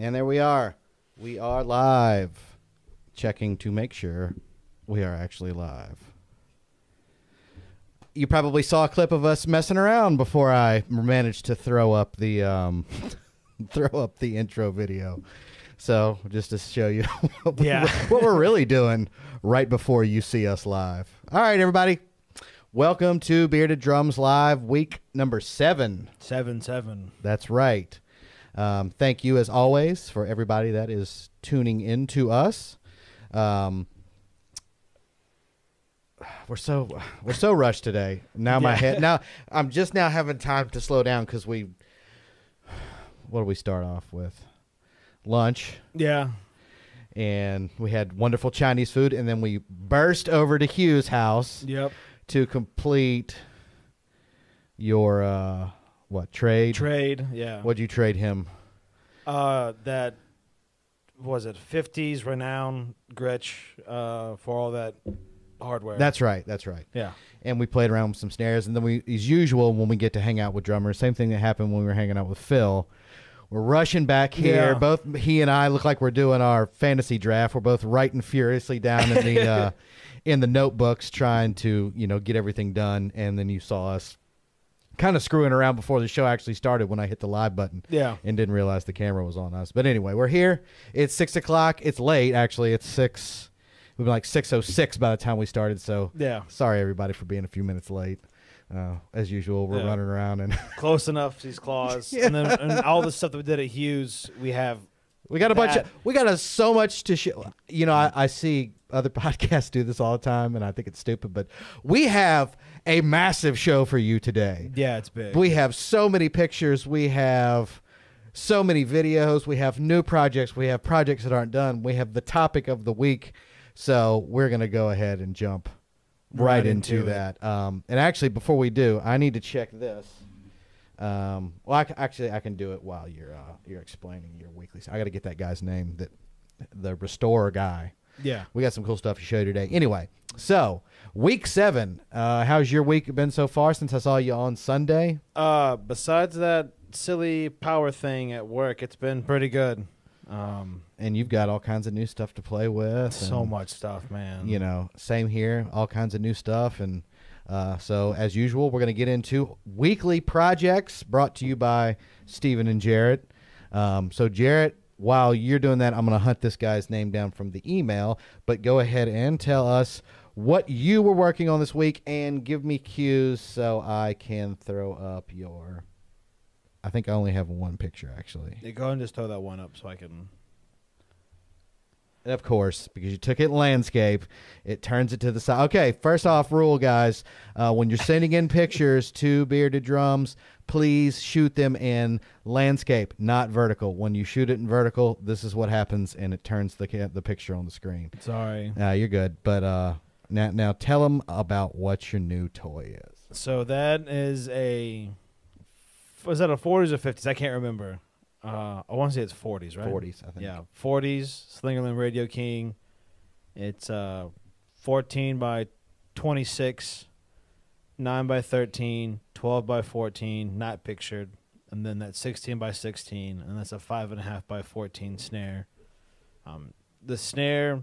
And there we are. We are live. Checking to make sure we are actually live. You probably saw a clip of us messing around before I managed to throw up the um, throw up the intro video. So just to show you what, Yeah. we're, what we're really doing right before you see us live. All right, everybody. Welcome to Bearded Drums Live, week number seven. Seven seven. That's right. Um, thank you, as always, for everybody that is tuning in to us. Um, we're so we're so rushed today. Now my Yeah. head. Now I'm just now having time to slow down because we. What do we start off with? Lunch, Yeah. and we had wonderful Chinese food, and then we burst over to Hugh's house Yep. to complete your uh, what trade? Trade. Yeah. What'd you trade him? Uh, that was it fifties renowned Gretsch uh, for all that hardware. That's right. That's right. yeah. And we played around with some snares, and then we, as usual, when we get to hang out with drummers, same thing that happened when we were hanging out with Phil. We're rushing back here. Yeah. Both he and I look like we're doing our fantasy draft. We're both writing furiously down in the uh, in the notebooks, trying to you know get everything done. And then you saw us kind of screwing around before the show actually started when I hit the live button. Yeah. and didn't realize the camera was on us. But anyway, we're here. It's six o'clock. It's late, actually. It's six. We've been like six oh six by the time we started. So Yeah. sorry everybody for being a few minutes late. Uh, as usual, we're Yeah. running around and Close enough. These claws. Yeah. And then and all the stuff that we did at Hugh's, we have. we got a bunch of we got a, so much to show. You know, I, I see other podcasts do this all the time, and I think it's stupid. But we have a massive show for you today. Yeah, it's big. We have so many pictures. We have so many videos. We have new projects. We have projects that aren't done. We have the topic of the week. So we're going to go ahead and jump right, Right into, into that. Um, and actually, before we do, I need to check this. Um, well, I actually, I can do it while you're uh, you're explaining your weekly. So I got to get that guy's name, that the restorer guy. yeah. We got some cool stuff to show you today. Anyway, so week seven. Uh, how's your week been so far since I saw you on Sunday? Uh, besides that silly power thing at work, it's been pretty good. Um, and you've got all kinds of new stuff to play with. so and, much stuff, man. You know, same here. All kinds of new stuff, and uh, so as usual, we're going to get into weekly projects brought to you by Stephen and Jarrett. Um, so Jarrett, while you're doing that, I'm going to hunt this guy's name down from the email. But go ahead and tell us what you were working on this week, and give me cues so I can throw up your. I think I only have one picture actually. Yeah, go and just throw that one up so I can. And of course, because you took it landscape, it turns it to the side. Okay, first off, rule, guys: uh, when you're sending in pictures to Bearded Drums, please shoot them in landscape, not vertical. When you shoot it in vertical, this is what happens, and it turns the ca- the picture on the screen. Sorry. Uh, you're good, but uh, now now tell them about what your new toy is. So that is a. Was that a 40s or 50s? I can't remember. Uh, I want to say it's 40s, right? 40s, I think. Yeah, 40s Slingerland Radio King. It's uh, 14 by 26, 9 by 13, 12 by 14, not pictured, and then that's 16 by 16, and that's a five and a half by 14 snare. Um, the snare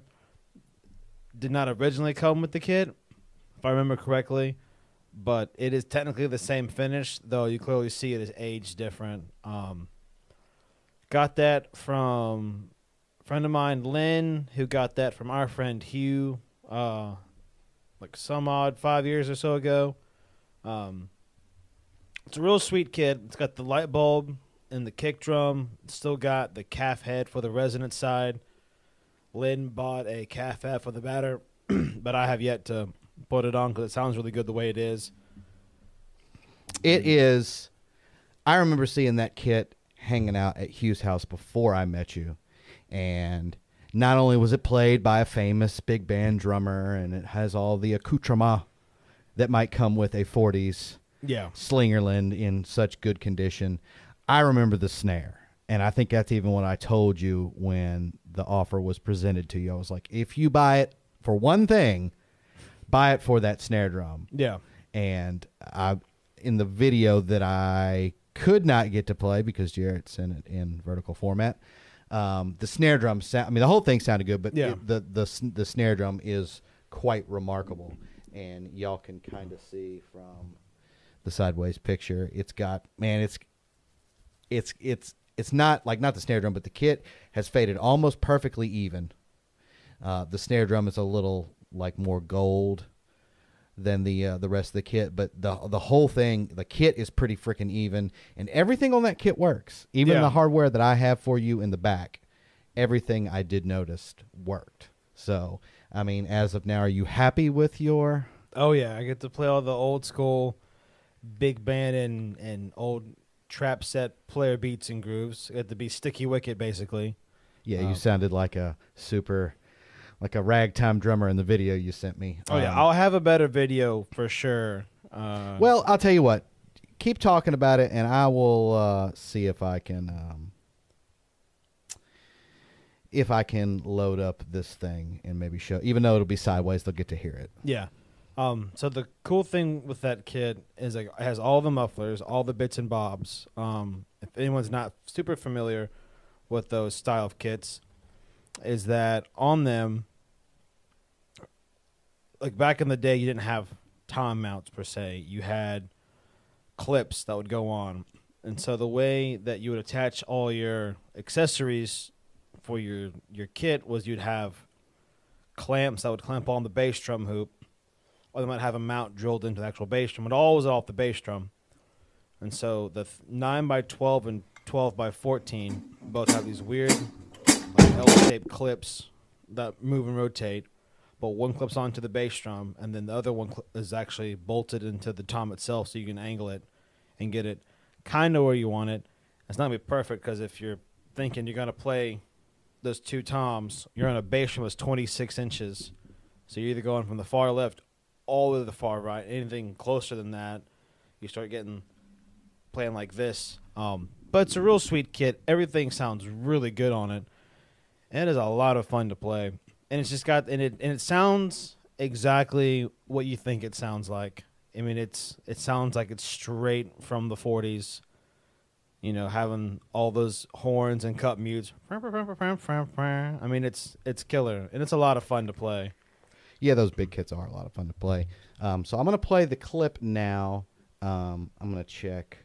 did not originally come with the kit, if I remember correctly, but it is technically the same finish, though you clearly see it is aged different. Um, got that from friend of mine, Lynn, who got that from our friend Hugh, uh, like some odd five years or so ago. Um, it's a real sweet kit. It's got the light bulb and the kick drum. It's still got the calf head for the resonance side. Lynn bought a calf head for the batter, but I have yet to put it on because it sounds really good the way it is. It is. I remember seeing that kit hanging out at Hugh's house before I met you, and not only was it played by a famous big band drummer, and it has all the accoutrement that might come with a '40s Yeah. Slingerland in such good condition. I remember the snare, and I think that's even what I told you when the offer was presented to you. I was like, if you buy it for one thing, buy it for that snare drum Yeah. and I in the video that I could not get to play because Jarrett sent it in vertical format. Um, the snare drum sound. I mean, the whole thing sounded good, but Yeah. it- the the the snare drum is quite remarkable, and y'all can kind of see from the sideways picture. It's got man, it's it's it's it's not like not the snare drum, but the kit has faded almost perfectly even. Uh, the snare drum is a little like more gold than the uh, the rest of the kit, but the the whole thing, the kit is pretty freaking even, and everything on that kit works. Even Yeah. the hardware that I have for you in the back, everything I did notice worked. So, I mean, as of now, are you happy with your? Oh yeah, I get to play all the old school big band and and old trap set player beats and grooves. I get to be sticky wicket basically. Yeah, you Um, sounded like a super, like a ragtime drummer in the video you sent me. Oh yeah, Um, I'll have a better video for sure. Uh, Well, I'll tell you what. Keep talking about it, and I will uh, see if I can um, if I can load up this thing and maybe show. Even though it'll be sideways, they'll get to hear it. yeah. Um, so the cool thing with that kit is like it has all the mufflers, all the bits and bobs. Um, if anyone's not super familiar with those style of kits, is that on them, like back in the day, you didn't have tom mounts per se. You had clips that would go on, and so the way that you would attach all your accessories for your your kit was you'd have clamps that would clamp on the bass drum hoop, or they might have a mount drilled into the actual bass drum. It all was off the bass drum, and so the th- nine by twelve and twelve by fourteen both have these weird like L-shaped clips that move and rotate. But one clips onto the bass drum, and then the other one cl- is actually bolted into the tom itself, so you can angle it and get it kind of where you want it. It's not gonna be perfect because if you're thinking you're gonna play those two toms, you're on a bass drum that's 26 inches, so you're either going from the far left all the way to the far right. Anything closer than that, you start getting playing like this. Um, but it's a real sweet kit. Everything sounds really good on it, and it is a lot of fun to play. And it's just got and it and it sounds exactly what you think it sounds like. I mean, it's it sounds like it's straight from the 40s. You know, having all those horns and cut mutes. I mean, it's it's killer, and it's a lot of fun to play. Yeah, those big kits are a lot of fun to play. Um, so I'm gonna play the clip now. Um, I'm gonna check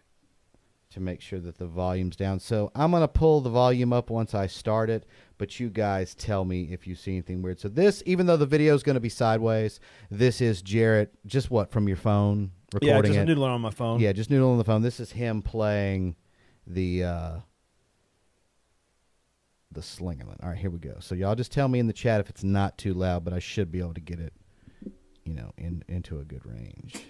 to make sure that the volume's down. So I'm gonna pull the volume up once I start it, but you guys tell me if you see anything weird. So this, even though the video is gonna be sideways, this is Jarrett. Just what from your phone Recording Yeah, just it? noodling on my phone. Yeah, just noodling on the phone. This is him playing the uh the Slingerland. All right, here we go. So y'all just tell me in the chat if it's not too loud, but I should be able to get it, you know, in into a good range.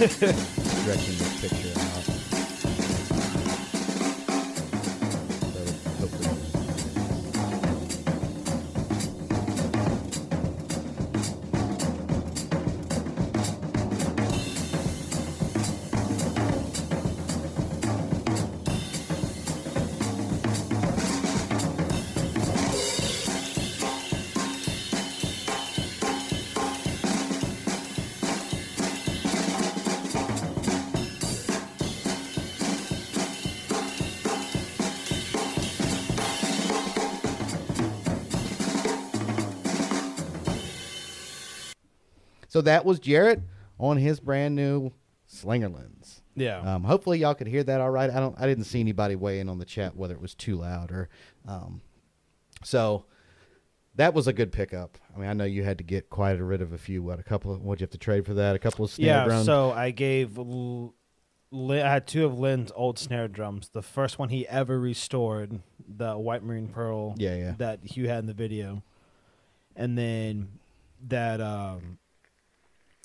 live So that was Jarrett on his brand new Slingerlands. Yeah. Um, hopefully y'all could hear that all right. I don't. I didn't see anybody weigh in on the chat whether it was too loud or. Um, so that was a good pickup. I mean, I know you had to get quite a rid of a few. What a couple of what'd you have to trade for that? A couple of snare yeah. drums. So I gave. L- I had two of Lynn's old snare drums. The first one he ever restored, the White Marine Pearl yeah, yeah. that Hugh had in the video, and then that um,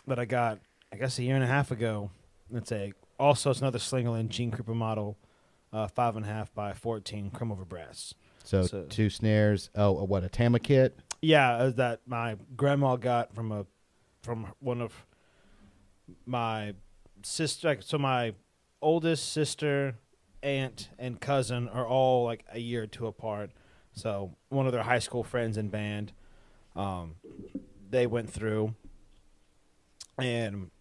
that I got, I guess a year and a half ago. It's a also it's another Slingerland Gene Krupa model, uh, five and a half by fourteen chrome over brass. So, so- two snares. Oh, what a Tama kit. Yeah, uh, that my grandma got from a from one of my sister. Like, so my oldest sister, aunt, and cousin are all like a year or two apart. So one of their high school friends in band, um, they went through, and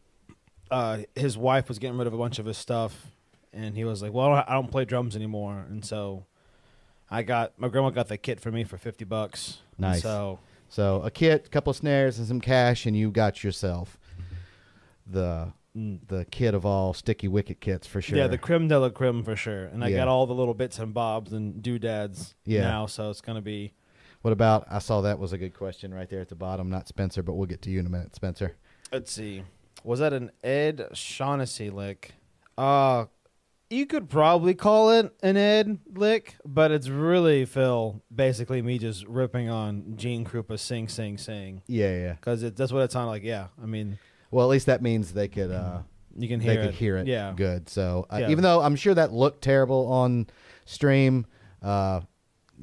uh, his wife was getting rid of a bunch of his stuff, and he was like, "Well, I don't, play drums anymore," and so. I got my grandma got the kit for me for fifty bucks. Nice. So So a kit, a couple of snares, and some cash, and you got yourself the mm, the kit of all sticky wicket kits for sure. Yeah, the creme de la creme for sure. And I Yeah. got all the little bits and bobs and doodads Yeah. now, so it's gonna be what about? I saw that was a good question right there at the bottom. Not Spencer, but we'll get to you in a minute, Spencer. Let's see. Was that an Ed Shaughnessy lick? Uh you could probably call it an Ed lick, but it's really Phil basically me just ripping on Gene Krupa sing sing sing Yeah, yeah. because it, that's what it sounded like. Yeah, I mean Well, at least that means they could uh, you can hear they hear could hear it. Yeah, good. So uh, Yeah. even though I'm sure that looked terrible on stream, uh,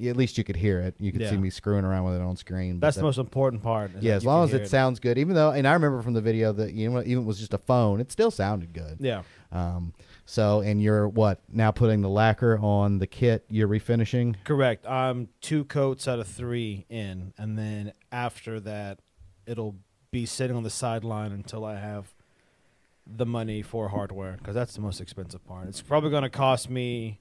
at least you could hear it. You could see me screwing around with it on screen. but that's that- the most important part. is Yeah, that as you long can as hear it sounds good. Even though, and I remember from the video that you know, even it was just a phone, it still sounded good. Yeah, Um, so, and you're what now putting the lacquer on the kit? You're refinishing. Correct. I'm two coats out of three in, and then after that, it'll be sitting on the sideline until I have the money for hardware because that's the most expensive part. It's probably going to cost me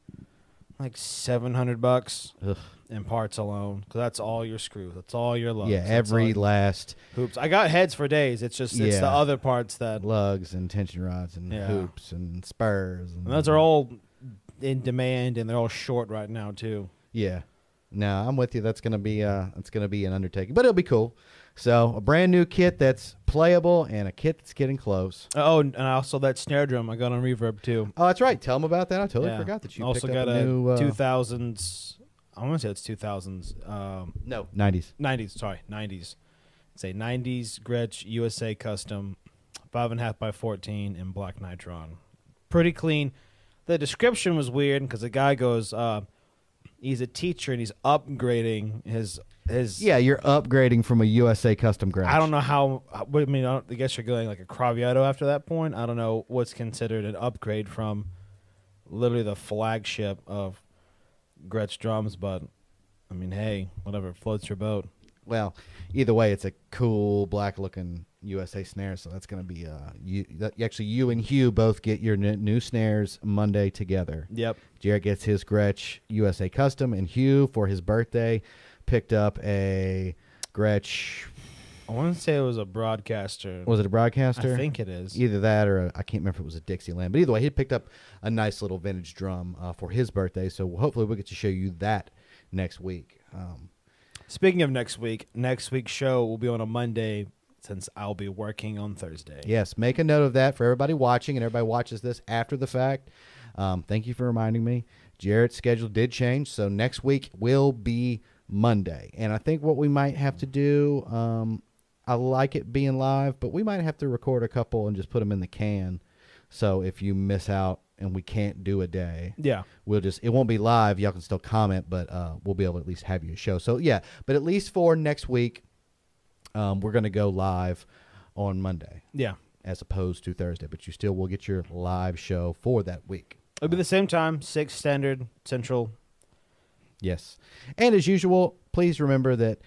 like seven hundred bucks Ugh. in parts alone because that's all your screws, that's all your lugs, yeah, that's every all- last hoops. I got heads for days. It's just it's the other parts that, lugs and tension rods and Yeah. hoops and spurs. And, and those are all in demand and they're all short right now too. Yeah. No, I'm with you. That's gonna be uh, it's gonna be an undertaking, but it'll be cool. So a brand new kit that's playable and a kit that's getting close. Oh, and I also that snare drum I got on reverb too. Oh, that's right. Tell them about that. I totally Yeah. forgot that you also picked got up a, new uh, two thousands. I want to say it's two thousands. Um, no nineties. nineties. Sorry, nineties. Say nineties Gretsch USA custom, five and a half by fourteen in black nitron. Pretty clean. The description was weird because the guy goes, uh, he's a teacher and he's upgrading his his. Yeah, you're upgrading from a USA custom graph. I don't know how. I mean, I, don't, I guess you're going like a Craviotto after that point. I don't know what's considered an upgrade from literally the flagship of Gretsch drums, but I mean, hey, whatever floats your boat. Well, either way, it's a cool black looking USA snare. So that's gonna be uh, you that, actually you and Hugh both get your n- new snares Monday together. Yep. Jarrett gets his Gretsch USA custom, and Hugh for his birthday picked up a Gretsch. I want to say it was a broadcaster. Was it a broadcaster? I think it is. Either that or I I can't remember if it was a Dixieland. But either way, he picked up a nice little vintage drum uh, for his birthday. So hopefully we'll get to show you that next week. Um, Speaking of next week, next week's show will be on a Monday since I'll be working on Thursday. yes, make a note of that for everybody watching, and everybody watches this after the fact. Um, thank you for reminding me. Jarrett's schedule did change, so next week will be Monday. And I think what we might have to do, um, I like it being live, but we might have to record a couple and just put them in the can. So if you miss out and we can't do a day, Yeah. we'll just it won't be live y'all can still comment but uh, we'll be able to at least have you a show so yeah but at least for next week um, we're going to go live on monday Yeah. as opposed to thursday but you still will get your live show for that week It'll be the same time, six standard central. Yes. And as usual please remember that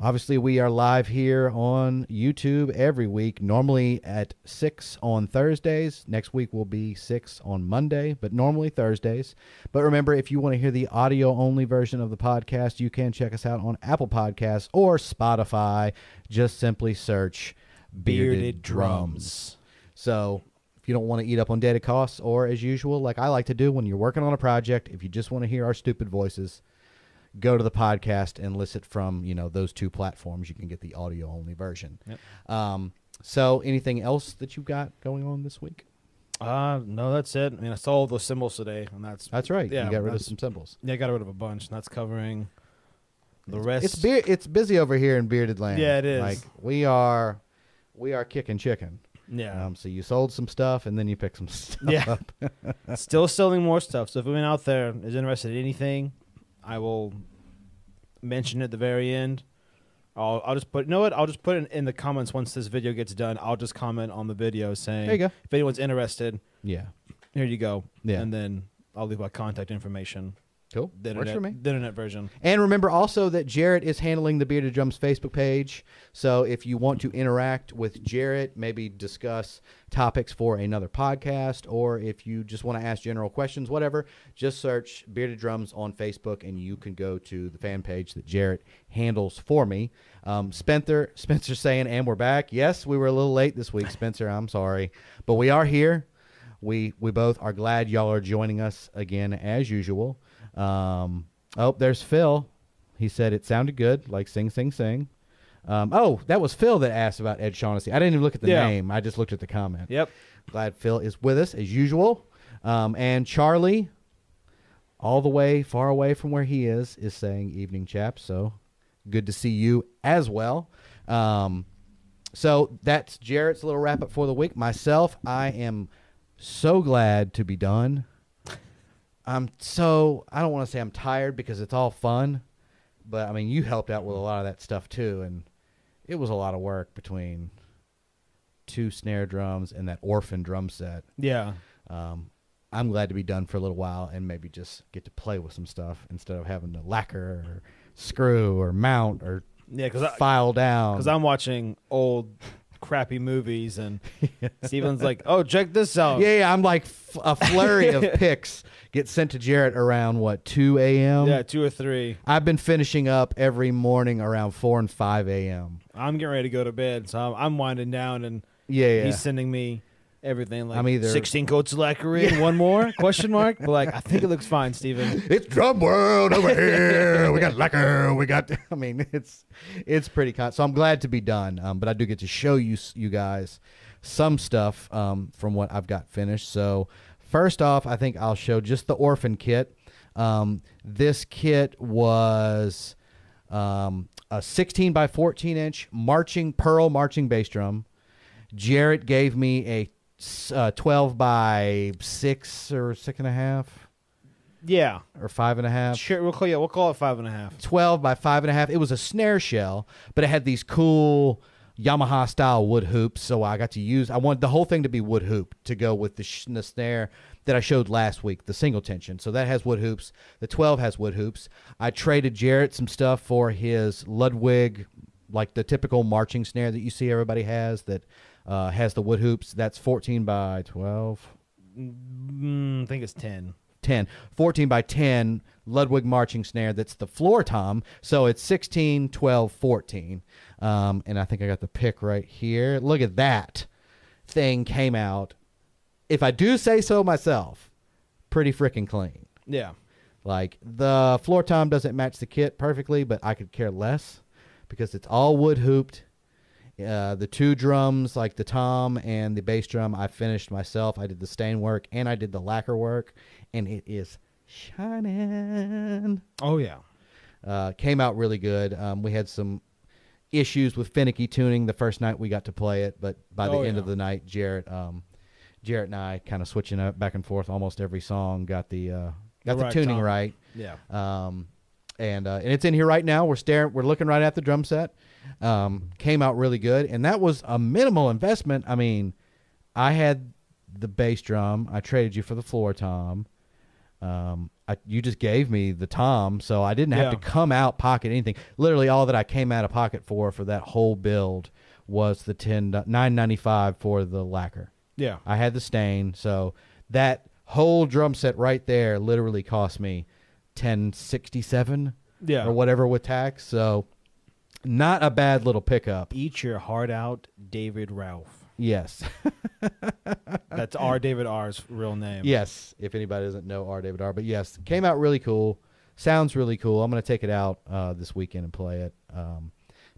obviously we are live here on youtube every week normally at 6 on thursdays. Next week will be 6 on monday but normally thursdays. But remember if you want to hear the audio only version of the podcast you can check us out on apple podcasts or spotify. Just simply search bearded, drums. so if you don't want to eat up on data costs or as usual like i like to do when you're working on a project if you just want to hear our stupid voices go to the podcast and listen from you know those two platforms you can get the audio only version Yep. um, so anything else that you've got going on this week Uh no, that's it. I mean, I saw all those cymbals today, and that's that's right Yeah, you got rid of some cymbals yeah, I got rid of a bunch, and that's covering the It's- rest. it's be- it's busy over here in bearded land Yeah, it is. like we are we are kicking chicken yeah, um, so you sold some stuff and then you picked some stuff Yeah. up. still selling more stuff. So if anyone out there is interested in anything, I will mention it at the very end. I'll I'll just put. You know what? I'll just put it in the comments once this video gets done. I'll just comment on the video saying, There you go. if anyone's interested, Yeah. here you go. Yeah. And then I'll leave my contact information. Cool. The Works internet, for me. the internet version. And remember also that Jarrett is handling the Bearded Drums Facebook page. So if you want to interact with Jarrett, maybe discuss topics for another podcast, or if you just want to ask general questions, whatever, just search Bearded Drums on Facebook and you can go to the fan page that Jarrett handles for me. Um, Spencer, Spencer saying, and we're back. Yes, we were a little late this week, Spencer. I'm sorry. But we are here. We we both are glad y'all are joining us again as usual. Um, oh, there's Phil. He said it sounded good, like sing, sing, sing. Um, oh, that was Phil that asked about Ed Shaughnessy. I didn't even look at the Yeah. name. I just looked at the comment. Yep. Glad Phil is with us as usual. Um, and Charlie, all the way far away from where he is, is saying evening, chaps. So good to see you as well. Um, so that's Jarrett's little wrap up for the week. Myself, I am so glad to be done. I'm so I don't want to say I'm tired because it's all fun, but I mean you helped out with a lot of that stuff too, and it was a lot of work between two snare drums and that orphan drum set. Yeah. Um, I'm glad to be done for a little while and maybe just get to play with some stuff instead of having to lacquer or screw or mount or Yeah, because file down. because I'm watching old crappy movies and Steven's like, oh, check this out. yeah, yeah, I'm like f- a flurry of picks get sent to Jarrett around what 2 a.m. Yeah, two or three. I've been finishing up every morning around 4 and 5 a.m. I'm getting ready to go to bed, so I'm, I'm winding down, and Yeah, yeah. he's sending me everything like I'm either- 16 coats of lacquer in, one more question mark. But like, I think it looks fine, Steven. it's drum world over here. We got lacquer. We got. I mean, it's it's pretty. Con- so I'm glad to be done. Um, but I do get to show you you guys some stuff um, from what I've got finished. So first off, I think I'll show just the orphan kit. Um, this kit was um, a 16 by 14 inch marching pearl marching bass drum. Jarrett gave me a uh, 12 by six or six and a half Yeah, or five and a half. sure. We'll call yeah, we'll call it five and a half. 12 by five and a half. It was a snare shell, but it had these cool Yamaha style wood hoops. So I got to use, I wanted the whole thing to be wood hoop to go with the, sh- the snare that I showed last week, the single tension. So that has wood hoops. The 12 has wood hoops. I traded Jarrett some stuff for his Ludwig, like the typical marching snare that you see everybody has that uh, has the wood hoops. That's 14 by 12. Mm, I think it's ten. 10 14 by 10 ludwig marching snare. That's the floor tom. So it's 16 12 14 um, and i think i got the pick right here. Look at that thing came out. If i do say so myself pretty freaking clean. Yeah, like the floor tom doesn't match the kit perfectly but i could care less because it's all wood hooped uh, the two drums, like the tom and the bass drum, I finished myself. I did the stain work and I did the lacquer work, and it is shining. Oh yeah. Uh, came out really good. Um, we had some issues with finicky tuning the first night we got to play it, but by the Oh, end yeah. of the night, Jarrett, um, Jarrett and I kind of switching up back and forth almost every song. Got the uh, got the Right tuning tom. right. Yeah. Um, and uh, and it's in here right now. We're staring. We're looking right at the drum set. Um, came out really good, and that was a minimal investment. I mean, I had the bass drum. I traded you for the floor tom. Um, I, you just gave me the tom, so I didn't have to come out pocket anything. Literally, all that I came out of pocket for for that whole build was the ten nine ninety five for the lacquer. Yeah. I had the stain, so that whole drum set right there literally cost me ten sixty seven Yeah. or whatever with tax. So not a bad little pickup. Eat your heart out, David Ralph. Yes, That's R. David R's real name. yes. If anybody doesn't know R David R, but yes, came out really cool. Sounds really cool. I'm gonna take it out uh, this weekend and play it. Um,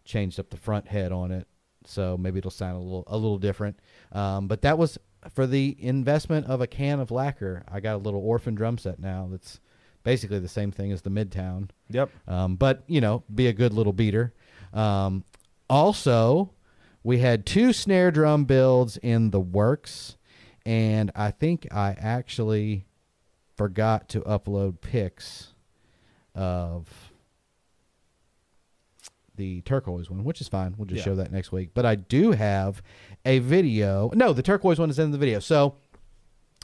changed up the front head on it, so maybe it'll sound a little a little different. Um, but that was for the investment of a can of lacquer. I got a little orphan drum set now. That's basically the same thing as the Midtown. Yep. um, but you know, be a good little beater. Um, also, we had two snare drum builds in the works, and I think I actually forgot to upload pics of the turquoise one, which is fine. We'll just Yeah. show that next week. But I do have a video. No, the turquoise one is in the video. So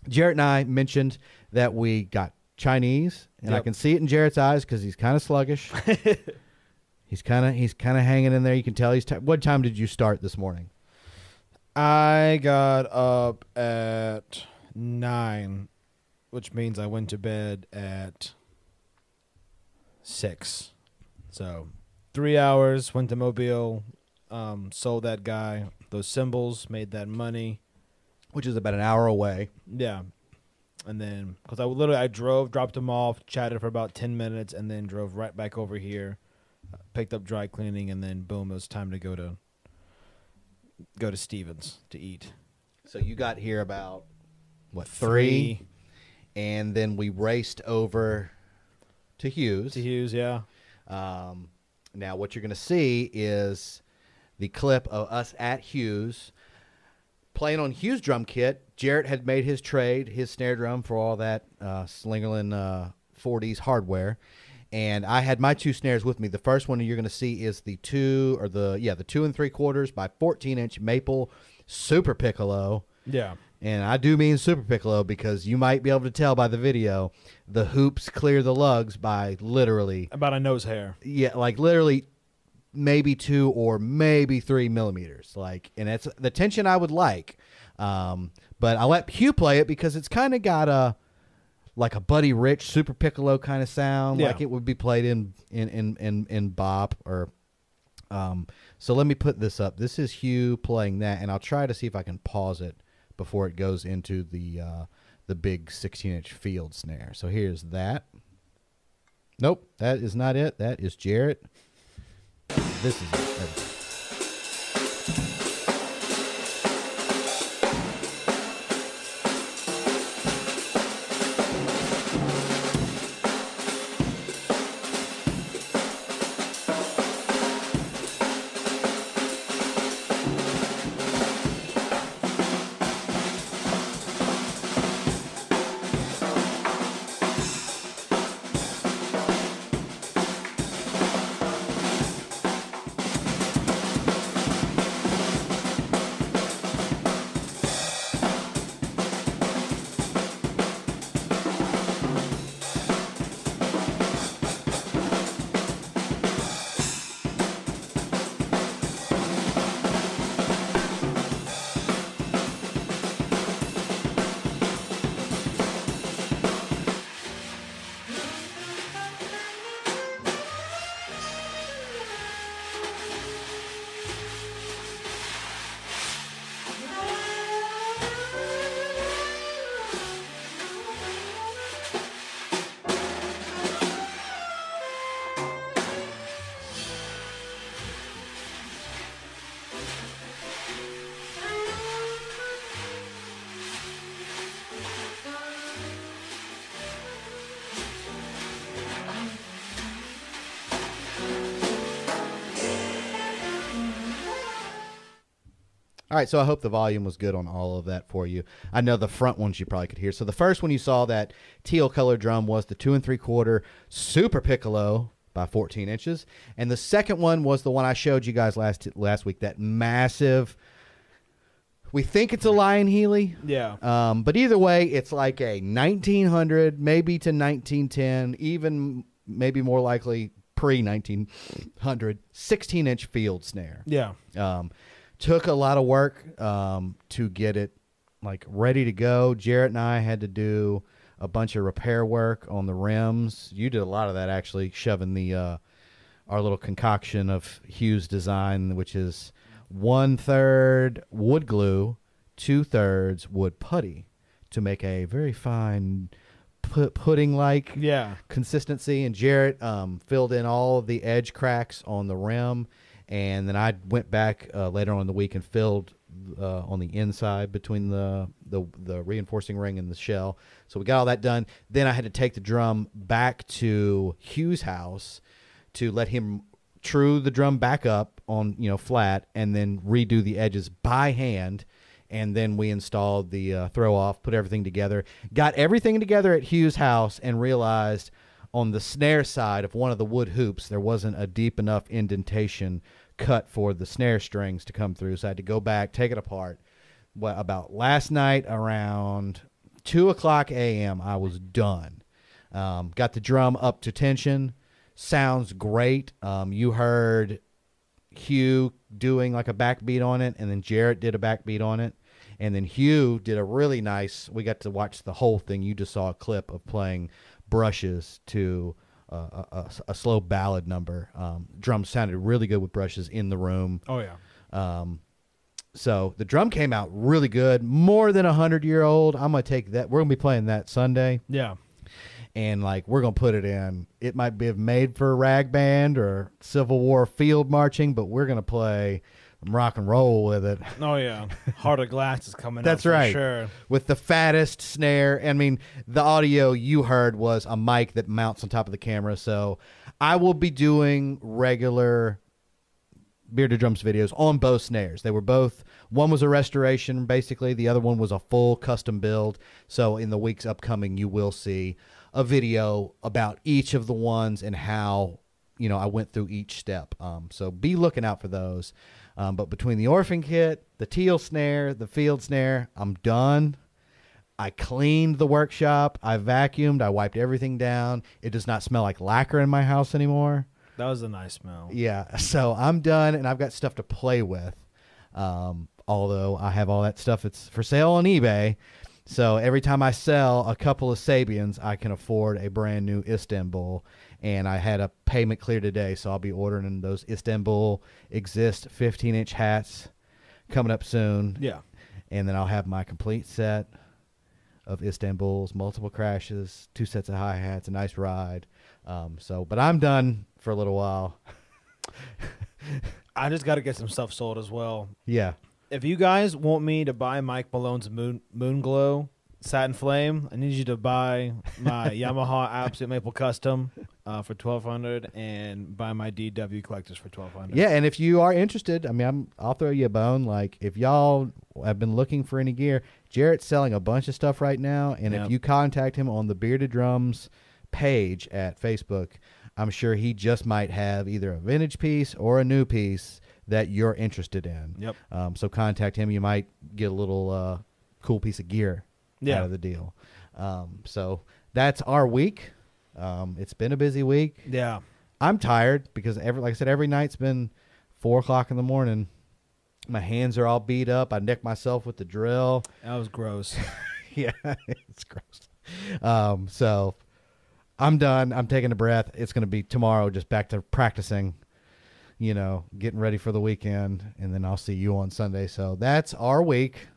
Jarrett and I mentioned that we got Chinese, and I can see it in Jarrett's eyes because he's kind of sluggish. he's kind of he's kind of hanging in there. You can tell he's. T- what time did you start this morning? I got up at nine, which means I went to bed at six. So three hours. Went to Mobile, um, sold that guy those cymbals, made that money. Which is about an hour away. Yeah, and then because I literally I drove, dropped him off, chatted for about ten minutes, and then drove right back over here, picked up dry cleaning, and then boom, it was time to go to go to Stevens to eat. So you got here about what three, and then we raced over to Hugh's. to Hugh's, yeah. Um, now, what you're going to see is the clip of us at Hugh's playing on Hugh's drum kit. Jarrett had made his trade, his snare drum for all that uh, Slingerland uh, 40s hardware. And I had my two snares with me. The first one you're going to see is the two, or the, yeah, the two and three quarters by 14 inch maple super piccolo. Yeah. And I do mean super piccolo because you might be able to tell by the video the hoops clear the lugs by literally About a nose hair. yeah, like literally maybe two or maybe three millimeters. Like, and it's the tension I would like. Um, but I let Hugh play it because it's kind of got a like a Buddy Rich super piccolo kind of sound, Yeah. like it would be played in in in in, in bop or. Um, so let me put this up. This is Hugh playing that, and I'll try to see if I can pause it before it goes into the uh, the big 16 inch field snare. So here's that. Nope, that is not it. That is Jarrett. This is it. Right, so I hope the volume was good on all of that for you. I know the front ones you probably could hear. So the first one you saw that teal color drum was the two and three quarter super piccolo by 14 inches, and the second one was the one I showed you guys last last week. That massive. We think it's a Lyon Healy. Yeah. Um, but either way, it's like a 1900, maybe to 1910, even maybe more likely pre 1900, 16 inch field snare. Yeah. Um, took a lot of work um, to get it like ready to go. Jarrett and I had to do a bunch of repair work on the rims. You did a lot of that actually, shoving the uh, our little concoction of Hugh's design, which is one third wood glue, two thirds wood putty, to make a very fine pu- pudding like Yeah. consistency. And Jarrett um, filled in all of the edge cracks on the rim, and then I went back uh, later on in the week and filled uh, on the inside between the, the the reinforcing ring and the shell. So we got all that done. Then I had to take the drum back to Hugh's house to let him true the drum back up on you know flat, and then redo the edges by hand and then we installed the uh, throw off, put everything together, got everything together at hugh's house, and realized, on the snare side of one of the wood hoops, there wasn't a deep enough indentation cut for the snare strings to come through. So I had to go back, take it apart. What about last night around two o'clock a.m. I was done. Um, got the drum up to tension. Sounds great. Um, you heard Hugh doing like a backbeat on it, and then Jarrett did a backbeat on it, and then Hugh did a really nice. We got to watch the whole thing. You just saw a clip of playing brushes to uh, a, a, a slow ballad number. Um, drums sounded really good with brushes in the room. Oh yeah. Um, so the drum came out really good, more than a hundred year old. I'm gonna take that. We're gonna be playing that Sunday, Yeah. and like we're gonna put it in. It might be made for a rag band or Civil War field marching, but we're gonna play rock and roll with it. Oh yeah. Heart of Glass is coming. That's up right. Sure. with the fattest snare. I mean, the audio you heard was a mic that mounts on top of the camera. So I will be doing regular bearded drums videos on both snares. They were both one was a restoration basically, the other one was a full custom build. So in the weeks upcoming you will see a video about each of the ones and how you know I went through each step. Um, so be looking out for those. Um, but between the orphan kit, the teal snare, the field snare, I'm done. I cleaned the workshop. I vacuumed. I wiped everything down. It does not smell like lacquer in my house anymore. That was a nice smell. Yeah, so I'm done, and I've got stuff to play with. Um, although I have all that stuff, it's for sale on eBay. So every time I sell a couple of Sabians, I can afford a brand new Istanbul. And I had a payment clear today, so I'll be ordering those Istanbul Xist 15 inch hats coming up soon. Yeah. And then I'll have my complete set of Istanbuls, multiple crashes, two sets of hi hats, a nice ride. Um, so, but I'm done for a little while. I just got to get some stuff sold as well. Yeah. If you guys want me to buy Mike Malone's Moon Moon Glow Satin Flame, I need you to buy my Yamaha Absolute Maple Custom uh, for twelve hundred and buy my DW collectors for twelve hundred. Yeah, and if you are interested, I mean, I'm, I'll throw you a bone. Like, if y'all have been looking for any gear, Jarrett's selling a bunch of stuff right now. And Yep. if you contact him on the Bearded Drums page at Facebook, I'm sure he just might have either a vintage piece or a new piece that you're interested in. Yep. Um, so contact him. You might get a little uh, cool piece of gear Yeah. out of the deal. Um, so that's our week. Um, it's been a busy week. Yeah. I'm tired because every like I said, every night's been four o'clock in the morning. My hands are all beat up. I nicked myself with the drill. That was gross. yeah, it's gross. Um, so I'm done. I'm taking a breath. It's going to be tomorrow, just back to practicing. You know, getting ready for the weekend, and then I'll see you on Sunday. So that's our week.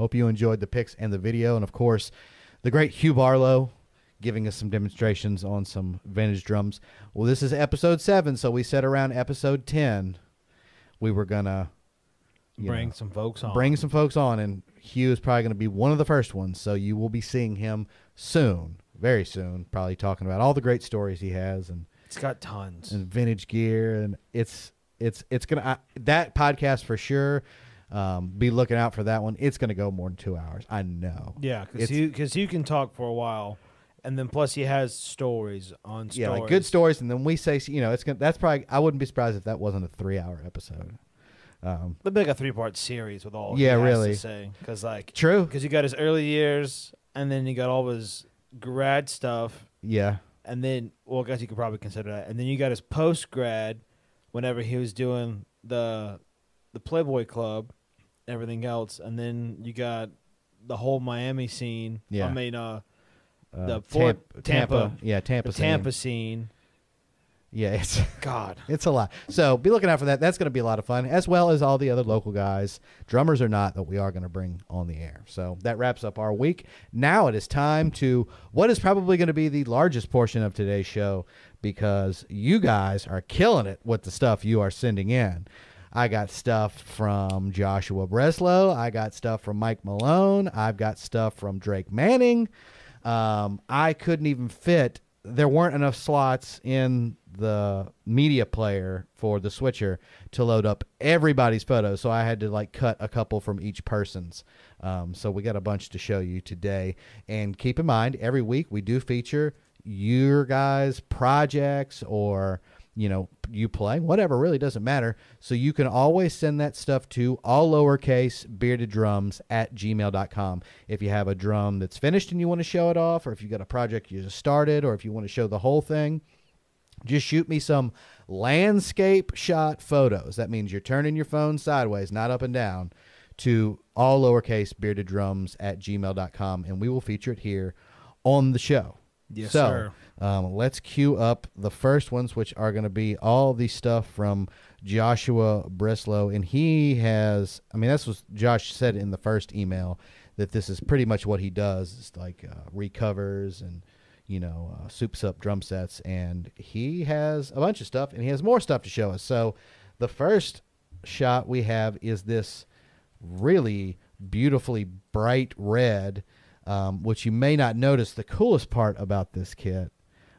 Hope you enjoyed the pics and the video, and of course, the great Hugh Barlow giving us some demonstrations on some vintage drums. Well, this is episode seven, so we said around episode ten we were gonna Bring know, some folks on. bring some folks on, and Hugh is probably going to be one of the first ones. So you will be seeing him soon, very soon, probably talking about all the great stories he has and, It's got tons. and vintage gear, and it's it's it's gonna I, that podcast for sure. Um, be looking out for that one. It's gonna go more than two hours. I know. Yeah, because you because you can talk for a while, and then plus he has stories on stories. Yeah, like good stories, and then we say, you know, it's gonna. That's probably. I wouldn't be surprised if that wasn't a three-hour episode. Um, It'll be like a three part series with all. Yeah, he has really. To say because like true. because you got his early years, and then you got all his grad stuff, Yeah. and then well, I guess you could probably consider that, and then you got his post grad, whenever he was doing the the Playboy Club, everything else, and then you got the whole Miami scene. Yeah. I mean, uh, Uh, The Fort- Tampa, Tampa- Yeah, Tampa. the scene. Tampa scene. Yeah, it's. God, It's a lot. So be looking out for that. That's going to be a lot of fun, as well as all the other local guys, drummers or not, that we are going to bring on the air. So that wraps up our week. Now it is time to what is probably going to be the largest portion of today's show because you guys are killing it with the stuff you are sending in. I got stuff from Joshua Breslow. I got stuff from Mike Malone. I've got stuff from Drake Manning. Um, I couldn't even fit. There weren't enough slots in the media player for the switcher to load up everybody's photos, so I had to like cut a couple from each person's. Um, so we got a bunch to show you today. And keep in mind, every week we do feature your guys' projects or you know you play, whatever really doesn't matter so you can always send that stuff to all lowercase bearded drums at gmail.com if you have a drum that's finished and you want to show it off or if you got a project you just started or if you want to show the whole thing just shoot me some landscape shot photos. That means you're turning your phone sideways, not up and down, to all lowercase bearded drums at gmail.com, and we will feature it here on the show. Yes, so, sir. Um, let's cue up the first ones, which are going to be all the stuff from Joshua Breslow. And he has, I mean, that's what Josh said in the first email that this is pretty much what he does. It's like uh, recovers and you know, uh, soups up drum sets, and he has a bunch of stuff, and he has more stuff to show us. So, the first shot we have is this really beautifully bright red, um, which you may not notice the coolest part about this kit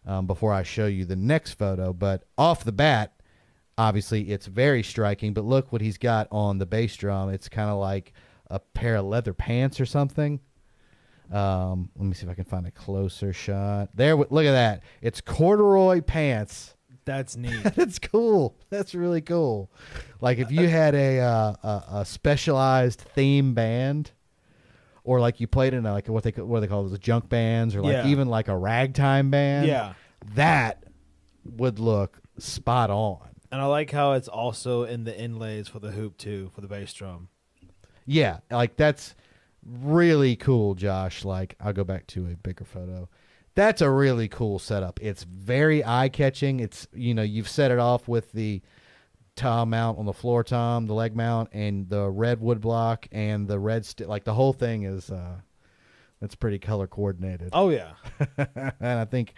um, before I show you the next photo. But off the bat, obviously, it's very striking. But look what he's got on the bass drum. It's kind of like a pair of leather pants or something. Um, let me see if I can find a closer shot. There, look at that. It's corduroy pants. That's neat. That's cool. That's really cool. Like if you had a uh, a, a specialized theme band, or like you played in a, like what they what they call those junk bands, or like Yeah. even like a ragtime band. yeah. that would look spot on. And I like how it's also in the inlays for the hoop too, for the bass drum. Yeah, like that's really cool, Josh. Like I'll go back to a bigger photo. That's a really cool setup. It's very eye catching. It's you know you've set it off with the tom mount on the floor tom, the leg mount, and the red wood block and the red stick. Like the whole thing is uh, it's pretty color coordinated. Oh yeah. and I think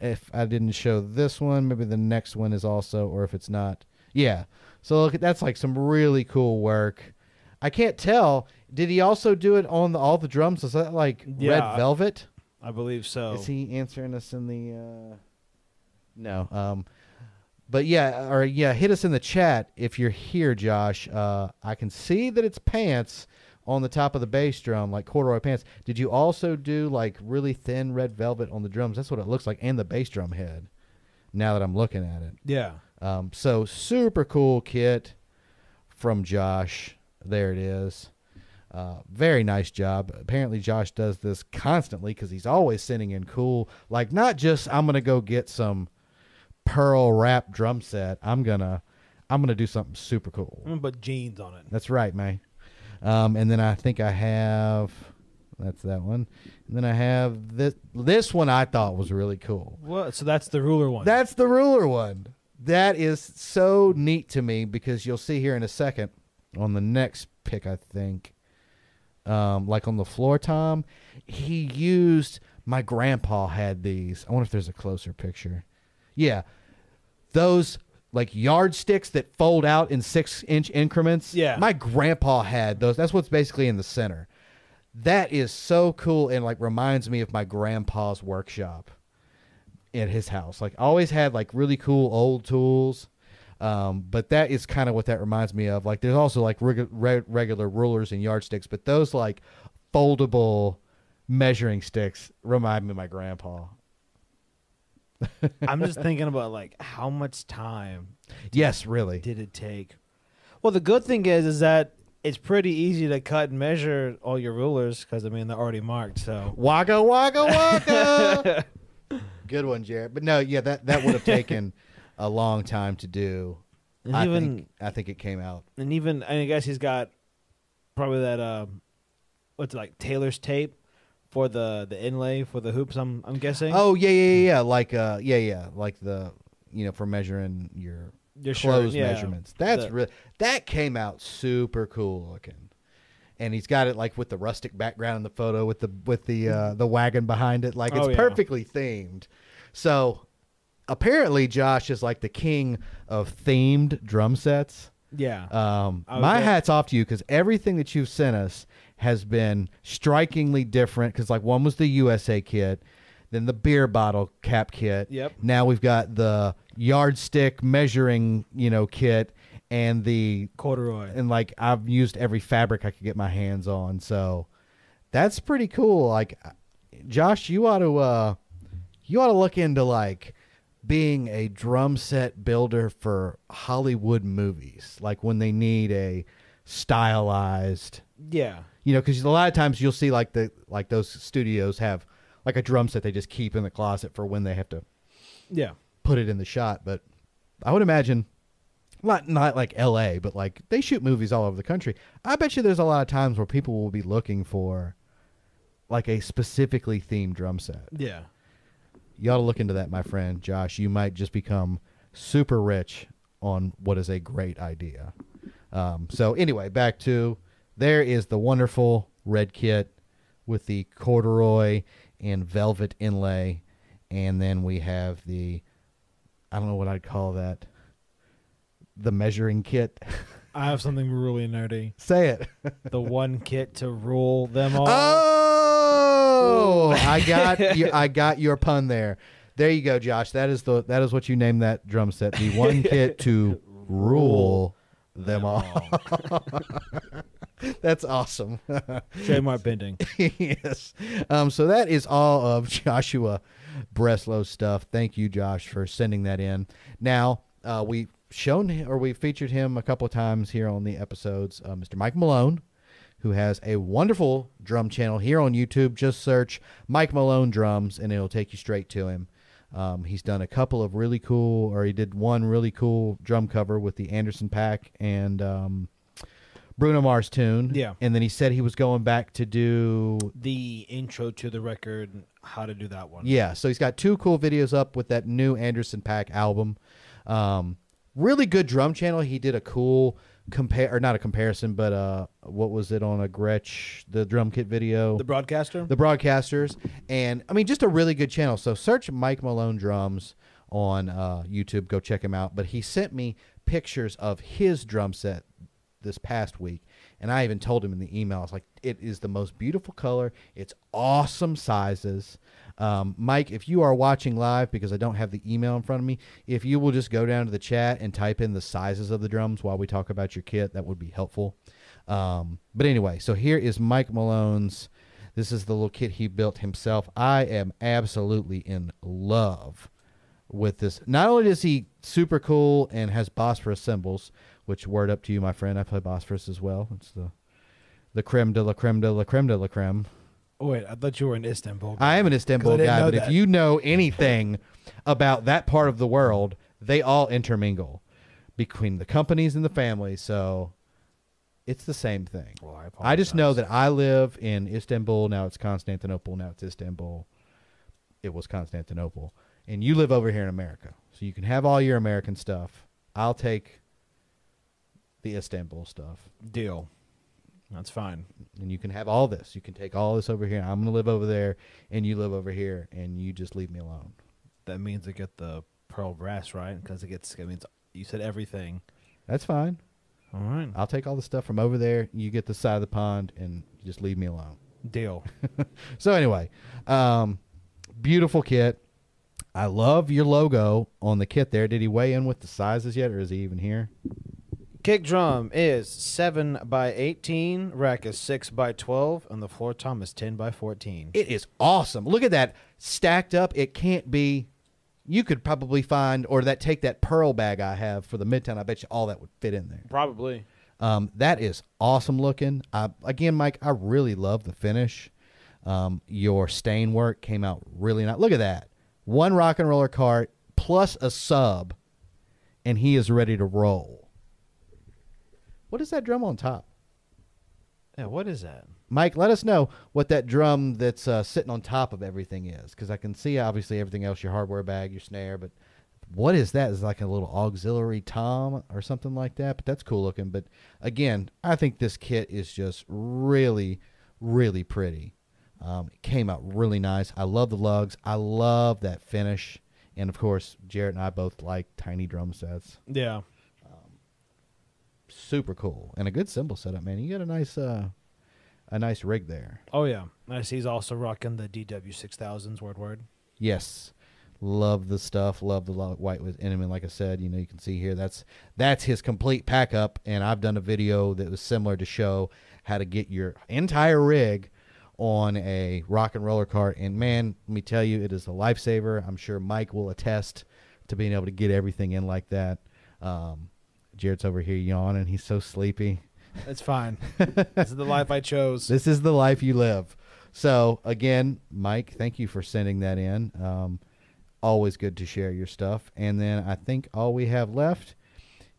if I didn't show this one, maybe the next one is also, or if it's not, yeah. So look, at that's like some really cool work. I can't tell. Did he also do it on the, all the drums? Is that like Yeah. red velvet? I believe so. Is he answering us in the? Uh... No. Um, but yeah, or yeah, hit us in the chat if you're here, Josh. Uh, I can see that it's pants on the top of the bass drum, like corduroy pants. Did you also do like really thin red velvet on the drums? That's what it looks like, and the bass drum head. Now that I'm looking at it, yeah. um, so super cool kit from Josh. There it is. Uh, very nice job. Apparently, Josh does this constantly because he's always sending in cool, like not just I'm gonna go get some pearl wrap drum set. I'm gonna, I'm gonna do something super cool. I'm gonna put jeans on it. That's right, man. Um, and then I think I have that's that one. And then I have this. This one I thought was really cool. What? So that's the ruler one. That's the ruler one. That is so neat to me because you'll see here in a second on the next pick, I think, um, like on the floor, Tom, he used. My grandpa had these. I wonder if there's a closer picture. Yeah, those like yardsticks that fold out in six inch increments. Yeah. my grandpa had those. That's what's basically in the center. That is so cool and like reminds me of my grandpa's workshop at his house. Like always had like really cool old tools. Um, but that is kind of what that reminds me of. Like there's also like reg- re- regular rulers and yardsticks, but those like foldable measuring sticks remind me of my grandpa. I'm just thinking about like how much time Yes, really. did it take? Well, the good thing is, is that it's pretty easy to cut and measure all your rulers because I mean they're already marked. So Waka waka waka. Good one, Jarrett. But no, yeah, that that would have taken a long time to do. and I even think I think it came out. and even I guess he's got probably that um, what's it like tailor's tape for the the inlay for the hoops. I'm I'm guessing. Oh yeah, yeah, yeah, yeah. Like uh, yeah, yeah, like the you know for measuring your your shirt, clothes yeah. measurements. That's The- really that came out super cool looking. And he's got it like with the rustic background in the photo with the with the uh, the wagon behind it, like it's Oh, yeah. perfectly themed. So apparently, Josh is like the king of themed drum sets. Yeah. Um, my hat's off to you because everything that you've sent us has been strikingly different. Because like one was the USA kit, then the beer bottle cap kit. Yep. Now we've got the yardstick measuring, you know, kit, and the Corduroy. and like I've used every fabric I could get my hands on. So that's pretty cool. Like, Josh, you ought to uh, you ought to look into like being a drum set builder for Hollywood movies, like when they need a stylized, Yeah. You know, because a lot of times you'll see like the like those studios have like a drum set they just keep in the closet for when they have to Yeah. put it in the shot. But I would imagine not not like L.A., but like they shoot movies all over the country. I bet you there's a lot of times where people will be looking for like a specifically themed drum set. Yeah. You ought to look into that, my friend Josh. You might just become super rich on what is a great idea. Um, so anyway, back to there is the wonderful red kit with the corduroy and velvet inlay, and then we have the I don't know what I'd call that. The measuring kit. I have something really nerdy. Say it. The one kit to rule them all. Oh, I got you, I got your pun there. There you go, Josh. That is the that is what you name that drum set. The one kit to rule them all. That's awesome. Trademark bending. yes. Um, so that is all of Joshua Breslow stuff. Thank you, Josh, for sending that in. Now, uh, we've shown or we've featured him a couple of times here on the episodes. Uh, Mr. Mike Malone, who has a wonderful drum channel here on YouTube. Just search Mike Malone Drums and it'll take you straight to him. Um, he's done a couple of really cool, or he did one really cool drum cover with the Anderson .Paak and um, Bruno Mars tune. Yeah. And then he said he was going back to do The intro to the record, how to do that one. yeah, so he's got two cool videos up with that new Anderson .Paak album. Um, really good drum channel. He did a cool compare or not a comparison, but uh, what was it on a Gretsch the drum kit video? The broadcaster? the broadcasters, and I mean just a really good channel. So search Mike Malone drums on uh, YouTube. Go check him out. But he sent me pictures of his drum set this past week, and I even told him in the email, I was like, "It is the most beautiful color. It's awesome sizes." Um, Mike, if you are watching live, because I don't have the email in front of me, if you will just go down to the chat and type in the sizes of the drums while we talk about your kit, that would be helpful. Um, but anyway, so here is Mike Malone's. This is the little kit he built himself. I am absolutely in love with this. Not only is he super cool and has Bosphorus cymbals, which word up to you, my friend. I play Bosphorus as well. It's the the creme de la creme de la creme de la creme. Oh, wait, I thought you were in Istanbul. I am an Istanbul guy, but if you know anything about that part of the world, they all intermingle between the companies and the families. So it's the same thing. Well, I I just know that I live in Istanbul. Now it's Constantinople. Now it's Istanbul. It was Constantinople. And you live over here in America. So you can have all your American stuff. I'll take the Istanbul stuff. Deal. That's fine. And you can have all this. You can take all this over here. I'm going to live over there, and you live over here, and you just leave me alone. That means I get the pearl brass, right? Because it gets, it means you said everything. That's fine. All right. I'll take all the stuff from over there. You get the side of the pond, and you just leave me alone. Deal. So anyway, um, beautiful kit. I love your logo on the kit there. Did he weigh in with the sizes yet, or is he even here? Kick drum is 7 by 18, rack is 6 by 12, and the floor tom is 10 by 14. It is awesome. Look at that stacked up. It can't be. You could probably find, or that take that pearl bag I have for the midtown. I bet you all that would fit in there. Probably. Um, that is awesome looking. I, again, Mike, I really love the finish. Um, your stain work came out really nice. Look at that. One rock and roller cart plus a sub, and he is ready to roll. What is that drum on top? Yeah, what is that? Mike, let us know what that drum that's uh, sitting on top of everything is, because I can see obviously everything else, your hardware bag, your snare, but what is that? Is it like a little auxiliary tom or something like that? But that's cool looking. But again, I think this kit is just really, really pretty. Um, it came out really nice. I love the lugs. I love that finish, and of course, Jarrett and I both like tiny drum sets. Yeah. Super cool and a good cymbal setup, man. You got a nice, uh, a nice rig there. Oh, yeah. I see he's also rocking the DW6000s, word word. Yes, love the stuff. Love the white with enemy. Like I said, you know, you can see here that's that's his complete pack up. And I've done a video that was similar to show how to get your entire rig on a rock and roller cart. And man, let me tell you, it is a lifesaver. I'm sure Mike will attest to being able to get everything in like that. Um, Jarrett's over here yawning. He's so sleepy. It's fine. this is the life I chose. This is the life you live. So again, Mike, thank you for sending that in. Um, always good to share your stuff. And then I think all we have left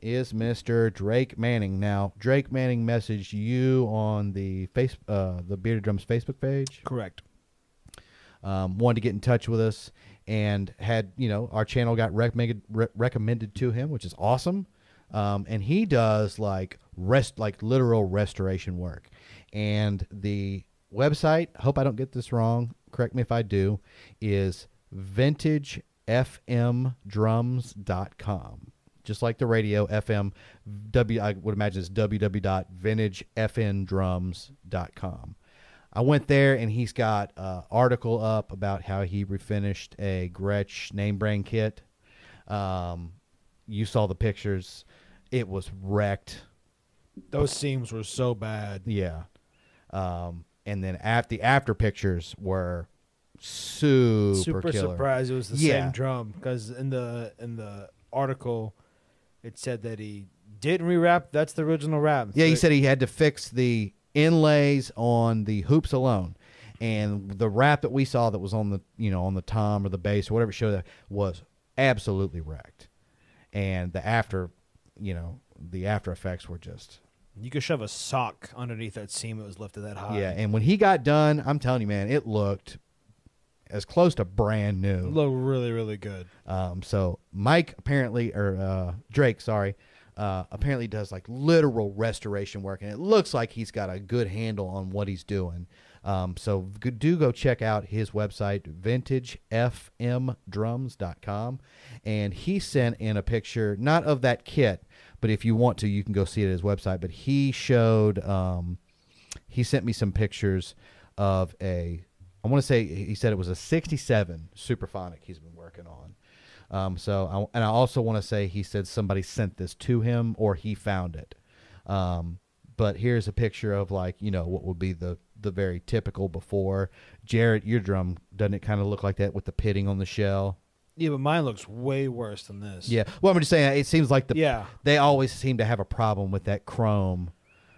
is Mr. Drake Manning. Now, Drake Manning messaged you on the face, uh, the Bearded Drums Facebook page. Correct. Um, wanted to get in touch with us and had you know our channel got recommended re- recommended to him, which is awesome. Um, and he does like rest like literal restoration work. And the website, hope I don't get this wrong, correct me if I do, is vintagefmdrums.com. Just like the radio, FM, W, I would imagine it's www.vintagefmdrums.com. I went there and he's got an article up about how he refinished a Gretsch name brand kit. Um, you saw the pictures. It was wrecked. Those seams were so bad. Yeah. Um, and then after the after pictures were super, Super killer. surprised it was the Yeah. same drum because in the in the article it said that he didn't rewrap. That's the original wrap. Yeah, he said he had to fix the inlays on the hoops alone. And the wrap that we saw that was on the you know on the tom or the bass or whatever show that was absolutely wrecked. And the after you know, the after effects were just you could shove a sock underneath that seam. It was lifted that high. Yeah, and when he got done, I'm telling you, man, it looked as close to brand new. It looked really really good. Um, so Mike apparently, or uh, Drake, sorry, uh, apparently does like literal restoration work, and it looks like he's got a good handle on what he's doing. Um, so do go check out his website, vintagefmdrums.com. And he sent in a picture, not of that kit, but if you want to, you can go see it at his website. But he showed, um, he sent me some pictures of a, I want to say, he said it was a 67 Supraphonic he's been working on. Um, so, I, and I also want to say he said somebody sent this to him or he found it. Um, but here's a picture of like you know what would be the the very typical before. Jarrett, your drum doesn't it kind of look like that with the pitting on the shell? Yeah, but mine looks way worse than this. Yeah. Well, I'm just saying it seems like the Yeah. they always seem to have a problem with that chrome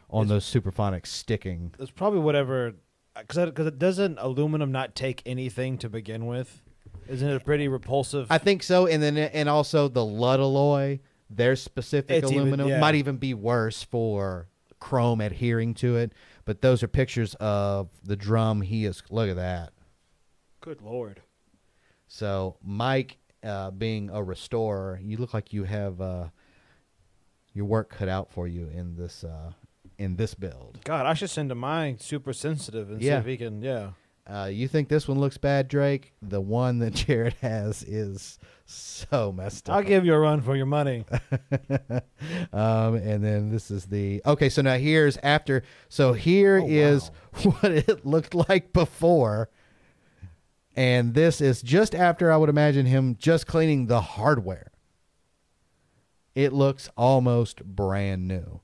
on those Supraphonics sticking. It's probably whatever because because it doesn't aluminum not take anything to begin with. Isn't it a pretty repulsive? I think so, and then and also the Ludalloy, their specific It's even- aluminum yeah. might even be worse for chrome adhering to it. But those are pictures of the drum. He is look at that. Good lord. So Mike, uh, being a restorer, you look like you have uh, your work cut out for you in this uh, in this build. God, I should send him mine super sensitive and see if he can. Yeah. Uh, you think this one looks bad, Drake? The one that Jarrett has is so messed up. I'll give you a run for your money. um, and then this is the okay. So now here's after. So here Oh, is what it looked like before, and this is just after. I would imagine him just cleaning the hardware. It looks almost brand new.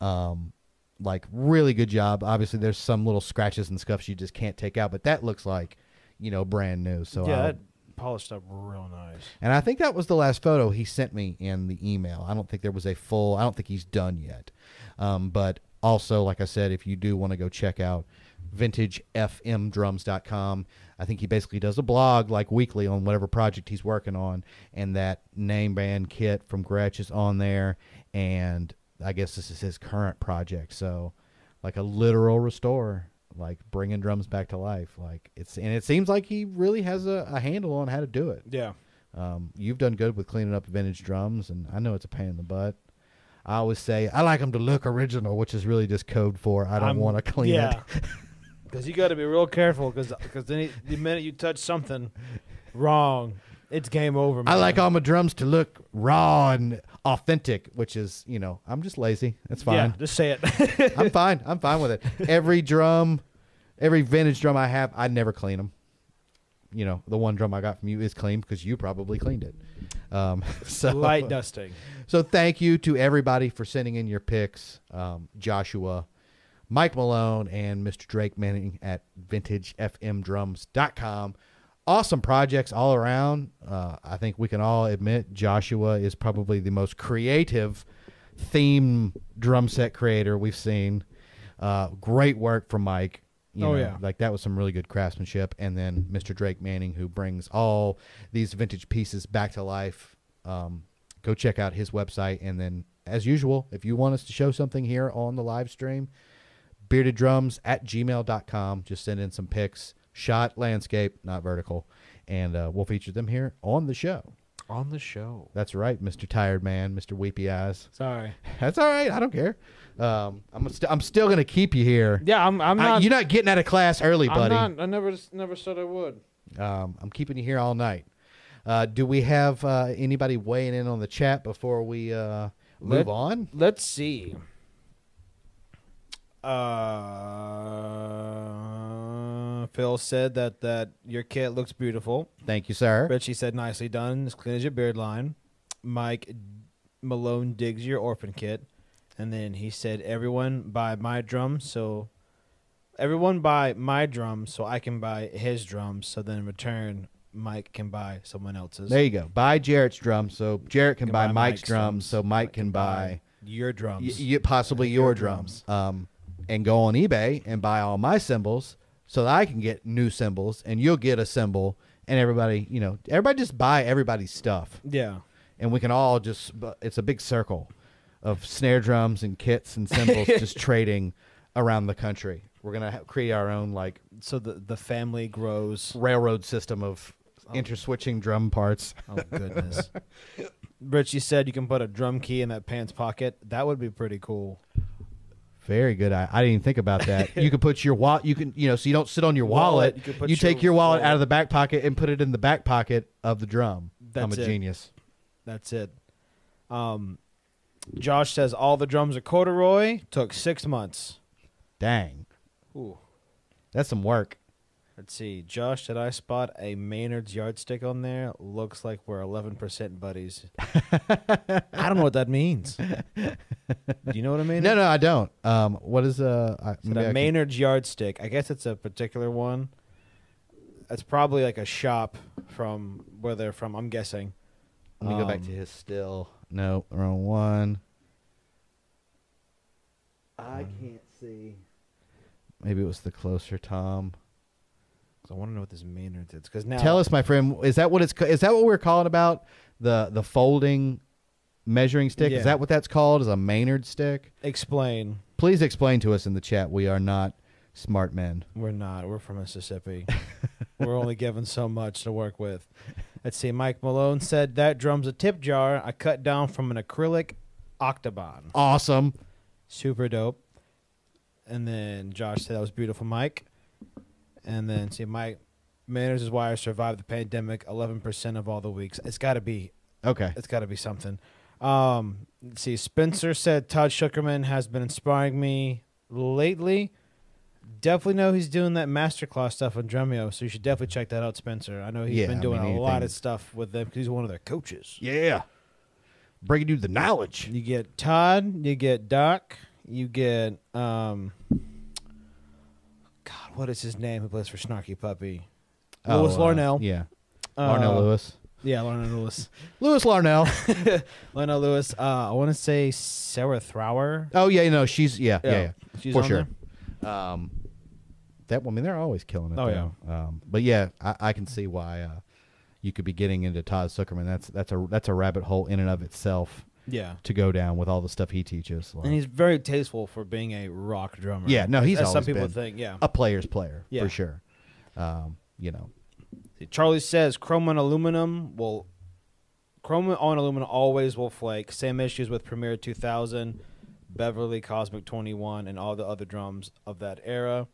Um, like really good job. Obviously, there's some little scratches and scuffs you just can't take out, but that looks like you know brand new. So yeah, that polished up real nice. and I think that was the last photo he sent me in the email. I don't think there was a full. I don't think he's done yet. Um, but also, like I said, if you do want to go check out vintagefmdrums.com, I think he basically does a blog like weekly on whatever project he's working on, and that name band kit from Gretsch is on there, and I guess this is his current project. So, like a literal restore, like bringing drums back to life. Like it's and it seems like he really has a, a handle on how to do it. Yeah. Um, you've done good with cleaning up vintage drums, and I know it's a pain in the butt. I always say I like them to look original, which is really just code for I don't want to clean yeah. it. Because you got to be real careful because he- the minute you touch something wrong, it's game over. I like all my drums to look raw and authentic, which is you know I'm just lazy. That's fine. Yeah, just say it. I'm fine. I'm fine with it. Every drum, every vintage drum I have, I never clean them. You know, the one drum I got from you is clean because you probably cleaned it. Um, so Light dusting. So thank you to everybody for sending in your picks. Um, Joshua, Mike Malone and Mr. Drake Manning at vintagefmdrums.com. Awesome projects all around. Uh, I think we can all admit Joshua is probably the most creative theme drum set creator we've seen. Uh, great work from Mike. You Oh, know, yeah. like that was some really good craftsmanship. And then Mr. Drake Manning, who brings all these vintage pieces back to life. Um, go check out his website. And then, as usual, if you want us to show something here on the live stream, beardeddrums at gmail.com. Just send in some pics, shot landscape, not vertical, and uh, we'll feature them here on the show. On the show. That's right, Mr. Tired Man, Mr. Weepy Eyes. Sorry. That's all right. I don't care. Um, I'm, st- I'm still going to keep you here. Yeah, I'm. I'm I- not. you're not getting out of class early, I'm buddy. not. I never. Never said I would. Um, I'm keeping you here all night. Uh, do we have uh, anybody weighing in on the chat before we uh, move Let- on? Let's see. Uh, Phil said that that your kit looks beautiful. Thank you, sir. Richie said nicely done, as clean as your beard line. Mike Malone digs your orphan kit, and then he said everyone buy my drums, so everyone buy my drums, so I can buy his drums. So then in return, Mike can buy someone else's. There you go. Buy Jarrett's drums so Jarrett can, Can buy, buy Mike's, Mike's drums, drums, so Mike can buy your y- drums. y- possibly your, Your drums. drums. Um, and go on eBay and buy all my cymbals so that I can get new cymbals and you'll get a cymbal and everybody, you know, everybody just buy everybody's stuff yeah. and we can all just, it's a big circle of snare drums and kits and cymbals just trading around the country. We're going to ha- create our own like So the the family grows. railroad system of Oh. interswitching drum parts. Oh goodness. Richie said you can put a drum key in that pants pocket. That would be pretty cool. Very good. I, I didn't even think about that. you could put your wallet. You can, you know, so you don't sit on your wallet. Wallet, You, you put take your your wallet, out of the back pocket and put it in the back pocket of the drum. I'm a it. genius. That's it. Um, Josh says all the drums are corduroy. Took six months. Dang, Ooh. that's some work. Let's see. Josh, did I spot a Maynard's yardstick on there? Looks like we're 11% buddies. I don't know what that means. Do you know what I mean? No, no, I don't. Um, what is uh? I, So maybe I a can- Maynard's yardstick. I guess it's a particular one. It's probably like a shop from where they're from. I'm guessing. Let me go back Um, to his still. No, wrong one. I can't see. Maybe it was the closer Tom. I want to know what this Maynard's is. Because now, Tell us, my friend, is that what it's is that what we're calling about the the folding measuring stick? Yeah. Is that what that's called? Is a Maynard stick? explain. Please explain to us in the chat. We are not smart men. We're not. We're from Mississippi. We're only given so much to work with. Let's see. Mike Malone said that drum's a tip jar I cut down from an acrylic octagon. Awesome. Super dope. And then Josh said that was beautiful, Mike. And then see, Mike Manners is why I survived the pandemic. Eleven percent of all the weeks. It's got to be. Okay. It's got to be something. Um, let's see, Spencer said Todd Sucherman has been inspiring me lately. Definitely know he's doing that masterclass stuff on Drumeo, so you should definitely check that out, Spencer. I know he's Yeah, been I doing mean, a lot anything- of stuff with them because he's one of their coaches. Yeah. Bringing you the knowledge. You get Todd, you get Doc, you get um what is his name who plays for Snarky Puppy? Louis uh, Larnell. yeah. Larnell Uh, Lewis. Yeah, Larnell Lewis. Lewis Larnell. Larnell Lewis. Uh I want to say Sarah Thawer. oh yeah, you know she's yeah yeah, yeah. She's for on sure. there? Um, that I mean they're always killing it. Oh, though. Um, but yeah, I, I can see why uh, you could be getting into Todd Sucherman. That's that's a that's a rabbit hole in and of itself Yeah. to go down with all the stuff he teaches. Like, And he's very tasteful for being a rock drummer. Yeah, no, he's as some people been think. Yeah. a player's player Yeah. for sure. Um, you know, Charlie says chrome on aluminum will chrome on aluminum always will flake. Same issues with Premier 2000, Beverly Cosmic 21, and all the other drums of that era.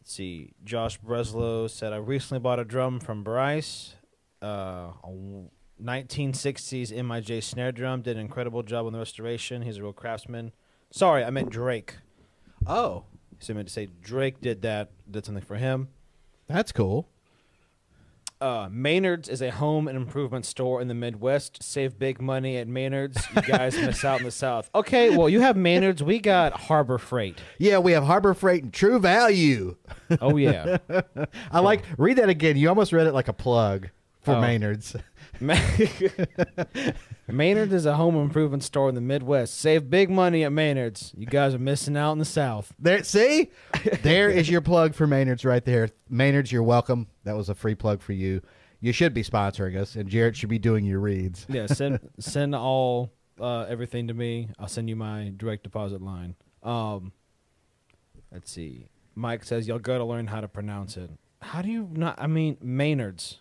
Let's see. Josh Breslow said I recently bought a drum from Bryce. Uh, a 1960s MIJ snare drum did an incredible job on the restoration. He's a real craftsman. Sorry, I meant Drake. oh, So I meant to say Drake did that. Did something for him. that's cool. Uh, Maynard's is a home and improvement store in the Midwest. Save big money at Maynard's. You guys miss out in the South. Okay, well, you have Maynard's. We got Harbor Freight. Yeah, we have Harbor Freight and True Value. Oh, yeah. I like read that again. You almost read it like a plug for Oh. Maynard's. Ma- Maynard's is a home improvement store in the Midwest. Save big money at Maynard's. You guys are missing out in the South. There, see, there is your plug for Maynard's right there. Maynard's, you're welcome. That was a free plug for you. You should be sponsoring us, and Jarrett should be doing your reads. Yeah, send send all uh, everything to me. I'll send you my direct deposit line. Um, let's see. Mike says y'all got to learn how to pronounce it. How do you not? I mean, Maynard's,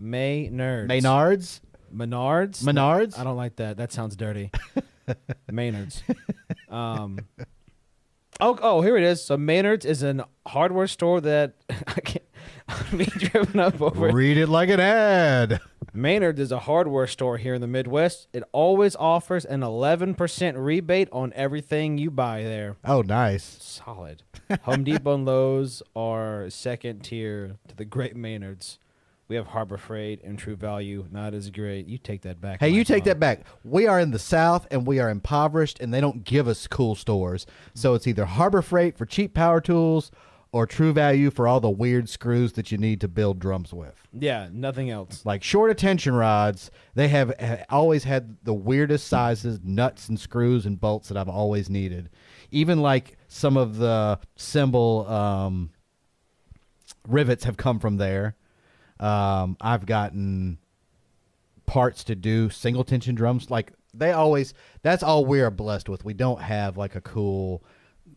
Maynards, Maynard's, Menards, Menards. I don't like that. That sounds dirty. Maynard's. Um. Oh, oh, here it is. So Maynard's is an hardware store that I can't. I'm being driven up over. it. Read it like an ad. Maynard is a hardware store here in the Midwest. It always offers an 11% rebate on everything you buy there. Oh, nice. Solid. Home Depot and Lowe's are second tier to the great Maynards. We have Harbor Freight and True Value. Not as great. You take that back. Hey, you take that back. We are in the South and we are impoverished, and they don't give us cool stores. So it's either Harbor Freight for cheap power tools or True Value for all the weird screws that you need to build drums with. Yeah, nothing else. Like short attention rods, they have ha- always had the weirdest sizes, nuts and screws and bolts that I've always needed. Even like some of the cymbal um, rivets have come from there. Um, I've gotten parts to do single tension drums. Like they always, that's all we are blessed with. We don't have like a cool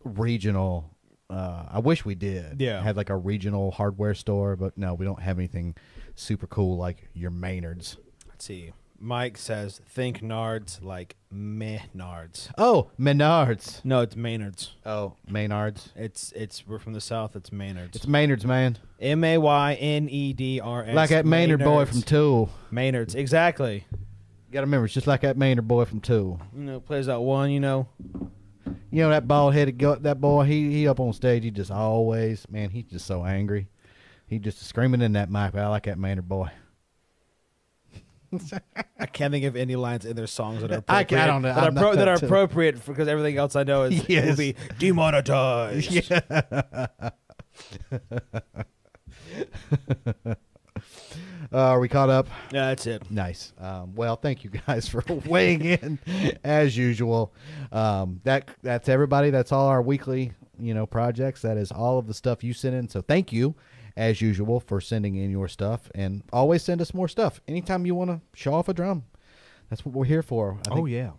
regional. Uh, I wish we did. Yeah. had like a regional hardware store, but no, we don't have anything super cool like your Maynards. Let's see. Mike says, think Nards like meh Nards. Oh, Menards. No, it's Maynards. Oh, Maynards. It's it's we're from the south. It's Maynards. It's Maynards, man. M A Y N E D R S. like that Maynard boy from Tool. Maynards, exactly. You gotta remember, it's just like that Maynard boy from Tool. You know, plays that one. You know, You know that bald headed go that boy. He he up on stage. He just always man. He's just so angry. He just screaming in that mic. I like that Maynard boy. I can't think of any lines in their songs that are I appropriate. ca- I don't know. that are, pro- that are too- appropriate because everything else I know is Yes. will be demonetized. Uh, are we caught up? Yeah, that's it. Nice. Um, well, thank you guys for weighing in as usual. Um, that that's everybody. That's all our weekly you know projects. That is all of the stuff you sent in. So thank you as usual for sending in your stuff and always send us more stuff anytime you want to show off a drum. That's what we're here for. I think- yeah.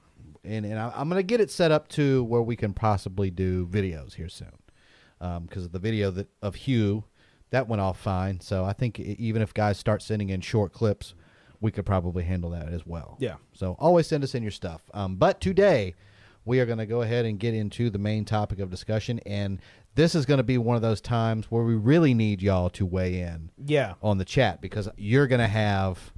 and and I, I'm gonna get it set up to where we can possibly do videos here soon, because of the video that of Hugh that went off fine. So I think even if guys start sending in short clips, we could probably handle that as well. Yeah. So always send us in your stuff. Um, but today we are going to go ahead and get into the main topic of discussion, and this is going to be one of those times where we really need y'all to weigh in Yeah. on the chat because you're going to have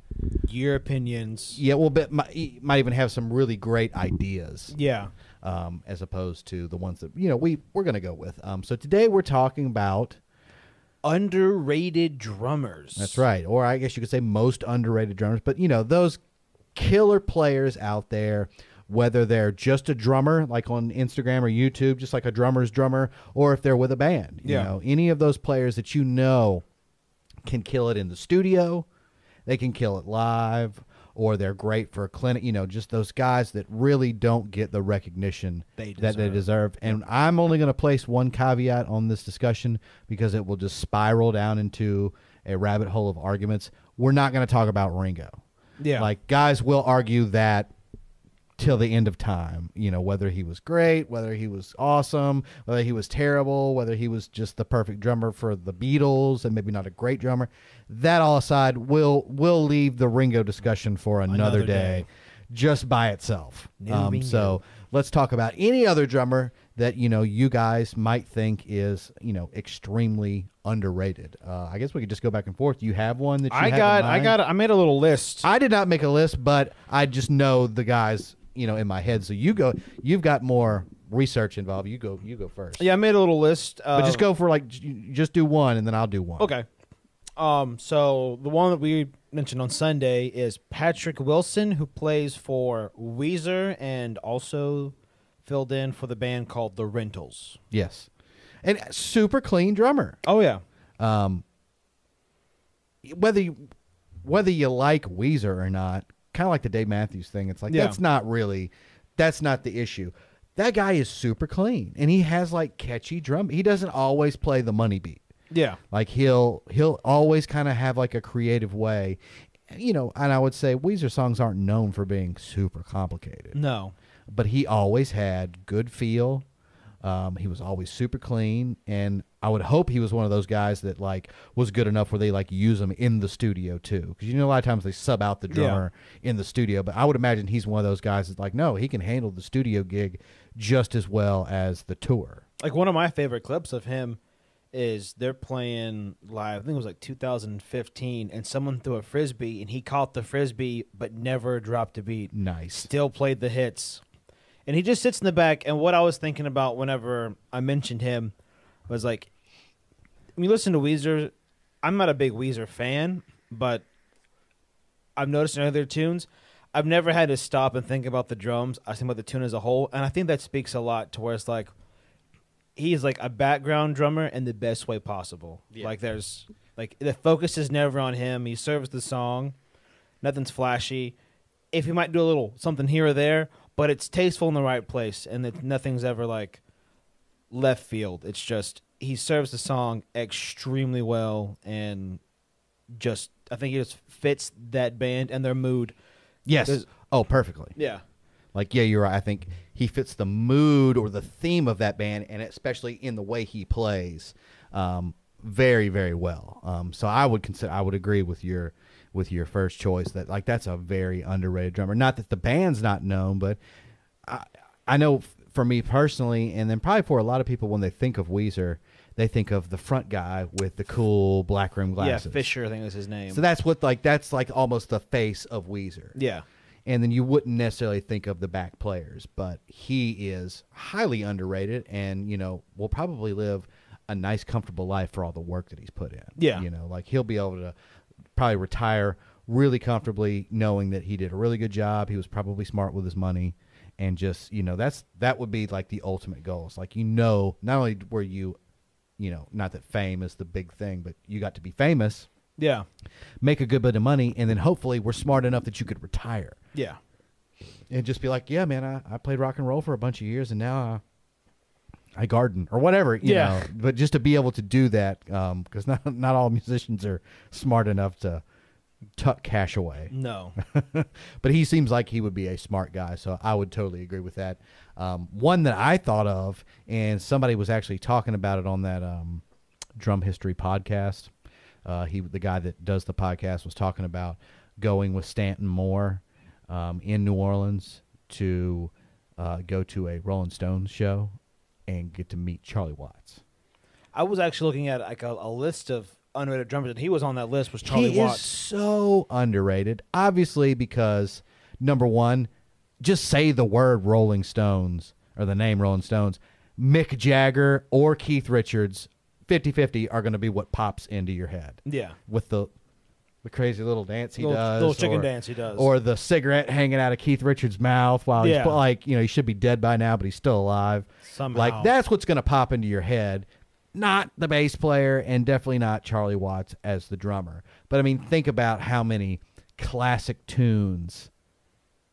Your opinions. yeah, well, but might, might even have some really great ideas Yeah. um, as opposed to the ones that you know we we're going to go with. Um, so today we're talking about Underrated drummers. that's right, or I guess you could say most underrated drummers, but you know those killer players out there. Whether they're just a drummer, like on Instagram or YouTube, just like a drummer's drummer, or if they're with a band, you Yeah. know, any of those players that you know can kill it in the studio, they can kill it live, or they're great for a clinic. You know, just those guys that really don't get the recognition They that they deserve. deserve. And I'm only going to place one caveat on this discussion because it will just spiral down into a rabbit hole of arguments. We're not going to talk about Ringo. Yeah. Like guys will argue that till the end of time, you know, whether he was great, whether he was awesome, whether he was terrible, whether he was just the perfect drummer for the Beatles and maybe not a great drummer. That all aside, we'll we'll leave the Ringo discussion for another, Another day, day. just by itself. Um, so let's talk about any other drummer that you know you guys might think is you know extremely underrated. Uh, I guess we could just go back and forth. You have one that you I got. I got. I made a little list. I did not make a list, but I just know the guys, you know, in my head. So you go. You've got more research involved. You go. You go first. yeah, I made a little list. But just go for like, j- just do one, and then I'll do one. Okay. Um, so the one that we mentioned on Sunday is Patrick Wilson, who plays for Weezer and also filled in for the band called The Rentals. Yes, and super clean drummer. Oh yeah, Um, whether you, whether you like Weezer or not, kind of like the Dave Matthews thing. It's like Yeah. that's not really that's not the issue. That guy is super clean, and he has like catchy drum. He doesn't always play the money beat. yeah, Like he'll he'll always kind of have like a creative way, you know. And I would say Weezer songs aren't known for being super complicated, no, but he always had good feel. Um, he was always super clean, and I would hope he was one of those guys that like was good enough where they like use him in the studio too, because you know a lot of times they sub out the Yeah. drummer in the studio. But I would imagine he's one of those guys that's like, no, he can handle the studio gig just as well as the tour. like one of my favorite clips of him is they're playing live. I think it was like 2015, and someone threw a frisbee, and he caught the frisbee but never dropped a beat. Nice. still played the hits. And he just sits in the back. And what I was thinking about whenever I mentioned him was like, when you listen to Weezer, I'm not a big Weezer fan, but I've noticed in other tunes, I've never had to stop and think about the drums. I think about the tune as a whole. And I think that speaks a lot to where it's like, he's like a background drummer in the best way possible. Yeah. Like, there's, like, the focus is never on him. He serves the song, nothing's flashy if he might do a little something here or there, but it's tasteful in the right place, and it, nothing's ever like left field. It's just he serves the song extremely well, and just I think he just fits that band and their mood. Yes. There's- Oh, perfectly. Yeah, Like, yeah, you're right. I think he fits the mood or the theme of that band, and especially in the way he plays, um, very, very well. Um, so I would consider, I would agree with your with your first choice that like that's a very underrated drummer. Not that the band's not known, but I, I know for me personally, and then probably for a lot of people when they think of Weezer, they think of the front guy with the cool black rim glasses. yeah. Fisher, I think was his name. So that's what like that's like almost the face of Weezer yeah, and then you wouldn't necessarily think of the back players, but he is highly underrated, and you know will probably live a nice, comfortable life for all the work that he's put in. Yeah. you know, like he'll be able to probably retire really comfortably, knowing that he did a really good job. He was probably smart with his money, and just you know that's that would be like the ultimate goal. It's like you know, not only were you, you know, not that fame is the big thing, but you got to be famous, yeah, make a good bit of money, and then hopefully we're smart enough that you could retire yeah, and just be like, yeah, man, I, I played rock and roll for a bunch of years, and now I, I garden or whatever, you Yeah. know. But just to be able to do that, um, because not not all musicians are smart enough to tuck cash away. no, but he seems like he would be a smart guy, so I would totally agree with that. Um, one that I thought of, and somebody was actually talking about it on that um, drum history podcast. Uh, he, the guy that does the podcast, was talking about going with Stanton Moore um, in New Orleans to uh, go to a Rolling Stones show and get to meet Charlie Watts. I was actually looking at like a, a list of underrated drummers, and he was on that list. Was Charlie he Watts? is so underrated. Obviously, because number one, just say the word Rolling Stones or the name Rolling Stones. Mick Jagger or Keith Richards, 50-50 are going to be what pops into your head Yeah, with the the crazy little dance he little, does, little chicken or, dance he does. or the cigarette hanging out of Keith Richards' mouth while Yeah. he's like, you know, he should be dead by now, but he's still alive. Somehow. Like that's what's going to pop into your head. Not the bass player, and definitely not Charlie Watts as the drummer. But I mean, think about how many classic tunes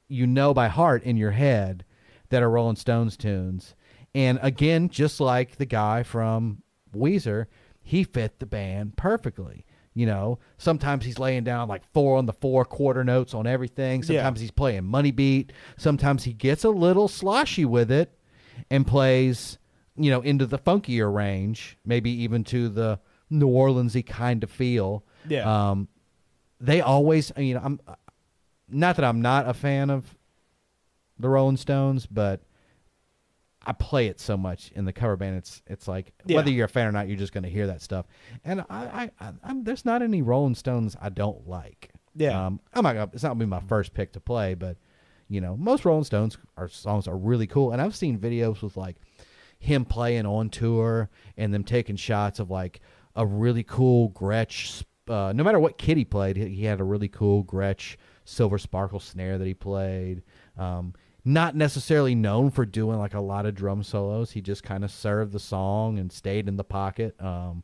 you know by heart in your head that are Rolling Stones tunes. And again, just like the guy from Weezer, he fit the band perfectly. You know, sometimes he's laying down like four on the four quarter notes on everything. Yeah. Sometimes he's playing money beat. Sometimes he gets a little sloshy with it and plays, you know, into the funkier range, maybe even to the New Orleansy kind of feel. Yeah. Um, they always, you know, I'm not that I'm not a fan of the Rolling Stones, but I play it so much in the cover band. It's it's like Yeah. whether you're a fan or not, you're just going to hear that stuff. And I, I, I I'm, there's not any Rolling Stones I don't like. Yeah. um, I'm not. Gonna, it's not gonna be my first pick to play, but you know, most Rolling Stones are songs are really cool, and I've seen videos with like him playing on tour and them taking shots of like a really cool Gretsch uh, no matter what kit he played, he, he had a really cool Gretsch silver sparkle snare that he played. Um, not necessarily known for doing like a lot of drum solos. He just kind of served the song and stayed in the pocket. Um,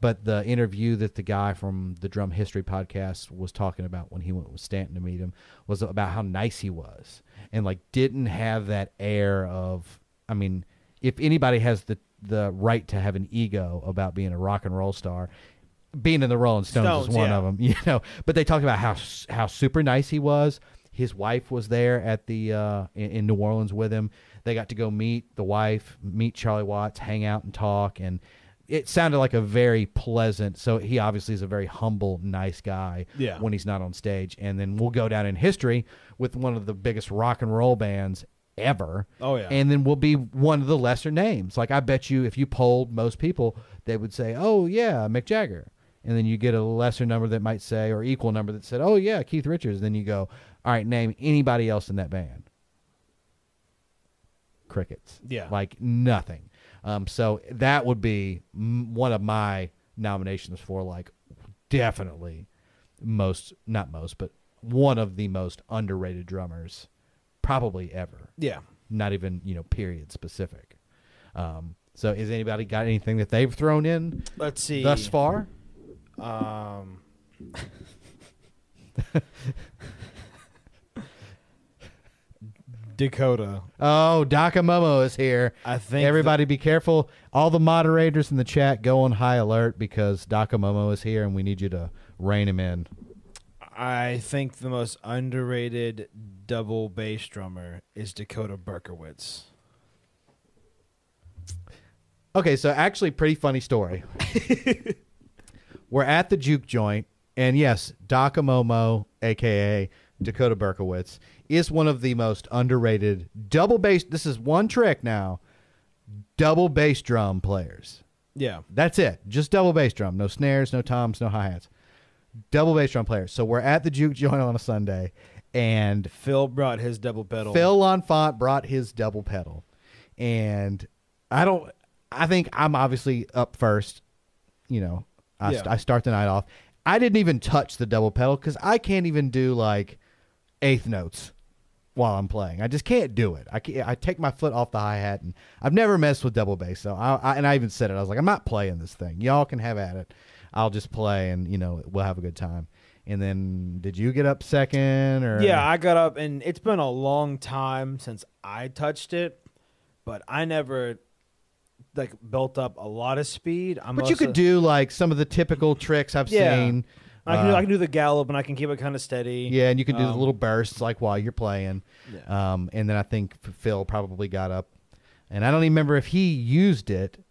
but the interview that the guy from the Drum History podcast was talking about when he went with Stanton to meet him was about how nice he was and like didn't have that air of. I mean, if anybody has the the right to have an ego about being a rock and roll star, being in the Rolling Stones, Stones, is one yeah. of them. You know, but they talked about how how super nice he was. His wife was there at the uh, in, in New Orleans with him. They got to go meet the wife, meet Charlie Watts, hang out and talk, and it sounded like a very pleasant. So he obviously is a very humble, nice guy. Yeah. When he's not on stage, and then we'll go down in history with one of the biggest rock and roll bands ever. Oh, yeah. And then we'll be one of the lesser names. Like I bet you, if you polled most people, they would say, "Oh yeah, Mick Jagger." And then you get a lesser number that might say, or equal number that said, "Oh yeah, Keith Richards." Then you go, "All right, name anybody else in that band." Crickets. Yeah. Like nothing. Um, so that would be m- one of my nominations for like definitely most, not most, but one of the most underrated drummers probably ever Yeah. not even you know period specific. Um, so, has anybody got anything that they've thrown in Let's see. thus far? Um, Dakota. Oh, Momo is here. I think Everybody, be careful. All the moderators in the chat go on high alert because Momo is here, and we need you to rein him in. I think the most underrated double bass drummer is Dakota Berkowitz. Okay, so actually, pretty funny story. We're at the juke joint, and yes, Dakamomo, aka Dakota Berkowitz, is one of the most underrated double bass. This is one trick now. Double bass drum players. Yeah. That's it. Just double bass drum. No snares, no toms, no hi hats. Double bass drum players. So we're at the juke joint on a Sunday, and Phil brought his double pedal. Phil L'Enfant brought his double pedal, and I don't. I think I'm obviously up first. You know, I, Yeah. I start the night off. I didn't even touch the double pedal because I can't even do like eighth notes while I'm playing. I just can't do it. I can't, I take my foot off the hi hat, and I've never messed with double bass. So I, I and I even said it. I was like, I'm not playing this thing. Y'all can have at it. I'll just play, and you know, we'll have a good time. And then, did you get up second or? Yeah, I got up, and it's been a long time since I touched it, but I never like built up a lot of speed. I'm But you could do like some of the typical tricks I've Yeah. seen. I can, do, Uh, I can do the gallop, and I can keep it kind of steady. yeah, and you can do the Um, little bursts like while you're playing. Yeah. Um, and then I think Phil probably got up, and I don't even remember if he used it.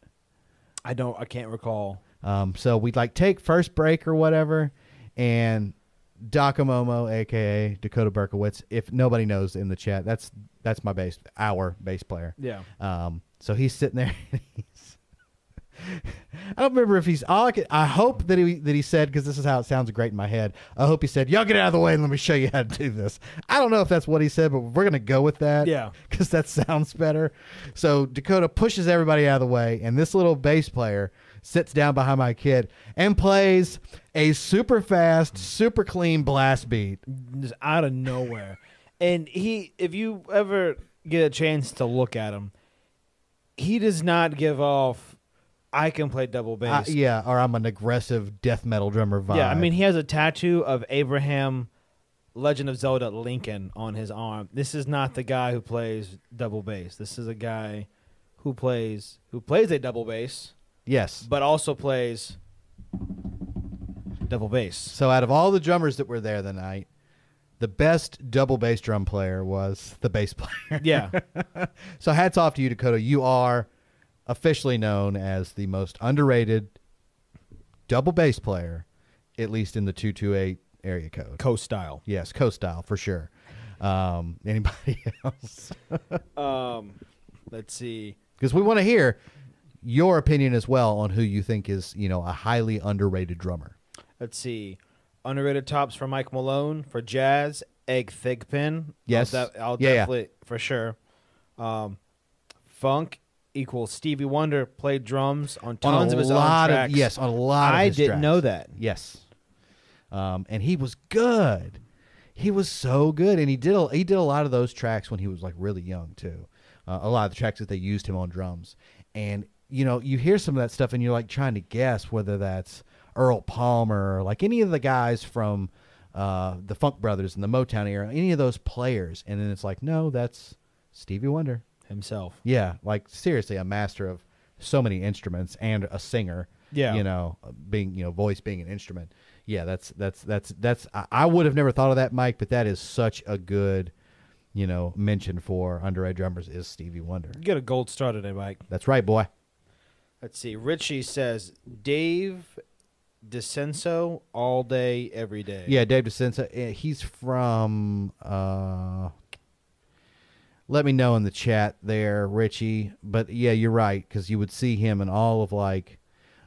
I don't. I can't recall. Um, so we'd like take first break or whatever, and Docomomo, aka Dakota Berkowitz. If nobody knows in the chat, that's that's my bass, our bass player. Yeah. Um, so he's sitting there. He's, I don't remember if he's. All I, could, I hope that he that he said because this is how it sounds great in my head. I hope he said, "Y'all get out of the way and let me show you how to do this." I don't know if that's what he said, but we're gonna go with that. Yeah. because that sounds better. So Dakota pushes everybody out of the way, and this little bass player sits down behind my kid and plays a super fast, super clean blast beat. just out of nowhere. And he, if you ever get a chance to look at him, he does not give off. I can play double bass. yeah, or I'm an aggressive death metal drummer vibe. Yeah, I mean, he has a tattoo of Abraham, Legend of Zelda Lincoln on his arm. This is not the guy who plays double bass. This is a guy who plays who plays a double bass, yes. but also plays double bass. So out of all the drummers that were there the night, the best double bass drum player was the bass player. Yeah, so hats off to you, Dakota. You are officially known as the most underrated double bass player, at least in the two two eight area code. co style. Yes, Coast style for sure. Um, anybody else? Um, let's see. Because we want to hear your opinion as well on who you think is you know a highly underrated drummer. Let's see. Underrated tops for Mike Malone for jazz. Ed Thigpen. Yes. I'll, de- I'll Yeah, yeah. definitely for sure. Um, funk equals Stevie Wonder played drums on on tons a of his lot own tracks. of yes, on a lot. Of I didn't tracks. know that. Yes. um, and he was good. He was so good, and he did a, he did a lot of those tracks when he was like really young too. Uh, a lot of the tracks that they used him on drums, and you know you hear some of that stuff, and you're like trying to guess whether that's Earl Palmer or like any of the guys from uh, the Funk Brothers and the Motown era, any of those players, and then it's like no, that's Stevie Wonder. himself. Yeah, like seriously, a master of so many instruments and a singer. Yeah. you know, being you know, voice being an instrument. Yeah, that's that's that's that's. I, I would have never thought of that, Mike, but that is such a good, you know, mention for underage drummers is Stevie Wonder. You get a gold star today, Mike. That's right, boy. Let's see. Richie says Dave DiCenso all day, every day. Yeah, Dave DiCenso. eh, He's from. uh Let me know in the chat there, Richie. But yeah, you're right because you would see him in all of like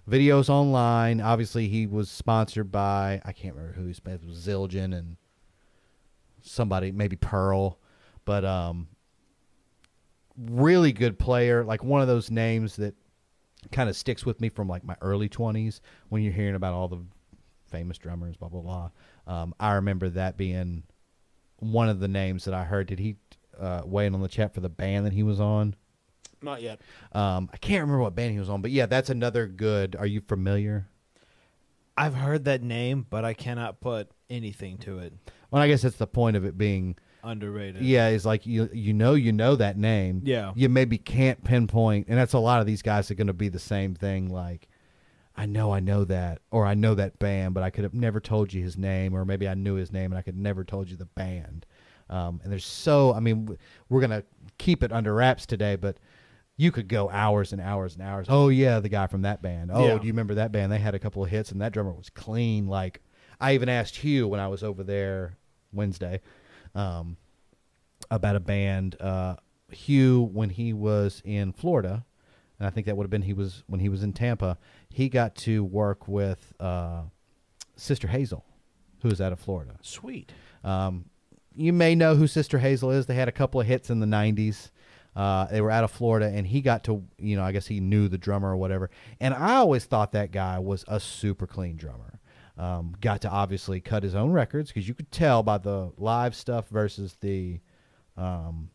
videos online. Obviously, he was sponsored by I can't remember who he was Zildjian and somebody, maybe Pearl, but um, really good player. Like one of those names that kind of sticks with me from like my early 20s when you're hearing about all the famous drummers, blah blah blah. Um, I remember that being one of the names that I heard. Did he uh, weigh in on the chat for the band that he was on? Not yet. Um, I can't remember what band he was on, but yeah, that's another good. Are you familiar? I've heard that name, but I cannot put anything to it. Well, I guess that's the point of it being. Underrated. Yeah, is like you you know you know that name. Yeah. You maybe can't pinpoint, and that's a lot of these guys are going to be the same thing. Like, I know I know that, or I know that band, but I could have never told you his name, or maybe I knew his name and I could never told you the band. Um, and there's so I mean we're gonna keep it under wraps today, but you could go hours and hours and hours. Oh yeah, the guy from that band. Oh, Yeah. do you remember that band? They had a couple of hits, and that drummer was clean. Like I even asked Hugh when I was over there Wednesday um, about a band. Uh, Hugh, when he was in Florida, and I think that would have been he was when he was in Tampa. He got to work with uh, Sister Hazel, who is out of Florida. Sweet. Um, you may know who Sister Hazel is. They had a couple of hits in the '90s. Uh, they were out of Florida, and he got to, you know, I guess he knew the drummer or whatever. And I always thought that guy was a super clean drummer. Um, got to obviously cut his own records because you could tell by the live stuff versus the um,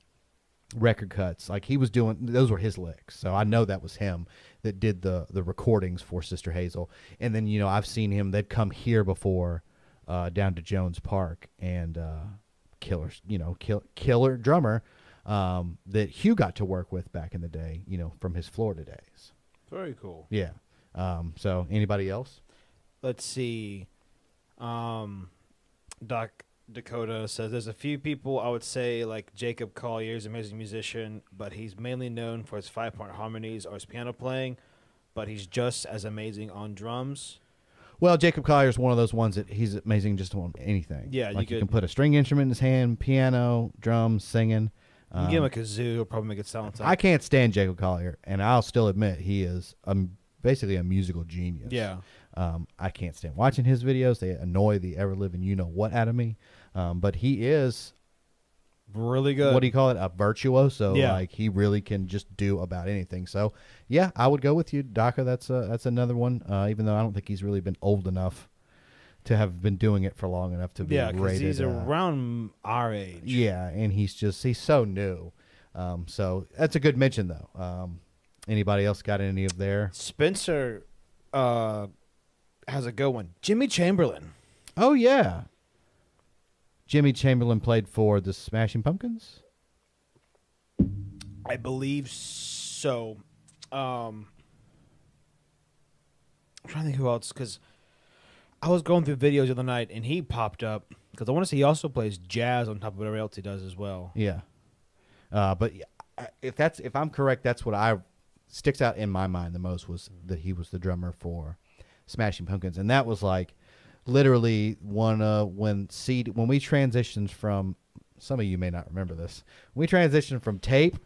record cuts. Like he was doing, those were his licks. So I know that was him that did the the recordings for Sister Hazel. And then you know I've seen him. They've come here before, uh, down to Jones Park and uh, killer, you know, kill, killer drummer um, that Hugh got to work with back in the day. You know, from his Florida days. Very cool. Yeah. Um, so anybody else? Let's see. Um, Doc Dakota says there's a few people I would say like Jacob Collier is an amazing musician, but he's mainly known for his five part harmonies or his piano playing. But he's just as amazing on drums. Well, Jacob Collier is one of those ones that he's amazing just on anything. Yeah, like you, could- can put a string instrument in his hand, piano, drums, singing. You give him Um, a kazoo, he'll probably make it sound. I can't stand Jacob Collier, and I'll still admit he is um, basically a musical genius. Yeah. Um, I can't stand watching his videos. They annoy the ever living you know what out of me. Um, but he is really good. what do you call it? A virtuoso. Yeah. Like he really can just do about anything. So yeah, I would go with you, Daka. That's uh, that's another one. Uh, even though I don't think he's really been old enough to have been doing it for long enough to be yeah, rated. he's uh, around our age. yeah, and he's just he's so new. Um, so that's a good mention though. Um, anybody else got any of their? Spencer uh, has a good one. Jimmy Chamberlin. Oh yeah. Jimmy Chamberlin played for the Smashing Pumpkins. I believe so. Um, I'm trying to think who else because I was going through videos the other night and he popped up because I want to say he also plays jazz on top of whatever else he does as well. Yeah. Uh, but if that's if I'm correct, that's what I sticks out in my mind the most was that he was the drummer for Smashing Pumpkins, and that was like literally one uh when CD when we transitioned from some of you may not remember this we transitioned from tape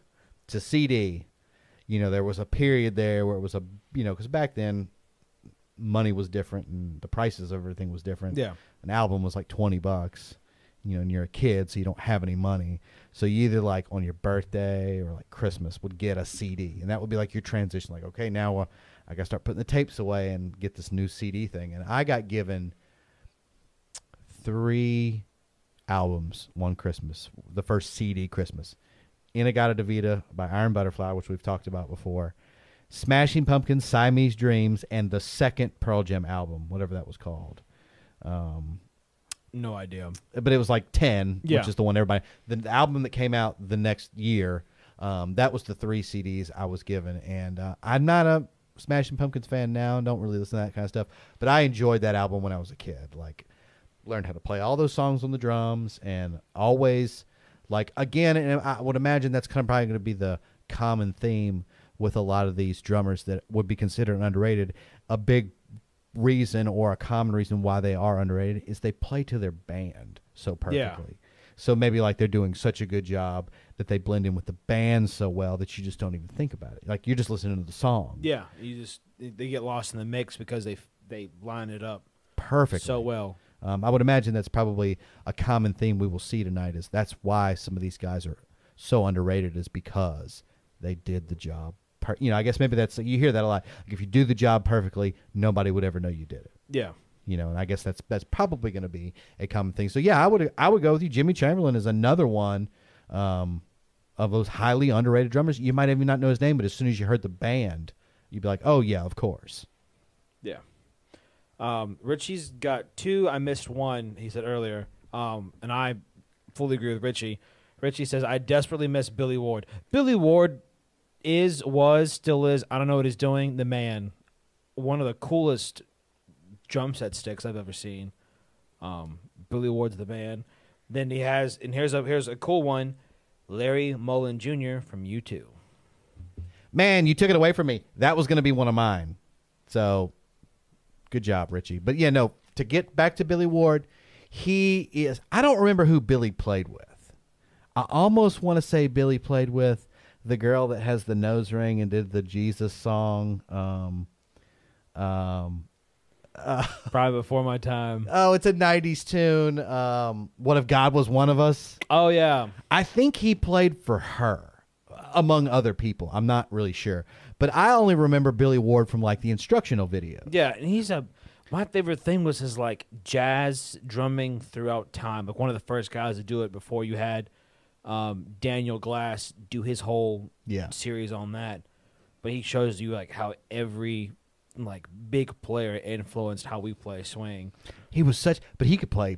to CD. You know, there was a period there where it was a you know because back then money was different and the prices of everything was different Yeah. an album was like 20 bucks you know and you're a kid so you don't have any money so you either like on your birthday or like christmas would get a cd and that would be like your transition like okay now uh, i gotta start putting the tapes away and get this new cd thing and i got given three albums one Christmas, the first CD Christmas. In-A-Gadda-Da-Vida by Iron Butterfly, which we've talked about before. Smashing Pumpkins, Siamese Dreams, and the second Pearl Jam album, whatever that was called. Um, No idea. but it was like 10 Yeah. which is the one everybody the, the album that came out the next year um, that was the three cds i was given and uh, i'm not a smashing pumpkins fan now don't really listen to that kind of stuff but i enjoyed that album when i was a kid like learned how to play all those songs on the drums and always like again and i would imagine that's kind of probably going to be the common theme with a lot of these drummers that would be considered underrated a big reason or a common reason why they are underrated is they play to their band so Yeah. perfectly. So maybe like they're doing such a good job that they blend in with the band so well that you just don't even think about it. Like you're just listening to the song Yeah, you just they- get lost in the mix because they they line it up perfect so well. Um, I would imagine that's probably a common theme we will see tonight. Is that's why some of these guys are so underrated is because they did the job. Per- you know, I guess maybe that's you hear that a lot. Like if you do the job perfectly, nobody would ever know you did it. Yeah. you know, and I guess that's that's probably going to be a common thing. So yeah, I would I would go with you. Jimmy Chamberlin is another one um, of those highly underrated drummers. You might even not know his name, but as soon as you heard the band, you'd be like, oh yeah, of course. Yeah. Um, Richie's got two. I missed one. He said earlier, um, and I fully agree with Richie. Richie says I desperately miss Billy Ward. Billy Ward is, was, still is. I don't know what he's doing. The man, one of the coolest drum set sticks I've ever seen. Um, Billy Ward's the man. Then he has, and here's a here's a cool one, Larry Mullen Jr. from U two. Man, you took it away from me. That was going to be one of mine. So good job, Richie. But yeah, no, to get back to Billy Ward, he is I don't remember who Billy played with. I almost want to say Billy played with the girl that has the nose ring and did the Jesus song. Um um Probably before my time. oh, it's a 90s tune. Um What if God was one of us? Oh yeah, I think he played for her, among other people. I'm not really sure, but I only remember Billy Ward from like the instructional video. Yeah, and he's a. My favorite thing was his like jazz drumming throughout time. Like one of the first guys to do it before you had um, Daniel Glass do his whole Yeah. series on that. But he shows you like how every like big player influenced how we play swing. He was such, but he could play.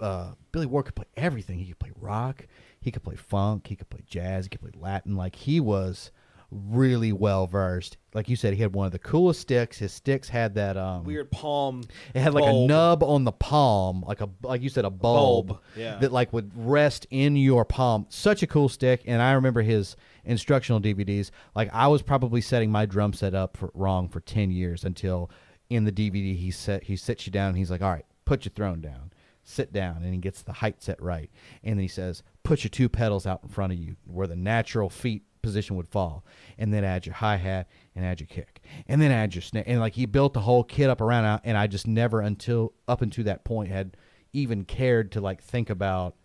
Uh, Billy Ward could play everything. He could play rock. He could play funk. He could play jazz. He could play Latin. Like he was really well versed. Like you said, he had one of the coolest sticks. His sticks had that um Weird palm. It had like bulb. a nub on the palm, like a like you said, a bulb, bulb, yeah. that like would rest in your palm. Such a cool stick, and I remember his instructional DVDs. Like I was probably setting my drum set up for, wrong for ten years until in the DVD he set he sits you down and he's like, "All right, put your throne down, sit down," and he gets the height set right, and then he says, "Put your two pedals out in front of you where the natural feet." Position would fall. And then add your hi-hat and add your kick. And then add your snare and like he built the whole kit up around and i just never until up until that point had even cared to like think about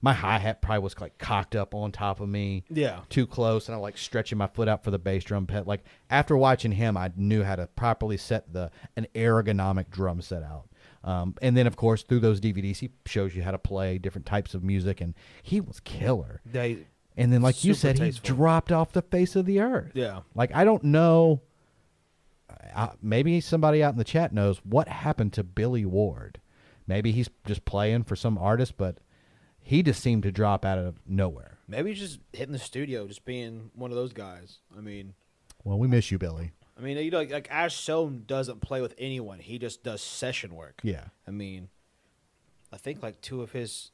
my hi-hat probably was like cocked up on top of me. Yeah. too close and I'm like stretching my foot out for the bass drum pet. Like after watching him i knew how to properly set the an ergonomic drum set out. Um, and then of course through those dvds he shows you how to play different types of music and he was killer. They. And then, like you Super said, he dropped off the face of the earth. Yeah. Like I don't know. Uh, maybe somebody out in the chat knows what happened to Billy Ward. Maybe he's just playing for some artist, but he just seemed to drop out of nowhere. Maybe he's just hitting the studio, just being one of those guys. I mean, Well, we miss you, Billy. I mean, you know, like, like Ash Soan doesn't play with anyone. He just does session work. Yeah. I mean, I think like two of his,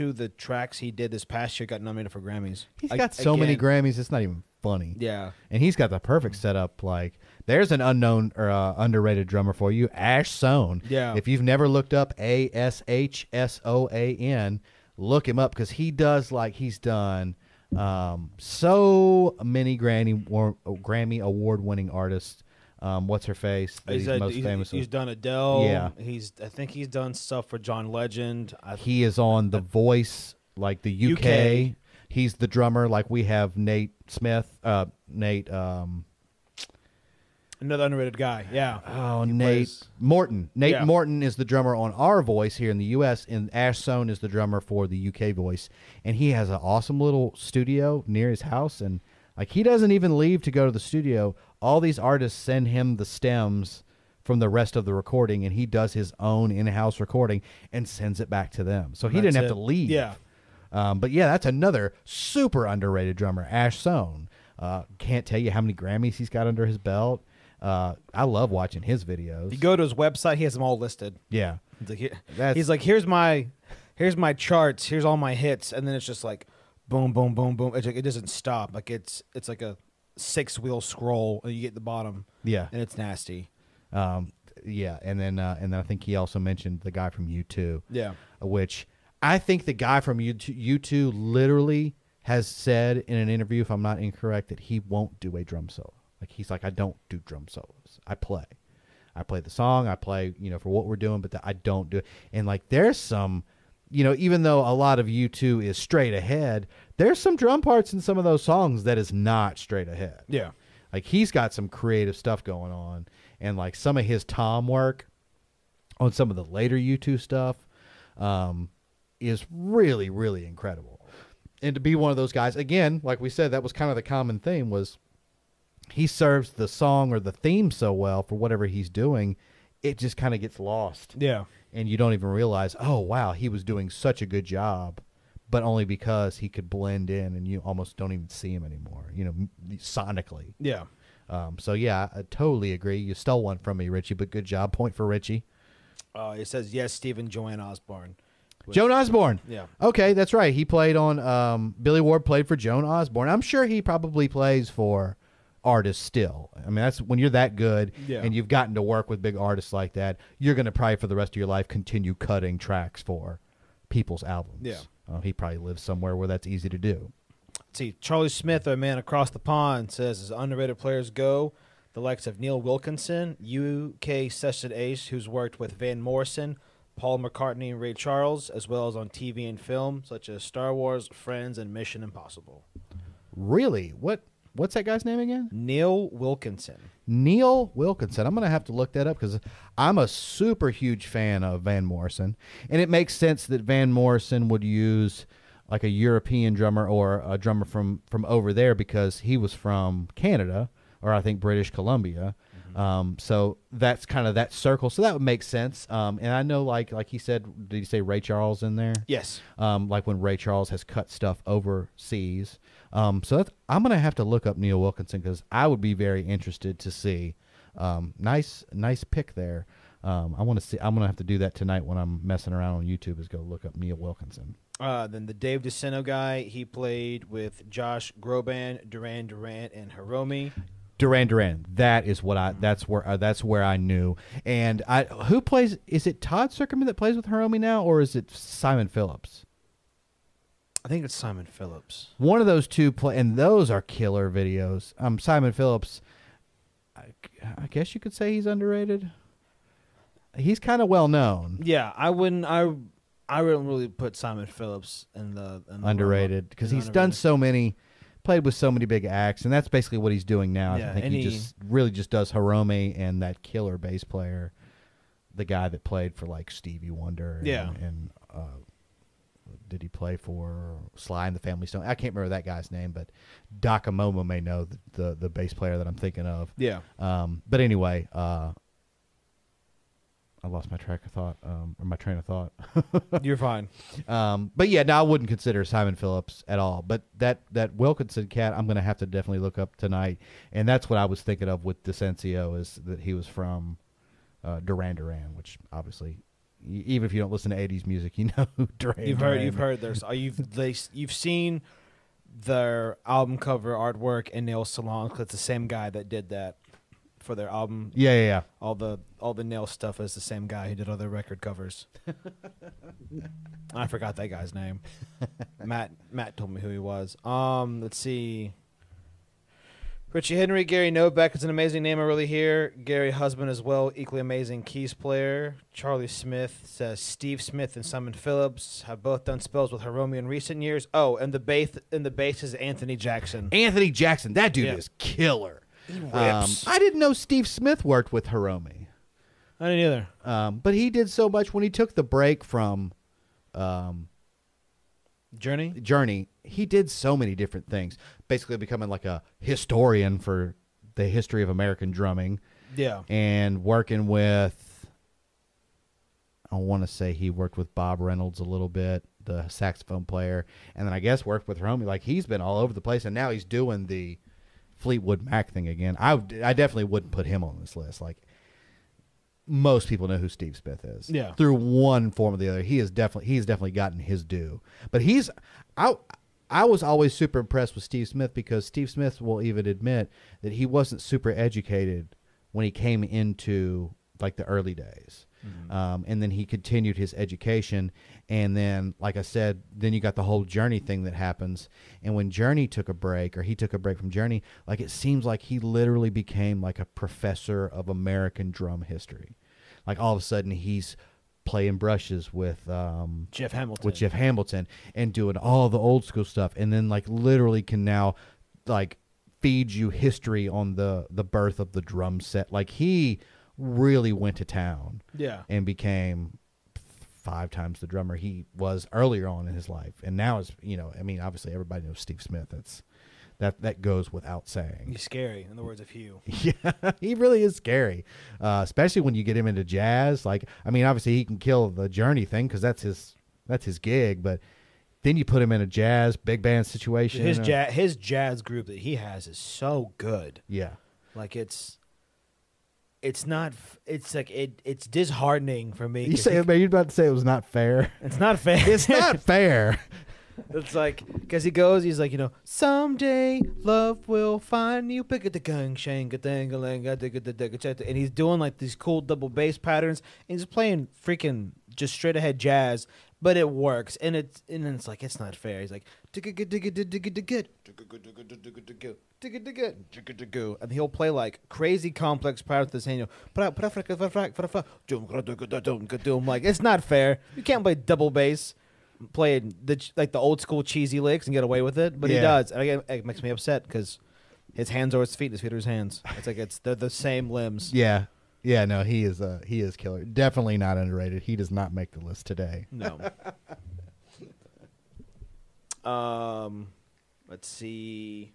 of the tracks he did this past year got nominated for Grammys. He's got so many Grammys. It's not even funny. Yeah, And he's got the perfect setup. Like, there's an unknown or uh, underrated drummer for you, Ash Soan. Yeah. If you've never looked up A S H S O A N, look him up because he does like he's done um, so many Grammy war- Grammy award winning artists. Um, what's her face? he's, He's, a- most he's, famous. he's of? done Adele. Yeah. he's. I think he's done stuff for John Legend. I, He is on The Voice, like the UK. UK. He's the drummer. Like we have Nate Smith, uh, Nate. Um, Another underrated guy. Yeah. Oh, He Nate plays- Morton. Nate Yeah. Morton is the drummer on our voice here in the U.S., and Ash Soan is the drummer for the U.K. voice. And he has an awesome little studio near his house, and like he doesn't even leave to go to the studio. All these artists send him the stems from the rest of the recording, and he does his own in-house recording and sends it back to them. So he That's didn't have it. to leave. Yeah. Um, but yeah, that's another super underrated drummer, Ash Soan. Uh, can't tell you how many Grammys he's got under his belt. Uh, I love watching his videos. If you go to his website, he has them all listed. yeah. He's like, here- he's like, here's my, here's my charts. Here's all my hits, and then it's just like, boom, boom, boom, boom. It's like, it doesn't stop. Like it's it's like a six wheel scroll, and you get the bottom, Yeah. and it's nasty. Um, yeah, and then uh, and then I think he also mentioned the guy from U two, Yeah. which I think the guy from U two U two literally has said in an interview, if I'm not incorrect, that he won't do a drum solo. Like he's like, I don't do drum solos. I play, I play the song. I play, you know, for what we're doing, but the, I don't do it. And like, there's some, you know, even though a lot of U two is straight ahead, there's some drum parts in some of those songs that is not straight ahead. Yeah. Like he's got some creative stuff going on, and like some of his tom work on some of the later U2 stuff um, is really, really incredible. And to be one of those guys, again, like we said, that was kind of the common theme was he serves the song or the theme so well for whatever he's doing, it just kind of gets lost Yeah. and you don't even realize, oh wow, he was doing such a good job, but only because he could blend in, and you almost don't even see him anymore. You know, sonically. Yeah. Um, so yeah, I totally agree. You stole one from me, Richie, but good job. Point for Richie. Uh, it says yes, Stephen Joan Osborne. Joan Osborne. Yeah. Okay, that's right. He played on. Um, Billy Ward played for Joan Osborne. I'm sure he probably plays for artists still. I mean, that's when you're that good Yeah. and you've gotten to work with big artists like that. You're going to probably for the rest of your life continue cutting tracks for people's albums. Yeah. Uh, he probably lives somewhere where that's easy to do. Let's see, Charlie Smith, a man across the pond, says as underrated players go, the likes of Neil Wilkinson, UK session ace, who's worked with Van Morrison, Paul McCartney, and Ray Charles, as well as on TV and film such as Star Wars, Friends, and Mission Impossible. Really? What? What's that guy's name again? Neil Wilkinson. Neil Wilkinson. I'm going to have to look that up because I'm a super huge fan of Van Morrison, and it makes sense that Van Morrison would use like a European drummer or a drummer from from over there because he was from Canada or I think British Columbia. Um, so that's kind of that circle. So that would make sense. Um, and I know, like like he said, did he say Ray Charles in there? Yes. um, like when Ray Charles has cut stuff overseas. Um, so that's, I'm gonna have to look up Neil Wilkinson because I would be very interested to see. Um, nice, nice pick there. Um, I want to see. I'm gonna have to do that tonight when I'm messing around on YouTube. Is go look up Neil Wilkinson. Uh, then the Dave DiCenso guy, he played with Josh Groban, Duran Duran, and Hiromi. Duran Duran. That is what I. That's where. Uh, that's where I knew. And I. Who plays? Is it Todd Sucherman that plays with Hiromi now, or is it Simon Phillips? I think it's Simon Phillips. One of those two play, and those are killer videos. Um, Simon Phillips, I, I guess you could say he's underrated. He's kind of well known, Yeah, I wouldn't. I I wouldn't really put Simon Phillips in the, in the underrated because he's done so many, played with so many big acts, and that's basically what he's doing now. Yeah, I think he, he- just really just does Hiromi and that killer bass player, the guy that played for like Stevie Wonder. And, Yeah. and uh, did he play for Sly and the Family Stone? I can't remember that guy's name, but Dakamomo may know the, the the bass player that I'm thinking of. Yeah, Um, but anyway, uh, I lost my track of thought, um, or my train of thought. you're fine. um, but yeah, no, I wouldn't consider Simon Phillips at all. But that that Wilkinson cat, I'm going to have to definitely look up tonight, and that's what I was thinking of with DiCenso is that he was from uh, Duran Duran, which obviously, even if you don't listen to '80s music, you know who Duran. You've heard. You've heard. Uh, You've they, you've seen their album cover artwork and nail salon. 'cause it's the same guy that did that for their album. Yeah, yeah, yeah. All the all the nail stuff is the same guy who did all their record covers. I forgot that guy's name. Matt Matt told me who he was. Um, let's see. Richie Henry, Gary Novak is an amazing name I really hear. Gary Husband as well, equally amazing keys player. Charlie Smith says Steve Smith and Simon Phillips have both done spells with Hiromi in recent years. Oh, and the bass and the bass is Anthony Jackson. Anthony Jackson, that dude Yeah. is killer. Um, rips. I didn't know Steve Smith worked with Hiromi, I didn't either. um, but he did so much when he took the break from um, Journey. Journey. He did so many different things, basically becoming like a historian for the history of American drumming Yeah. and working with. I want to say he worked with Bob Reynolds a little bit, the saxophone player, and then I guess worked with Hiromi. Like he's been all over the place, and now he's doing the Fleetwood Mac thing again. I, I definitely wouldn't put him on this list. Like most people know who Steve Smith is. Yeah. Through one form or the other, he is definitely he's definitely gotten his due. But he's I I was always super impressed with Steve Smith because Steve Smith will even admit that he wasn't super educated when he came into like the early days. Um, and then he continued his education. And then, like I said, then you got the whole Journey thing that happens. And when Journey took a break, or he took a break from Journey, like it seems like he literally became like a professor of American drum history. Like all of a sudden, he's playing brushes with um, Jeff Hamilton. with Jeff Hamilton and doing all the old school stuff, and then like literally can now like feed you history on the the birth of the drum set. Like he really went to town Yeah. and became five times the drummer he was earlier on in his life, and now is you know I mean obviously everybody knows Steve Smith. That's that that goes without saying. He's scary, in the words of Hugh. Yeah, he really is scary, uh, especially when you get him into jazz. Like, I mean, obviously he can kill the Journey thing because that's his that's his gig. But then you put him in a jazz big band situation. His uh, jazz, his jazz group that he has is so good. yeah, Like it's, it's not. It's like it. It's disheartening for me. You say, he- man, you're about to say it was not fair. it's not fair. It's not fair. It's like because he goes, he's like, you know, someday love will find you. Pick it the gung shang and he's doing like these cool double bass patterns. And he's playing freaking just straight ahead jazz, but it works. And it's and it's like it's not fair. He's like and he'll play like crazy complex patterns with his hand. Like it's not fair. You can't play double bass playing the ch- like the old school cheesy licks and get away with it, but he Yeah. does. And again, it makes me upset because his hands are his feet, his feet are his hands. It's like it's they're the same limbs. Yeah, yeah. No, he is. Uh, he is killer. Definitely not underrated. He does not make the list today. No. um, let's see.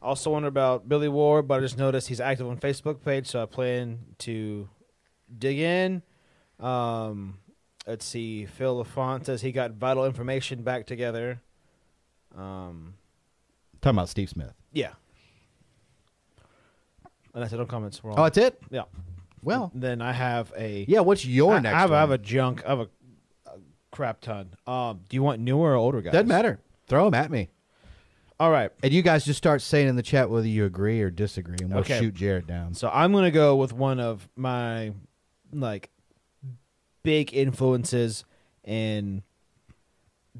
Also wonder about Billy Ward, but I just noticed he's active on Facebook page, so I plan to dig in. Um, let's see. Phil LaFont says he got vital information back together. Um, Talking about Steve Smith. yeah. And that's it on comments. We're all- Oh, that's it. yeah. Well, Then I have a yeah. What's your I, next? I have, I have one? a junk. I have a, a crap ton. Um, do you want newer or older guys? Doesn't matter. Throw them at me. All right. And you guys just start saying in the chat whether you agree or disagree, and we'll Okay. shoot Jarrett down. So I'm gonna go with one of my like big influences and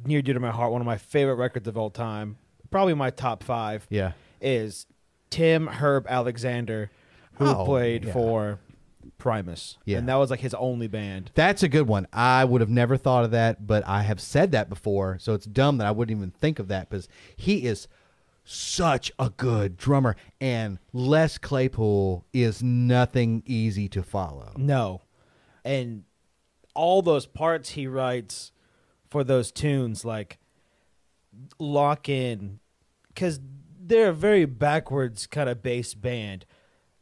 near dear to my heart. One of my favorite records of all time, probably my top five, Yeah. is Tim Herb Alexander, who Oh, played yeah. for Primus. Yeah. and that was like his only band. That's a good one. I would have never thought of that, but I have said that before, so it's dumb that I wouldn't even think of that because he is such a good drummer, and Les Claypool is nothing easy to follow. No. And all those parts he writes for those tunes, like lock in, because they're a very backwards kind of bass band.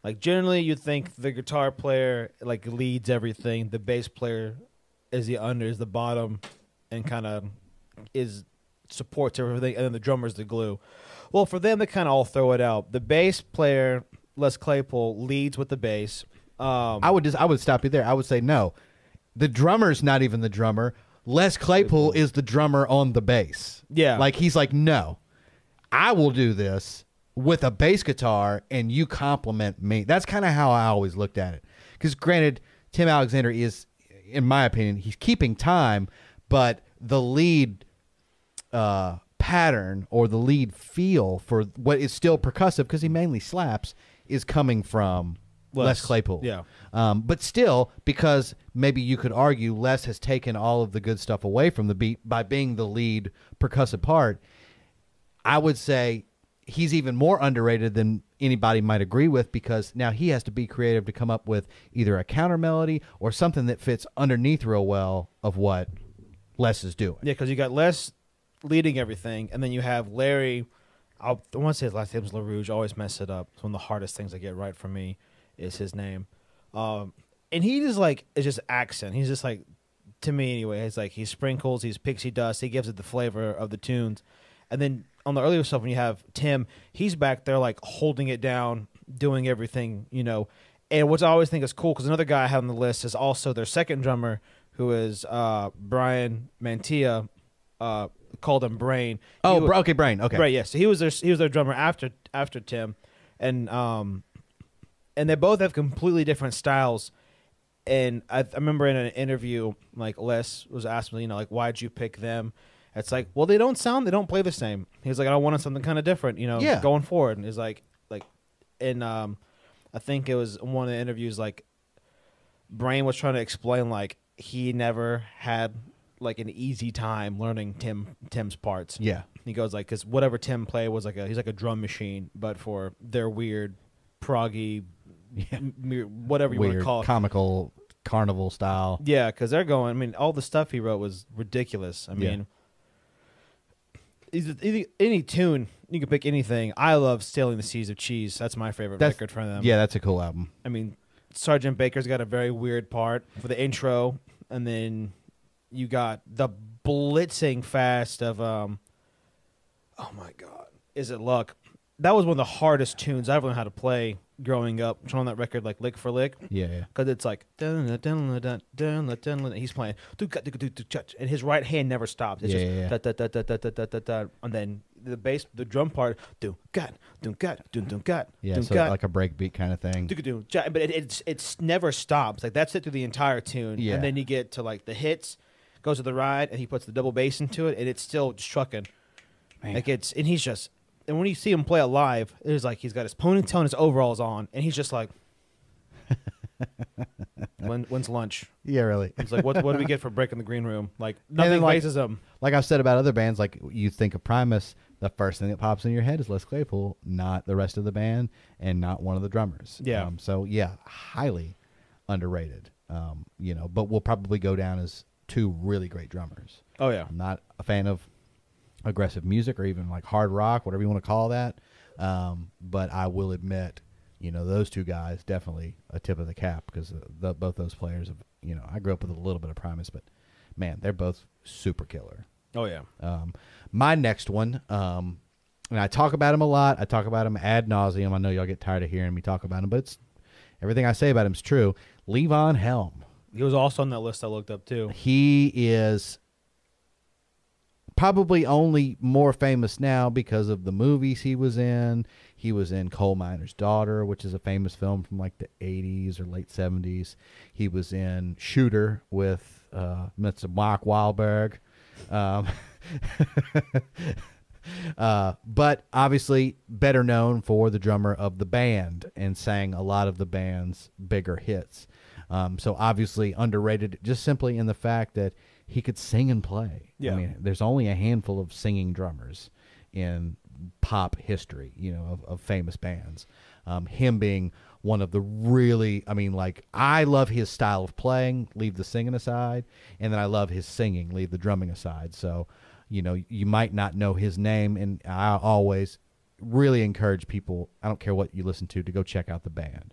Like generally, you think the guitar player like leads everything, the bass player is the under, is the bottom, and kind of is supports everything, and then the drummer's the glue. Well, for them, they kind of all throw it out. The bass player, Les Claypool, leads with the bass. Um, I would just I would stop you there. I would say no. The drummer's not even the drummer. Les Claypool is the drummer on the bass. Yeah. Like he's like, no, I will do this with a bass guitar and you compliment me. That's kind of how I always looked at it. Because granted, Tim Alexander is, in my opinion, he's keeping time, but the lead uh, pattern or the lead feel for what is still percussive because he mainly slaps is coming from Les, Les, Claypool. yeah. Um, but still, because maybe you could argue Les has taken all of the good stuff away from the beat by being the lead percussive part, I would say he's even more underrated than anybody might agree with because now he has to be creative to come up with either a counter melody or something that fits underneath real well of what Les is doing. Yeah, because you got Les leading everything, and then you have Larry. I'll, I want to say his last name is LaRouge. I always mess it up. It's one of the hardest things I get right for me is his name. Um, and he just like is just accent. He's just like to me anyway. He's like he sprinkles, he's pixie dust. He gives it the flavor of the tunes. And then on the earlier stuff, when you have Tim, he's back there like holding it down, doing everything, you know. And what I always think is cool because another guy I have on the list is also their second drummer, who is uh, Brian Mantia, uh, called him Brain. Oh, He wa- bro- okay, Brain. Okay. Right, yeah. So he was their he was their drummer after after Tim, and um, and they both have completely different styles. And I, I remember in an interview, like Les was asking, me, you know, like why'd you pick them? It's like, well, they don't sound, they don't play the same. He's like, I wanted something kind of different, you know, Yeah. going forward. And he's like, like, and um, I think it was one of the interviews, like, Brain was trying to explain like he never had like an easy time learning Tim Tim's parts. Yeah. He goes like, because whatever Tim played was like a he's like a drum machine, but for their weird, proggy, Yeah. whatever you want Weird to call it. comical carnival style. Yeah, because they're going. I mean, all the stuff he wrote was ridiculous. I Yeah. mean, either- any tune you can pick anything. I love "Sailing the Seas of Cheese." That's my favorite That's- record from them. yeah, that's a cool album. I mean, Sergeant Baker's got a very weird part for the intro, and then you got the blitzing fast of um. Oh my God, is it luck? That was one of the hardest tunes I've learned how to play growing up turn on that record like lick for lick. Yeah, yeah. Because it's like dun dun dun dun dun he's playing and his right hand never stops. It's yeah, just yeah, yeah. Da, da, da, da, da, da, da, and then the bass the drum part do gut do gut do do gut yeah so like a break beat kind of thing but it, it's it's never stops like that's it through the entire tune yeah. and then you get to like the hits goes to the ride and he puts the double bass into it and it's still just trucking Man. like it's and he's just and when you see him play it live, it's like he's got his ponytail and his overalls on, and he's just like, when, when's lunch? Yeah, really. It's like, what, what do we get for breaking the green room? Like, then, nothing like- raises him. Like I've said about other bands, like you think of Primus, the first thing that pops in your head is Les Claypool, not the rest of the band, and not one of the drummers. Yeah. Um, so yeah, highly underrated. Um, you know, but will probably go down as two really great drummers. Oh, yeah. I'm not a fan of aggressive music or even like hard rock, whatever you want to call that. Um, but I will admit, you know, those two guys definitely a tip of the cap because the, both those players have, you know, I grew up with a little bit of Primus, but man, they're both super killer. Oh, yeah. Um, my next one, um, and I talk about him a lot. I talk about him ad nauseum. I know y'all get tired of hearing me talk about him, but it's everything I say about him is true. Levon Helm. He was also on that list I looked up, too. He is probably only more famous now because of the movies he was in. He was in Coal Miner's Daughter, which is a famous film from like the 80s or late 70s. He was in Shooter with uh, Mr. Mark Wahlberg. Um, uh, but obviously better known for the drummer of the band and sang a lot of the band's bigger hits. Um, so obviously underrated just simply in the fact that he could sing and play. Yeah. I mean, there's only a handful of singing drummers in pop history, you know, of, of famous bands. Um, him being one of the really, I mean, like, I love his style of playing, leave the singing aside, and then I love his singing, leave the drumming aside. So, you know, you might not know his name, and I always really encourage people, I don't care what you listen to, to go check out the band.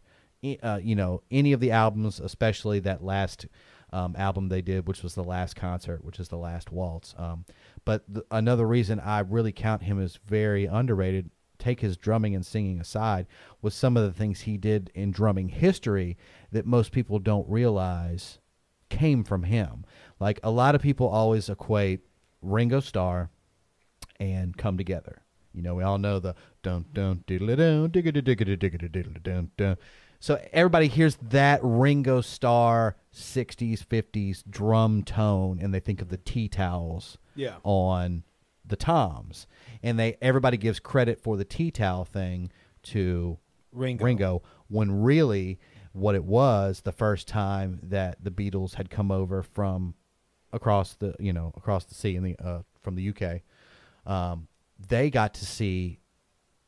Uh, you know, any of the albums, especially that last um, album they did, which was the last concert, which is the last waltz. Um, but th- another reason I really count him as very underrated, take his drumming and singing aside, was some of the things he did in drumming history that most people don't realize came from him. Like a lot of people always equate Ringo Starr and Come Together. You know, we all know the dun dun diddle dun diggity diggity diggity diddle dun dun. So everybody hears that Ringo Starr 60s 50s drum tone and they think of the tea towels Yeah. on the toms and they everybody gives credit for the tea towel thing to Ringo. Ringo when really what it was the first time that the Beatles had come over from across the you know across the sea in the uh, from the UK um, they got to see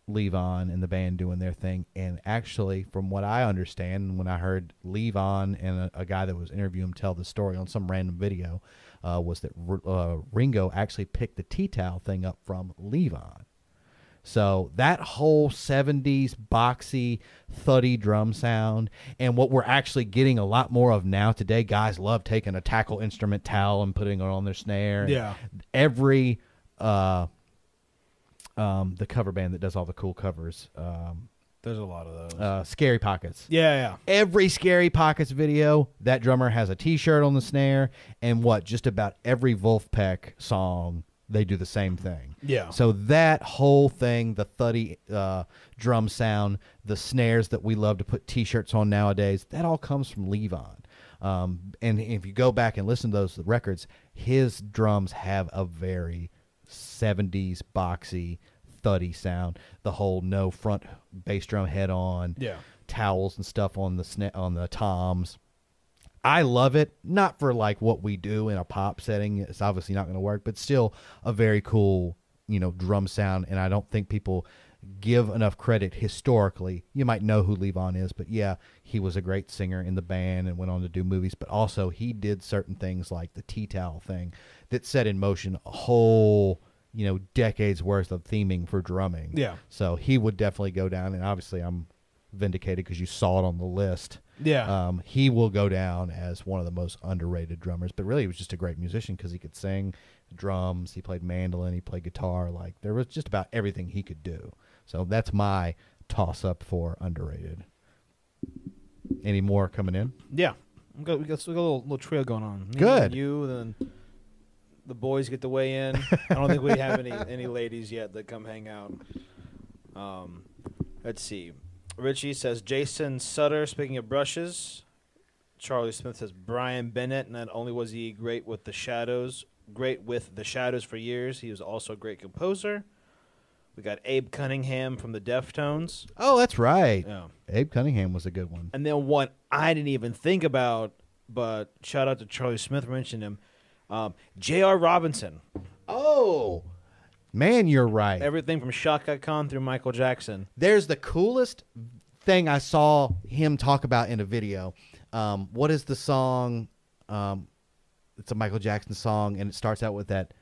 Levon and the band doing their thing. And actually, from what I understand, when I heard Levon and a, a guy that was interviewing him tell the story on some random video, uh, was that R- uh, Ringo actually picked the tea towel thing up from Levon. So that whole 70s boxy, thuddy drum sound, and what we're actually getting a lot more of now today, guys love taking a tackle instrument towel and putting it on their snare. Yeah. Every, uh, um, the cover band that does all the cool covers, um, There's a lot of those. uh, Scary Pockets. yeah, yeah. Every Scary Pockets video, that drummer has a T-shirt on the snare, and what? Just about every Vulfpeck song, they do the same thing. Yeah. So that whole thing, the thuddy uh, drum sound, the snares that we love to put T-shirts on nowadays, that all comes from Levon. Um, and if you go back and listen to those records, his drums have a very 70s boxy, thuddy sound. The whole no front bass drum head on, Yeah. towels and stuff on the sna- on the toms. I love it, not for like what we do in a pop setting. It's obviously not going to work, but still a very cool, you know, drum sound. And I don't think people give enough credit historically. You might know who Levon is, but yeah, he was a great singer in the band and went on to do movies. But also, he did certain things like the tea towel thing that set in motion a whole, you know, decades worth of theming for drumming. Yeah. So he would definitely go down, and obviously, I'm vindicated because you saw it on the list. Yeah. Um, he will go down as one of the most underrated drummers, but really he was just a great musician because he could sing drums, he played mandolin, he played guitar. Like there was just about everything he could do. So that's my toss up for underrated. Any more coming in? Yeah, we got, we got, we got a little, little trio going on. Me Good. and You then the boys get to weigh in. I don't think we have any any ladies yet that come hang out. Um, let's see. Richie says Jason Sutter. Speaking of brushes, Charlie Smith says Brian Bennett. Not only was he great with the shadows, great with the shadows for years, he was also a great composer. We got Abe Cunningham from the Deftones. Oh, that's right. Yeah. Abe Cunningham was a good one. And then one I didn't even think about, but shout out to Charlie Smith mentioned him. Um, J.R. Robinson. Oh, man, you're right. Everything from Chaka Khan through Michael Jackson. There's the coolest thing I saw him talk about in a video. Um, what is the song? Um, it's a Michael Jackson song, and it starts out with that.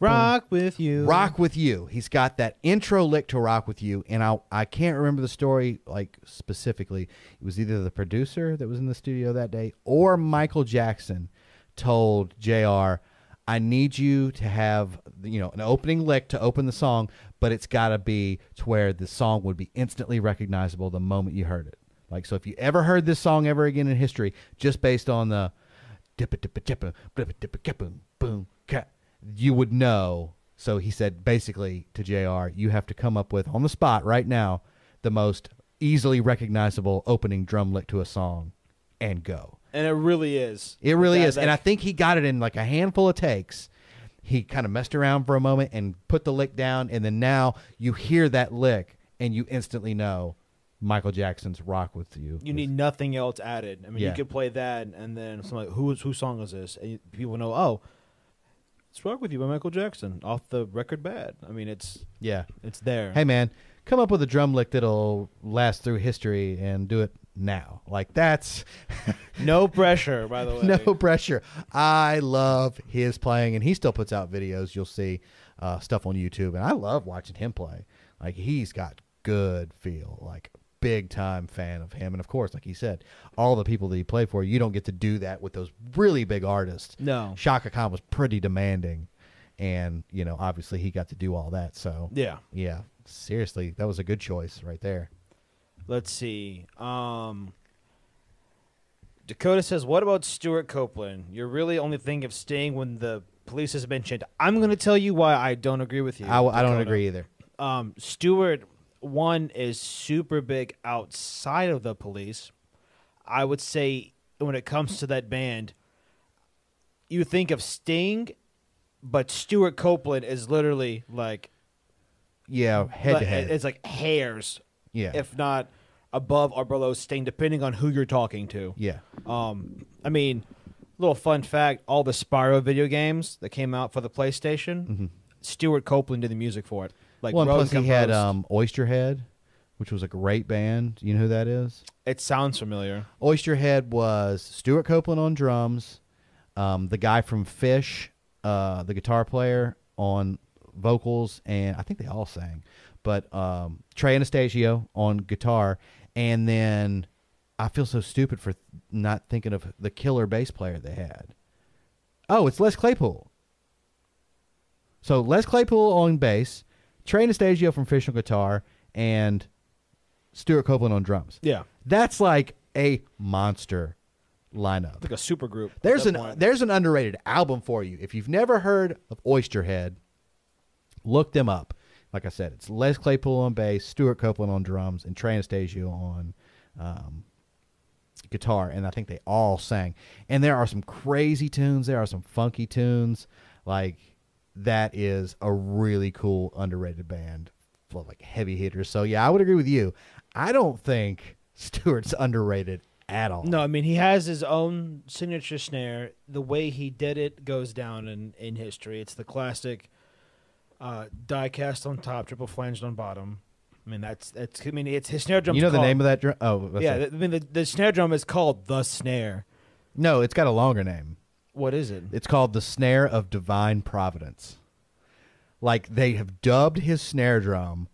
Rock with you. Rock with you. He's got that intro lick to Rock with You, and I I can't remember the story like specifically. It was either the producer that was in the studio that day or Michael Jackson told J.R. I need you to have you know an opening lick to open the song, but it's got to be to where the song would be instantly recognizable the moment you heard it. Like so, if you ever heard this song ever again in history, just based on the dippa dippa dippa boom cat, you would know. So he said basically to J.R. You have to come up with on the spot right now the most easily recognizable opening drum lick to a song, and go. And it really is. It really That- is, that- and I think he got it in like a handful of takes. He kind of messed around for a moment and put the lick down, and then now you hear that lick, and you instantly know Michael Jackson's "Rock with You." you need nothing else added. I mean, Yeah. you could play that, and then something like, whose whose song is this? And people know, oh, it's "Rock with You" by Michael Jackson off the record. Bad. I mean, it's yeah. it's there. Hey man, come up with a drum lick that'll last through history and do it now. Like that's no pressure, by the way. no pressure. I love his playing, and he still puts out videos. You'll see uh, stuff on YouTube, and I love watching him play. Like he's got good feel, like big time fan of him. And of course, like he said, all the people that he played for, you don't get to do that with those really big artists. No. Chaka Khan was pretty demanding, and you know, obviously he got to do all that. So Yeah. yeah, seriously, that was a good choice right there. Let's see. Um, Dakota says, "What about Stewart Copeland? You're really only thinking of staying when the police has mentioned." I'm going to tell you why I don't agree with you. I, I don't agree either. Um, Stewart one is super big outside of the police. I would say when it comes to that band, you think of Sting, but Stewart Copeland is literally like Yeah, head to head. It's like hairs, yeah, if not above or below Sting, depending on who you're talking to. yeah. Um, I mean, little fun fact: all the Spyro video games that came out for the PlayStation, Mm-hmm. Stewart Copeland did the music for it. Like well, and plus he had um, Oysterhead, which was a great band. You know who that is? It sounds familiar. Oysterhead was Stewart Copeland on drums, um, the guy from Phish, uh, the guitar player on vocals, and I think they all sang, but um, Trey Anastasio on guitar, and then I feel so stupid for not thinking of the killer bass player they had. Oh, it's Les Claypool. So Les Claypool on bass, Trey Anastasio from Phish on guitar, and Stewart Copeland on drums. Yeah, That's like a monster lineup. like a super group. There's an point. there's an underrated album for you. If you've never heard of Oysterhead, look them up. Like I said, it's Les Claypool on bass, Stewart Copeland on drums, and Trey Anastasio on um, guitar. And I think they all sang. And there are some crazy tunes. There are some funky tunes. Like that is a really cool underrated band full of like heavy hitters. So yeah, I would agree with you. I don't think Stewart's underrated at all. No, I mean he has his own signature snare. The way he did it goes down in, in history. It's the classic uh, die cast on top, triple flanged on bottom. I mean that's that's. I mean it's his snare drum. You know the name of that drum? Oh, Yeah? I mean the, the snare drum is called the snare. no, it's got a longer name. What is it? It's called the Snare of Divine Providence. Like they have dubbed his snare drum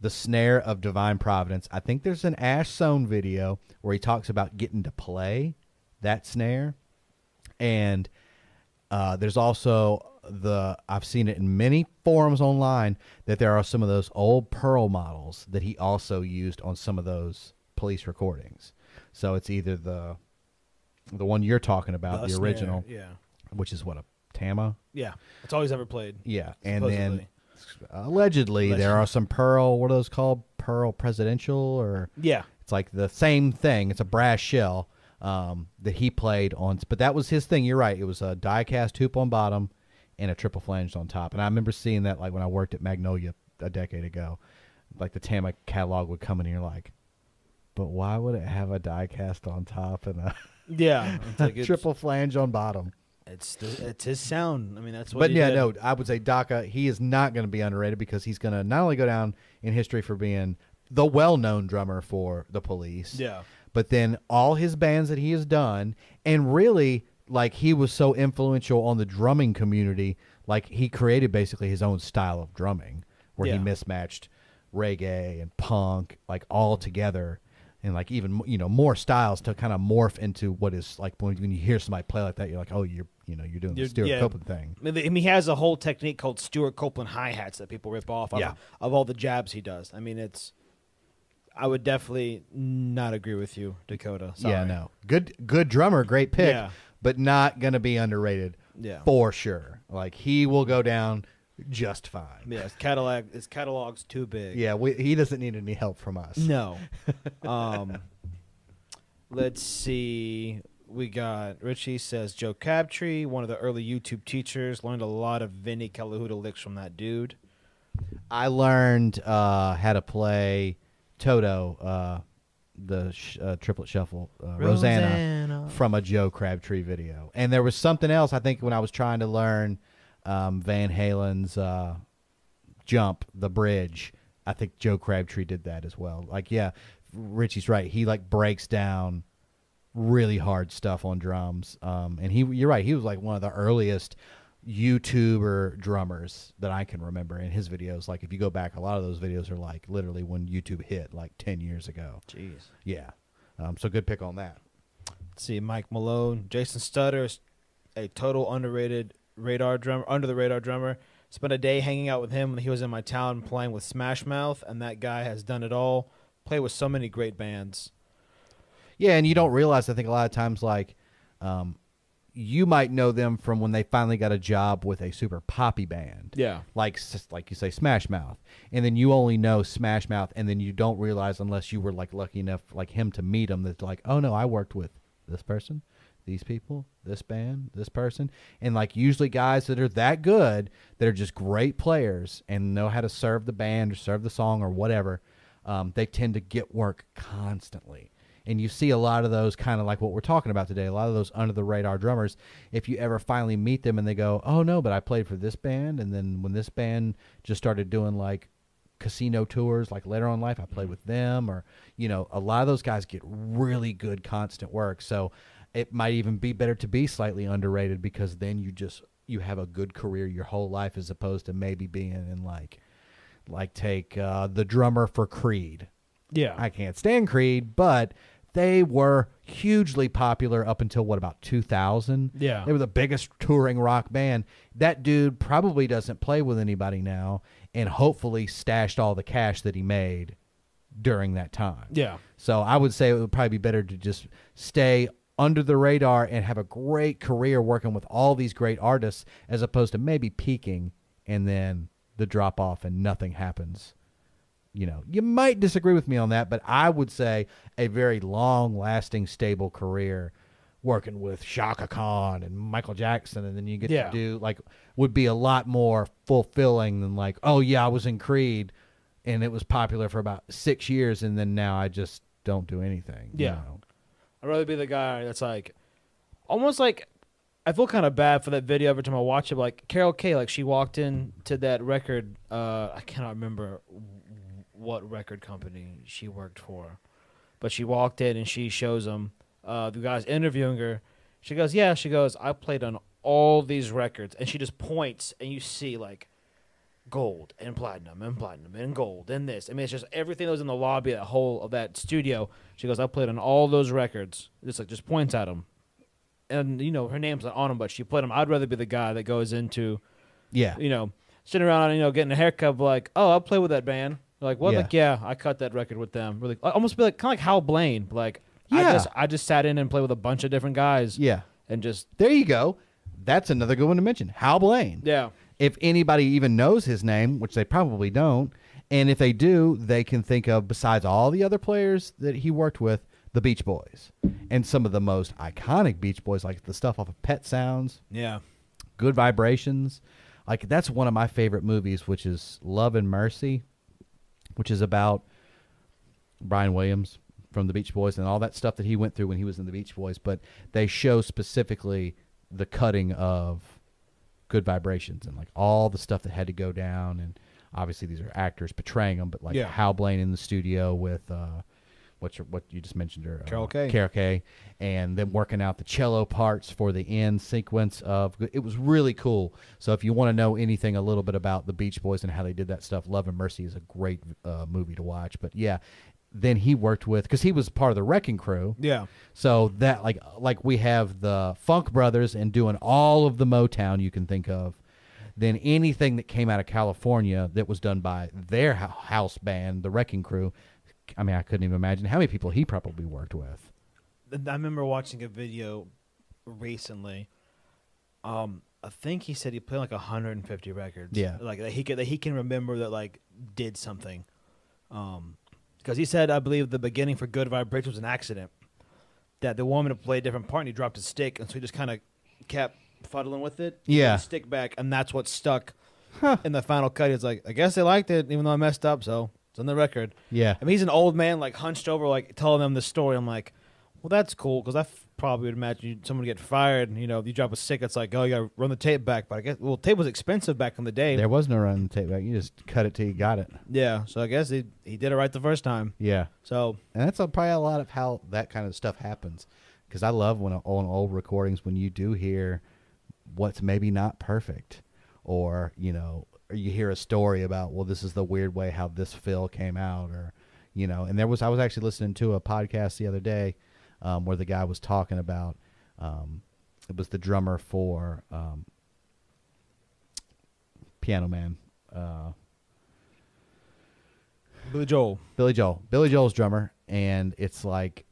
the Snare of Divine Providence. I think there's an Ash Soan video where he talks about getting to play that snare, and uh, there's also the I've seen it in many forums online that there are some of those old Pearl models that he also used on some of those police recordings. So it's either the the one you're talking about, the, snare, original, Yeah, which is what a Tama. yeah. All he's ever played. Yeah, and then Supposedly. allegedly there are some Pearl. What are those called? Pearl Presidential, or Yeah, it's like the same thing. It's a brass shell um, that he played on, but that was his thing. You're right. It was a die-cast hoop on bottom and a triple flanged on top. And I remember seeing that like when I worked at Magnolia a decade ago. Like the Tama catalog would come in, and you're like, but why would it have a die-cast on top and a yeah. It's like it's, triple flange on bottom? It's the, it's his sound. I mean that's what. But he yeah, did. no, I would say Daka. He is not going to be underrated because he's going to not only go down in history for being the well-known drummer for the Police, Yeah. but then all his bands that he has done, and really, like he was so influential on the drumming community. Like he created basically his own style of drumming, where he mismatched reggae and punk like all together. And like even you know more styles to kind of morph into what is like when, when you hear somebody play like that, you're like, oh, you're you know you're doing the Stewart yeah. Copeland thing. I mean, he has a whole technique called Stewart Copeland hi hats that people rip off. Of, Yeah. of all the jabs he does. I mean, it's. I would definitely not agree with you, Dakota. Sorry. Yeah, no. Good good drummer, great pick, Yeah. but not going to be underrated Yeah. for sure. Like he will go down just fine. Yeah, his catalog, his catalog's too big. Yeah, we, he doesn't need any help from us. No. um, let's see. We got Richie says Joe Crabtree, one of the early YouTube teachers, learned a lot of Vinnie Colaiuta licks from that dude. I learned uh, how to play Toto, uh, the sh- uh, triplet shuffle, uh, Rosanna, Rosanna. from a Joe Crabtree video. And there was something else. I think when I was trying to learn um, Van Halen's uh, jump, the bridge. I think Joe Crabtree did that as well. Like, yeah, Richie's right. He like breaks down really hard stuff on drums. Um, and he, you're right. He was like one of the earliest YouTuber drummers that I can remember in his videos. Like, if you go back, a lot of those videos are like literally when YouTube hit, like ten years ago. Jeez. Yeah. Um, so good pick on that. Let's see, Mike Malone, Jason Sutter, is a total underrated radar drummer, under the radar drummer. Spent a day hanging out with him when he was in my town playing with Smash Mouth, and that guy has done it all. Played with so many great bands. Yeah, and you don't realize. I think a lot of times, like, um, you might know them from when they finally got a job with a super poppy band. Yeah. like like you say, Smash Mouth, and then you only know Smash Mouth, and then you don't realize unless you were like lucky enough, like him, to meet him. That's like, oh no, I worked with this person, these people, this band, this person, and like usually guys that are that good, that are just great players and know how to serve the band or serve the song or whatever. Um, they tend to get work constantly, And you see a lot of those kind of like what we're talking about today, a lot of those under the radar drummers. If you ever finally meet them and they go, "Oh no, but I played for this band," and then when this band just started doing like casino tours, like later on in life, I played with them, or you know, a lot of those guys get really good constant work. So it might even be better to be slightly underrated because then you just you have a good career your whole life as opposed to maybe being in like like take uh, the drummer for Creed. Yeah. I can't stand Creed, but they were hugely popular up until what about 2000? Yeah. They were the biggest touring rock band. That dude probably doesn't play with anybody now and hopefully stashed all the cash that he made during that time. yeah. So I would say it would probably be better to just stay under the radar and have a great career working with all these great artists as opposed to maybe peaking and then the drop off and nothing happens. You know, you might disagree with me on that, but I would say a very long lasting, stable career working with Chaka Khan and Michael Jackson, and then you get Yeah. to do like would be a lot more fulfilling than like, oh yeah, I was in Creed and it was popular for about six years, and then now I just don't do anything. you Yeah. know? I'd rather be the guy that's like, almost like, I feel kind of bad for that video every time I watch it. Like Carol Kaye, like she walked in to that record. Uh, I cannot remember what record company she worked for, but she walked in and she shows them. Uh, the guy's interviewing her. She goes, "Yeah." She goes, "I played on all these records," and she just points, and you see like gold and platinum and platinum and gold and this. I mean, it's just everything that was in the lobby, that whole of that studio. She goes, I played on all those records. Just like just points at them, and you know her name's not on them, but she played them. I'd rather be the guy that goes into, Yeah. you know, sitting around, you know, getting a haircut, like, oh, I'll play with that band. Like what? Yeah. Like yeah, I cut that record with them. Really, I almost be like kind of like Hal Blaine. Like I Yeah. just I just sat in and played with a bunch of different guys. Yeah. and just There you go. That's another good one to mention. Hal Blaine. yeah, If anybody even knows his name, which they probably don't, and if they do, they can think of, besides all the other players that he worked with, the Beach Boys. And some of the most iconic Beach Boys, like the stuff off of Pet Sounds, yeah, Good Vibrations. Like, that's one of my favorite movies, which is Love and Mercy, which is about Brian Williams from the Beach Boys and all that stuff that he went through when he was in the Beach Boys. But they show specifically the cutting of Good Vibrations and like all the stuff that had to go down. And obviously, these are actors portraying them, but like Yeah. Hal Blaine in the studio with. Uh, What's your, what you just mentioned her Carol uh, Kaye. Carol Kaye, and then working out the cello parts for the end sequence of it was really cool. So if you want to know anything a little bit about the Beach Boys and how they did that stuff, Love and Mercy is a great uh, movie to watch. But yeah, then he worked with because he was part of the Wrecking Crew. yeah, So that like like we have the Funk Brothers and doing all of the Motown you can think of. Then anything that came out of California that was done by their house band, the Wrecking Crew. I mean, I couldn't even imagine how many people he probably worked with. I remember watching a video recently. Um, I think he said he played like 150 records. Yeah. like that he can that he can remember that like did something. Um, because he said I believe the beginning for Good Vibrations was an accident. That the woman had played a different part and he dropped his stick, and so he just kind of kept fuddling with it. Yeah. stick back, and that's what stuck in the final cut. He's like, I guess they liked it, even though I messed up, so it's on the record. Yeah. I mean, he's an old man, like hunched over, like telling them the story. I'm like, well, that's cool because I f- probably would imagine someone would get fired. And, you know, if you drop a sick, it's like, oh, you got to run the tape back. But I guess, well, tape was expensive back in the day. There was no run tape back. You just cut it till you got it. Yeah, so I guess he he did it right the first time. Yeah. So And that's a, probably a lot of how that kind of stuff happens. Because I love when on old recordings when you do hear what's maybe not perfect, or you know, or you hear a story about well, this is the weird way how this fill came out, or you know. And there was I was actually listening to a podcast the other day um, where the guy was talking about um, it was the drummer for um, Piano Man. Uh, Billy Joel. Billy Joel. Billy Joel's drummer, and it's like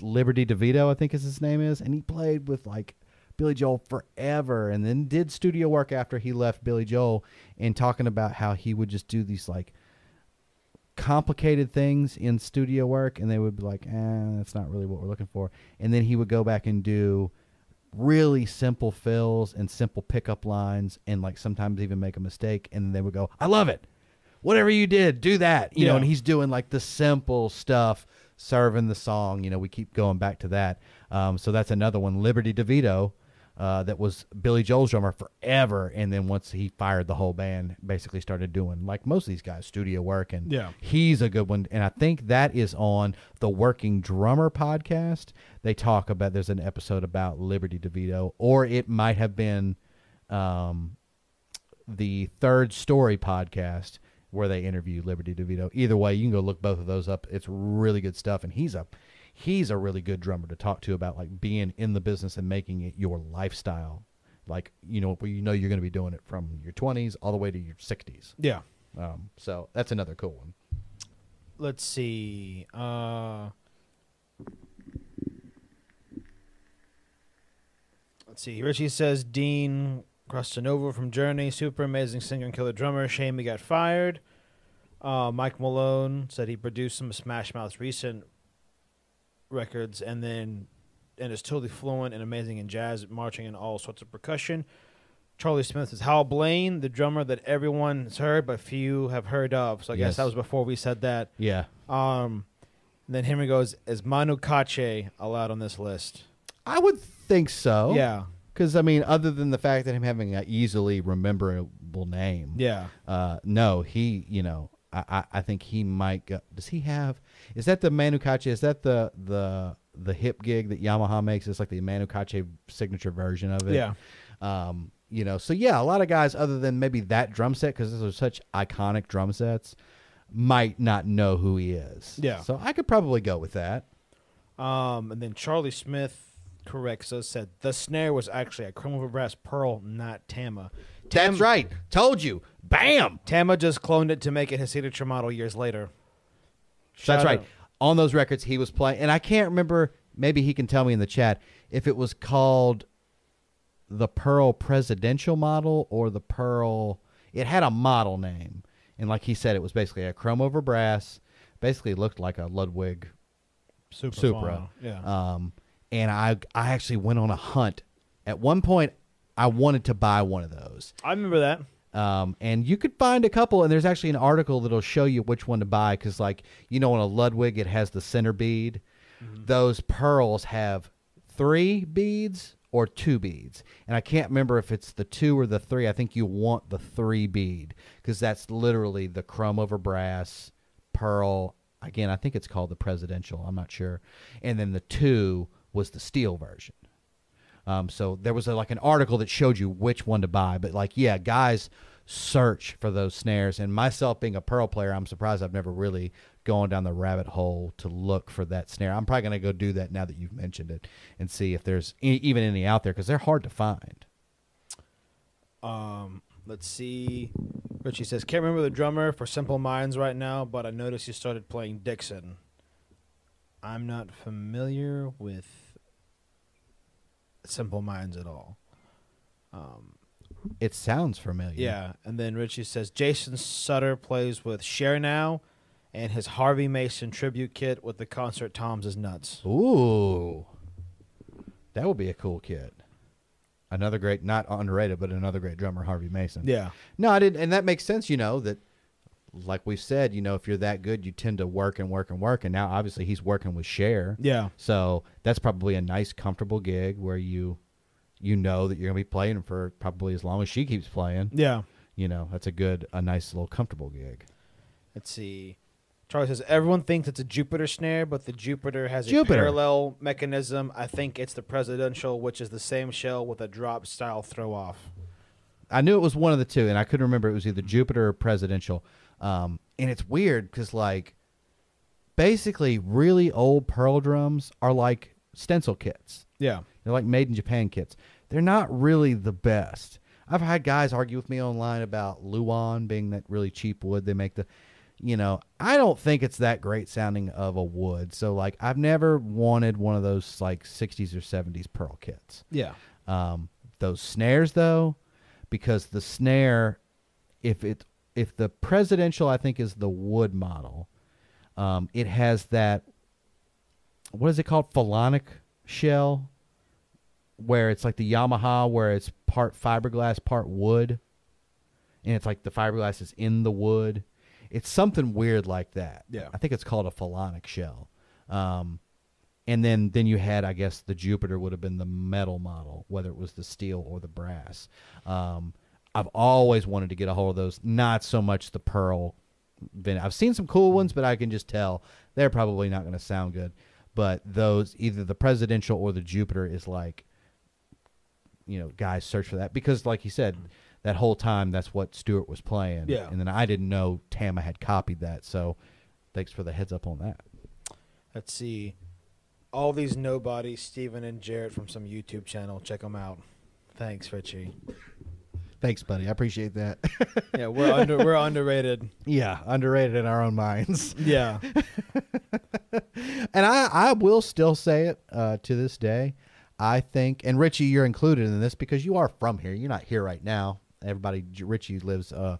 Liberty DeVito, I think is his name is, and he played with like Billy Joel forever, and then did studio work after he left Billy Joel, and talking about how he would just do these like complicated things in studio work, and they would be like, "Eh, that's not really what we're looking for," and then he would go back and do really simple fills and simple pickup lines and like sometimes even make a mistake and then they would go i love it whatever you did do that you know and he's doing like the simple stuff serving the song. You know, we keep going back to that. Um, so that's another one. Liberty DeVito, uh, that was Billy Joel's drummer forever, and then once he fired the whole band, basically started doing like most of these guys studio work, and Yeah. he's a good one. And I think that is on the Working Drummer podcast. They talk about there's an episode about Liberty DeVito, or it might have been um, the Third Story podcast where they interview Liberty DeVito. Either way, you can go look both of those up. It's really good stuff, and he's a he's a really good drummer to talk to about like being in the business and making it your lifestyle. Like you know, where you know you're going to be doing it from your 20s all the way to your 60s. Yeah. Um, so that's another cool one. Let's see. Uh, let's see. Richie says Deen Castronovo from Journey, super amazing singer and killer drummer. Shame he got fired. Uh, Mike Malone said he produced some Smash Mouth's recent records and then and is totally fluent and amazing in jazz, marching, and all sorts of percussion. Charlie Smith is Hal Blaine, the drummer that everyone's heard but few have heard of. So I guess that was before we said that. Yeah. Um, and then Henry goes, "Is Manu Katché allowed on this list?" I would think so. Yeah, Because I mean, other than the fact that him having an easily rememberable name, yeah. uh, no, he, you know, I, I, I think he might go. Does he have? Is that the Manu Katché? Is that the the the hip gig that Yamaha makes? It's like the Manu Katché signature version of it. Yeah. Um, you know, so yeah, a lot of guys, other than maybe that drum set, because those are such iconic drum sets, might not know who he is. Yeah. So I could probably go with that. Um, and then Charlie Smith corrects us said the snare was actually a chrome over brass pearl, not Tama. Tam- That's right. Told you. Bam. Tama just cloned it to make it his signature model years later. That's Shout right. On those records, he was playing, and I can't remember. Maybe he can tell me in the chat if it was called the Pearl Presidential model or the Pearl. It had a model name, and like he said, it was basically a chrome over brass. Basically, looked like a Ludwig Super, Supra. Yeah. Um, and I I actually went on a hunt. At one point, I wanted to buy one of those. I remember that. Um, and you could find a couple, and there's actually an article that'll show you which one to buy because, like, you know, on a Ludwig, it has the center bead. Those pearls have three beads or two beads, and I can't remember if it's the two or the three. I think you want the three bead because that's literally the chrome over brass pearl. Again, I think it's called the presidential. I'm not sure. And then the two was the steel version. Um, so there was a, like an article that showed you which one to buy. But like, yeah, guys search for those snares. And myself being a pearl player, I'm surprised I've never really gone down the rabbit hole to look for that snare. I'm probably gonna go do that now that you've mentioned it and see if there's e- even any out there because they're hard to find. Um, let's see. Richie says, can't remember the drummer for Simple Minds right now, but I noticed he started playing Dixon. I'm not familiar with Simple Minds at all. Um, It sounds familiar. yeah, and then Richie says Jason Sutter plays with Cher Now, and his Harvey Mason tribute kit with the concert Tom's is nuts. Ooh, that would be a cool kit. Another great, not underrated, but another great drummer, Harvey Mason. Yeah, No, I didn't, and that makes sense. You know that, like we said, you know, if you're that good, you tend to work and work and work. And now, obviously, he's working with Cher, yeah, so that's probably a nice, comfortable gig where you, you know that you're gonna be playing for probably as long as she keeps playing. yeah. You know, that's a good, a nice little comfortable gig. Let's see. Charlie says everyone thinks it's a Jupiter snare, but the Jupiter has a Jupiter. parallel mechanism. I think it's the presidential, which is the same shell with a drop style throw off. I knew it was one of the two, and I couldn't remember it was either Jupiter or Presidential. Um, and it's weird because like, basically, really old Pearl drums are like stencil kits. Yeah, They're like made in Japan kits. They're not really the best. I've had guys argue with me online about Luan being that really cheap wood they make the you know, I don't think it's that great sounding of a wood. So like I've never wanted one of those like 60s or 70s pearl kits. yeah, Um, those snares though, because the snare, if it if the presidential I think is the wood model, um, it has that what is it called phenolic shell, where it's like the Yamaha where it's part fiberglass, part wood, and it's like the fiberglass is in the wood. It's something weird like that. Yeah. I think it's called a phenolic shell. Um, and then then you had, I guess, the Jupiter would have been the metal model, whether it was the steel or the brass. Um, I've always wanted to get a hold of those. Not so much the pearl. Vin- I've seen some cool ones, but I can just tell they're probably not going to sound good. But those, either the presidential or the Jupiter, is like, you know, guys search for that because, like he said, that whole time that's what Stewart was playing. Yeah. And then I didn't know Tama had copied that, so thanks for the heads up on that. Let's see. All these nobodies, Steven and Jarrett from some YouTube channel. Check them out. Thanks, Richie. Thanks, buddy. I appreciate that. Yeah, we're under we're underrated. yeah, underrated in our own minds. Yeah. and I, I will still say it uh, to this day. I think, and Richie, you're included in this because you are from here. You're not here right now. Everybody, Richie lives uh,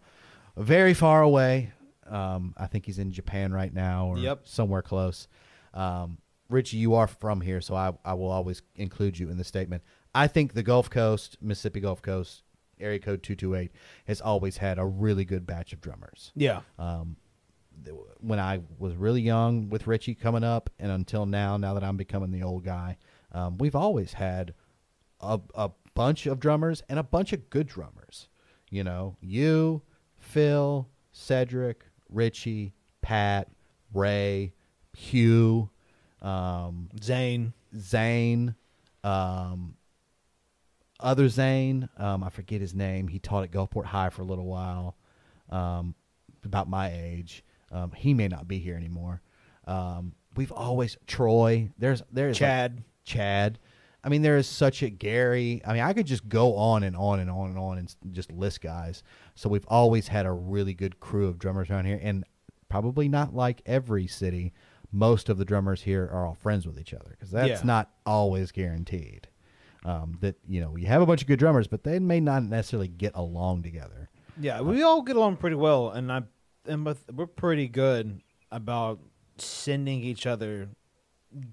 very far away. Um, I think he's in Japan right now or Yep. somewhere close. Um, Richie, you are from here, so I, I will always include you in the statement. I think the Gulf Coast, Mississippi Gulf Coast, area code 228, has always had a really good batch of drummers Yeah. um, th- when I was really young with Richie coming up, and until now, now that I'm becoming the old guy, um, we've always had a, a bunch of drummers and a bunch of good drummers. You know, you, Phil, Cedric, Richie, Pat, Ray, Hugh, um, Zane. Zane, um, other Zane, um, I forget his name. He taught at Gulfport High for a little while, um, about my age. Um, he may not be here anymore. Um, we've always Troy. There's there's like- Chad. Chad. I mean, there is such a Gary. I mean, I could just go on and on and on and on and just list guys. So we've always had a really good crew of drummers around here, and probably not like every city. Most of the drummers here are all friends with each other because that's Yeah. not always guaranteed. Um, that you know, you have a bunch of good drummers, but they may not necessarily get along together. Yeah, we all get along pretty well, and I and we're pretty good about sending each other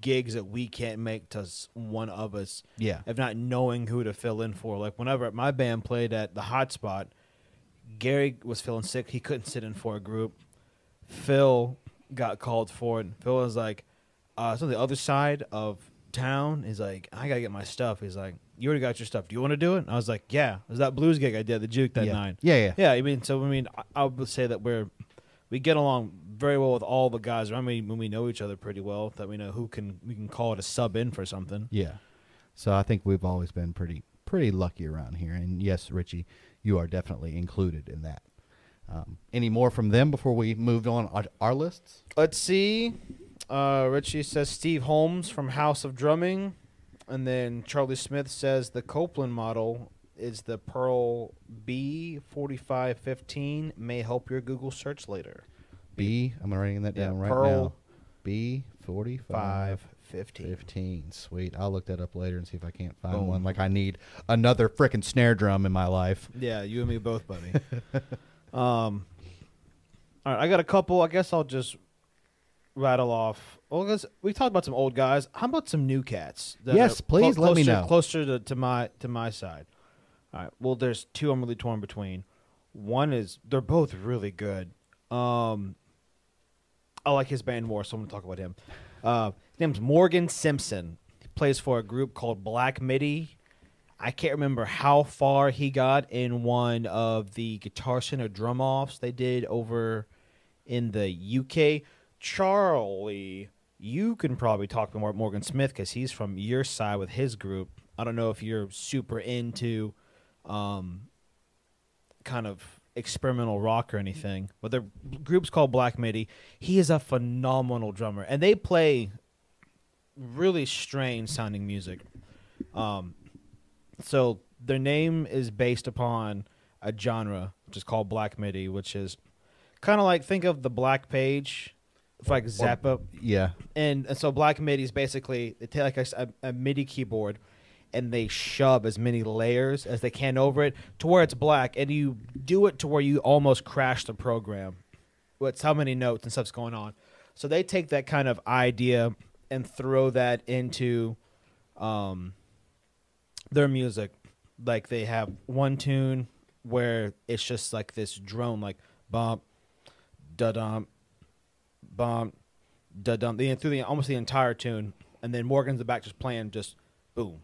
gigs that we can't make to one of us, Yeah, if not knowing who to fill in for. Like whenever my band played at the Hotspot, Gary was feeling sick; he couldn't sit in for a group. Phil got called for it. Phil was like, uh, "It's on the other side of town." He's like, "I gotta get my stuff." He's like, "You already got your stuff. Do you want to do it?" And I was like, "Yeah." It was that blues gig I did at the Juke that yeah. night. Yeah, yeah, Yeah, I mean, so I mean, I, I would say that we're we get along very well with all the guys. I mean, when we know each other pretty well, that we know who can we can call it a sub in for something. Yeah. So I think we've always been pretty pretty lucky around here. And yes, Richie, you are definitely included in that. Um, any more from them before we moved on our, our lists? Let's see. Uh, Richie says Steve Holmes from House of Drumming, and then Charlie Smith says the Copeland model is the Pearl B forty five fifteen. May help your Google search later. B. I'm writing that Yeah, down right Pearl now. B forty five Five fifteen. fifteen. Sweet. I'll look that up later and see if I can't find Boom. one. Like I need another freaking snare drum in my life. Yeah, you and me both, buddy. um, all right, I got a couple. I guess I'll just rattle off. Well, because we talked about some old guys. How about some new cats? Yes, please let me closer- know. Closer to, to my to my side. All right. Well, there's two I'm really torn between. One is they're both really good. Um, I like his band more, so I'm gonna talk about him. Uh, his name's Morgan Simpson. He plays for a group called Black Midi. I can't remember how far he got in one of the Guitar Center drum offs they did over in the UK. Charlie, you can probably talk to Morgan Smith because he's from your side with his group. I don't know if you're super into um, kind of experimental rock or anything, but their group's called Black Midi. He is a phenomenal drummer, and they play really strange sounding music. Um, so their name is based upon a genre which is called Black Midi, which is kind of like think of the Black Page, like Zappa, Yeah. and, and so Black MIDI is basically they take like a, a MIDI keyboard and they shove as many layers as they can over it to where it's black, and you do it to where you almost crash the program. What's how many notes and stuff's going on? So they take that kind of idea and throw that into um, their music. Like they have one tune where it's just like this drone, like bump, da dum, bump, da- done the through the almost the entire tune, and then Morgan's in the back just playing just boom,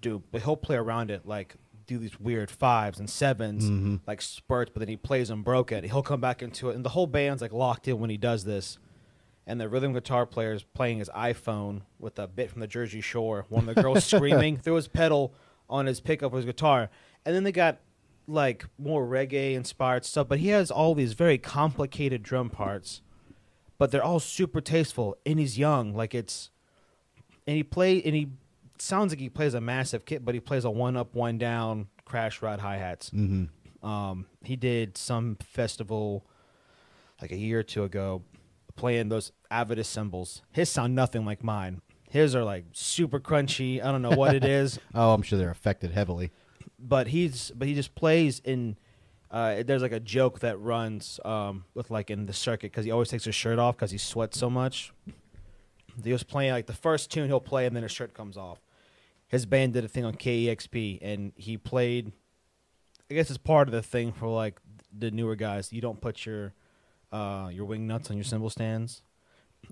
do. But he'll play around it like do these weird fives and 7s Mhm. like spurts, but then he plays them broken. He'll come back into it, and the whole band's like locked in when he does this. And the rhythm guitar player is playing his iPhone with a bit from the Jersey Shore. One of the girls screaming through his pedal on his pickup of his guitar, and then they got like more reggae inspired stuff. But he has all these very complicated drum parts, but they're all super tasteful. And he's young, like it's, and he play and he sounds like he plays a massive kit, but he plays a one up, one down, crash rod hi hats. Mm-hmm. Um, he did some festival like a year or two ago, playing those Avidus cymbals. His sound nothing like mine. His are like super crunchy. I don't know what it is, Oh, I'm sure they're affected heavily. but he's but he just plays in. Uh, there's like a joke that runs um, with like in the circuit because he always takes his shirt off because he sweats so much. He was playing like the first tune he'll play and then his shirt comes off. His band did a thing on KEXP and he played. I guess it's part of the thing for like the newer guys. You don't put your uh, your wing nuts on your cymbal stands,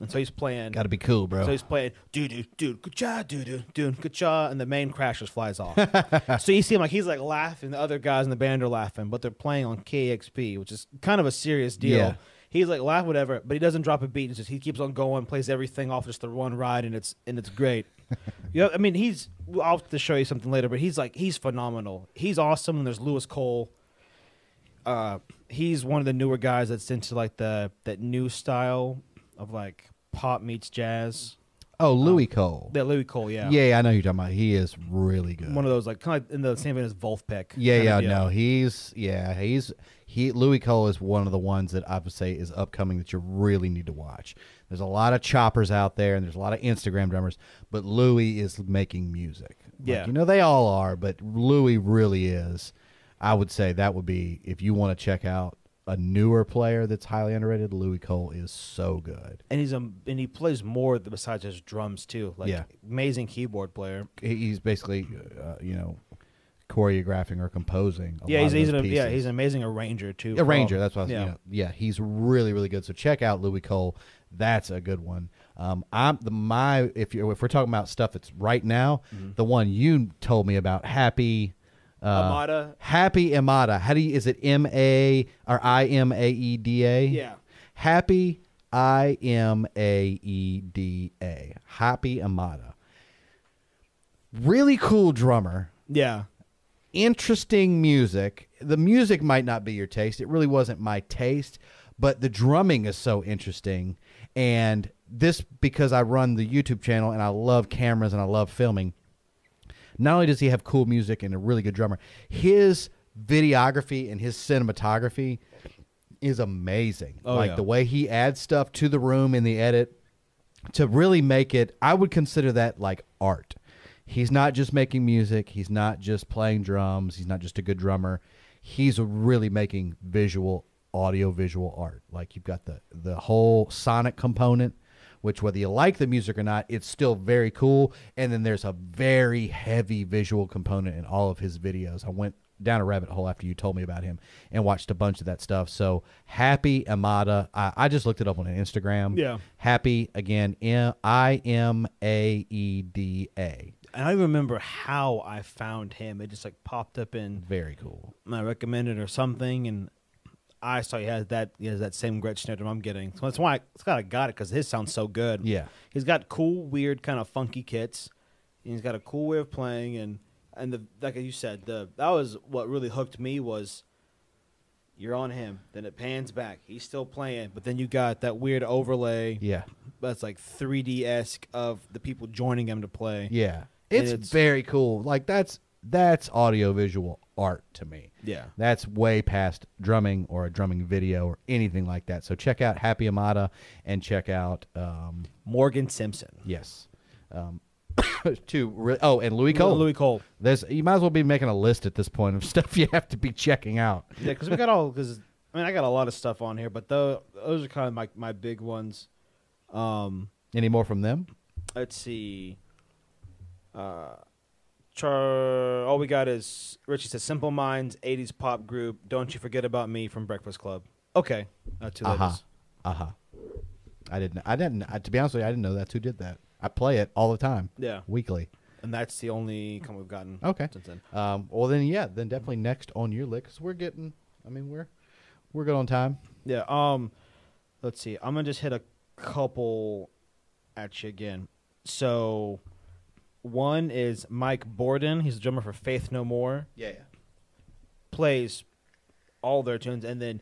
and so he's playing. Got to be cool, bro. So he's playing doo doo doo good job doo doo doo good job, and the main crash just flies off. so you see him like he's like laughing. The other guys in the band are laughing, but they're playing on KXP, which is kind of a serious deal. Yeah. He's like laugh whatever, but he doesn't drop a beat. It's just he keeps on going, plays everything off just the one ride, and it's and it's great. yeah, I mean he's. I'll have to show you something later, but he's like he's phenomenal. He's awesome. And there's Louis Cole. Uh, he's one of the newer guys that's into like the that new style of like pop meets jazz. oh, um, Louis Cole. That Louis Cole, yeah, Yeah. I know who you're talking about. He is really good. one of those like kind of in the same vein as Vulfpeck. yeah, yeah, no, he's yeah, he's he. Louis Cole is one of the ones that I would say is upcoming that you really need to watch. There's a lot of choppers out there, and there's a lot of Instagram drummers, but Louis is making music. Like, Yeah. you know they all are, but Louis really is. I would say that would be if you want to check out a newer player that's highly underrated. Louis Cole is so good. and he's a and he plays more besides his drums too. Like Yeah. amazing keyboard player. He's basically, uh, you know, choreographing or composing. A yeah, lot he's he's an, yeah he's an amazing arranger too. A for all- ranger. That's what I was, yeah. you know, yeah, he's really really good. So check out Louis Cole. That's a good one. Um, I'm the my if you if we're talking about stuff that's right now, Mm-hmm. the one you told me about, Happy. Uh, Amada. Happy Amada. How do you? Is it M A or I M A E D A? Yeah. Happy I M A E D A. Happy Amada. Really cool drummer Yeah. interesting music. The music might not be your taste. It really wasn't my taste, but the drumming is so interesting. And this because I run the YouTube channel and I love cameras and I love filming. Not only does he have cool music and a really good drummer, his videography and his cinematography is amazing. Oh, like yeah. the way he adds stuff to the room in the edit to really make it I would consider that like art. He's not just making music, he's not just playing drums, he's not just a good drummer. He's really making visual audio visual art. Like you've got the the whole sonic component which whether you like the music or not, it's still very cool and then there's a very heavy visual component in all of his videos. I went down a rabbit hole after you told me about him and watched a bunch of that stuff. So happy Amada. I, I just looked it up on Instagram. Yeah. Happy again. I M A E D A. And I don't even remember how I found him. It just like popped up in Very cool. my recommended or something, and I saw he has that he has that same Gretsch drum I'm getting. So that's why I, that's why I got it because his sounds so good. Yeah. he's got cool, weird, kind of funky kits. And he's got a cool way of playing, and and the like you said, the that was what really hooked me was. You're on him, then it pans back. He's still playing, but then you got that weird overlay Yeah. that's like 3D esque of the people joining him to play. Yeah. It's, it's- very cool. Like that's that's audio visual art to me. Yeah. That's way past drumming or a drumming video or anything like that. So check out Happy Amada and check out um, Morgan Simpson. yes. Um, two re- oh and Louis Cole. Louis Cole. There's you might as well be making a list at this point of stuff you have to be checking out. Yeah, because we got all. Because I mean, I got a lot of stuff on here, but tho- those are kind of my my big ones. Um, Any more from them? let's see. Uh, Char. All we got is Richie says "Simple Minds" '80s pop group. Don't you forget about me from Breakfast Club. Okay, uh, two Uh-huh. ladies. Uh huh. I didn't. I didn't. I, to be honest with you, I didn't know that's who did that. I play it all the time, Yeah, weekly. and that's the only comment we've gotten Okay. since then. Um, well then, yeah, then definitely next on your list. 'cause we're getting. I mean, we're we're good on time. Yeah. Um, let's see. I'm gonna just hit a couple at you again. So, one is Mike Bordin. He's the drummer for Faith No More. Yeah. Plays all their tunes, and then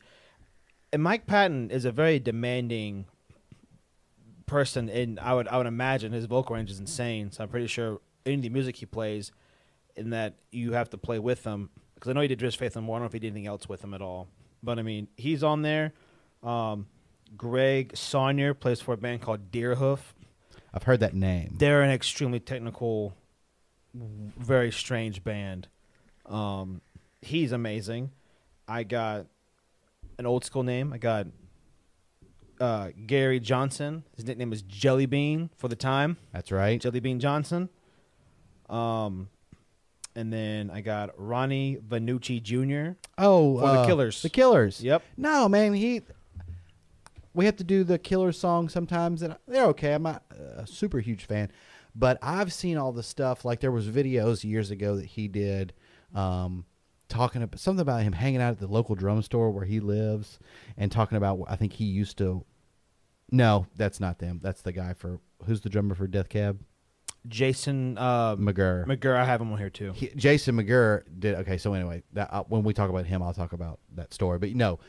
and Mike Patton is a very demanding person, and I would I would imagine his vocal range is insane. So I'm pretty sure any of the music he plays, in that you have to play with him. Because I know he did just Faith No More. I don't know if he did anything else with him at all. But I mean, he's on there. Um, Greg Saunier plays for a band called Deerhoof. I've heard that name. They're an extremely technical, very strange band. Um, he's amazing. I got an old school name. I got uh, Gary Johnson. His nickname is Jelly Bean for the time. That's right. Jelly Bean Johnson. Um, and then I got Ronnie Vannucci Jr. Oh, For the uh, Killers. The Killers. Yep. No, man, he. We have to do the killer song sometimes, and they're okay. I'm not a super huge fan, but I've seen all the stuff. Like there was videos years ago that he did, um, talking about something about him hanging out at the local drum store where he lives, and talking about. I think he used to. No, that's not them. That's the guy for who's the drummer for Death Cab. Jason uh, McGerr. McGerr. I have him on here too. He, Jason McGerr did okay. So anyway, that, uh, when we talk about him, I'll talk about that story. But no,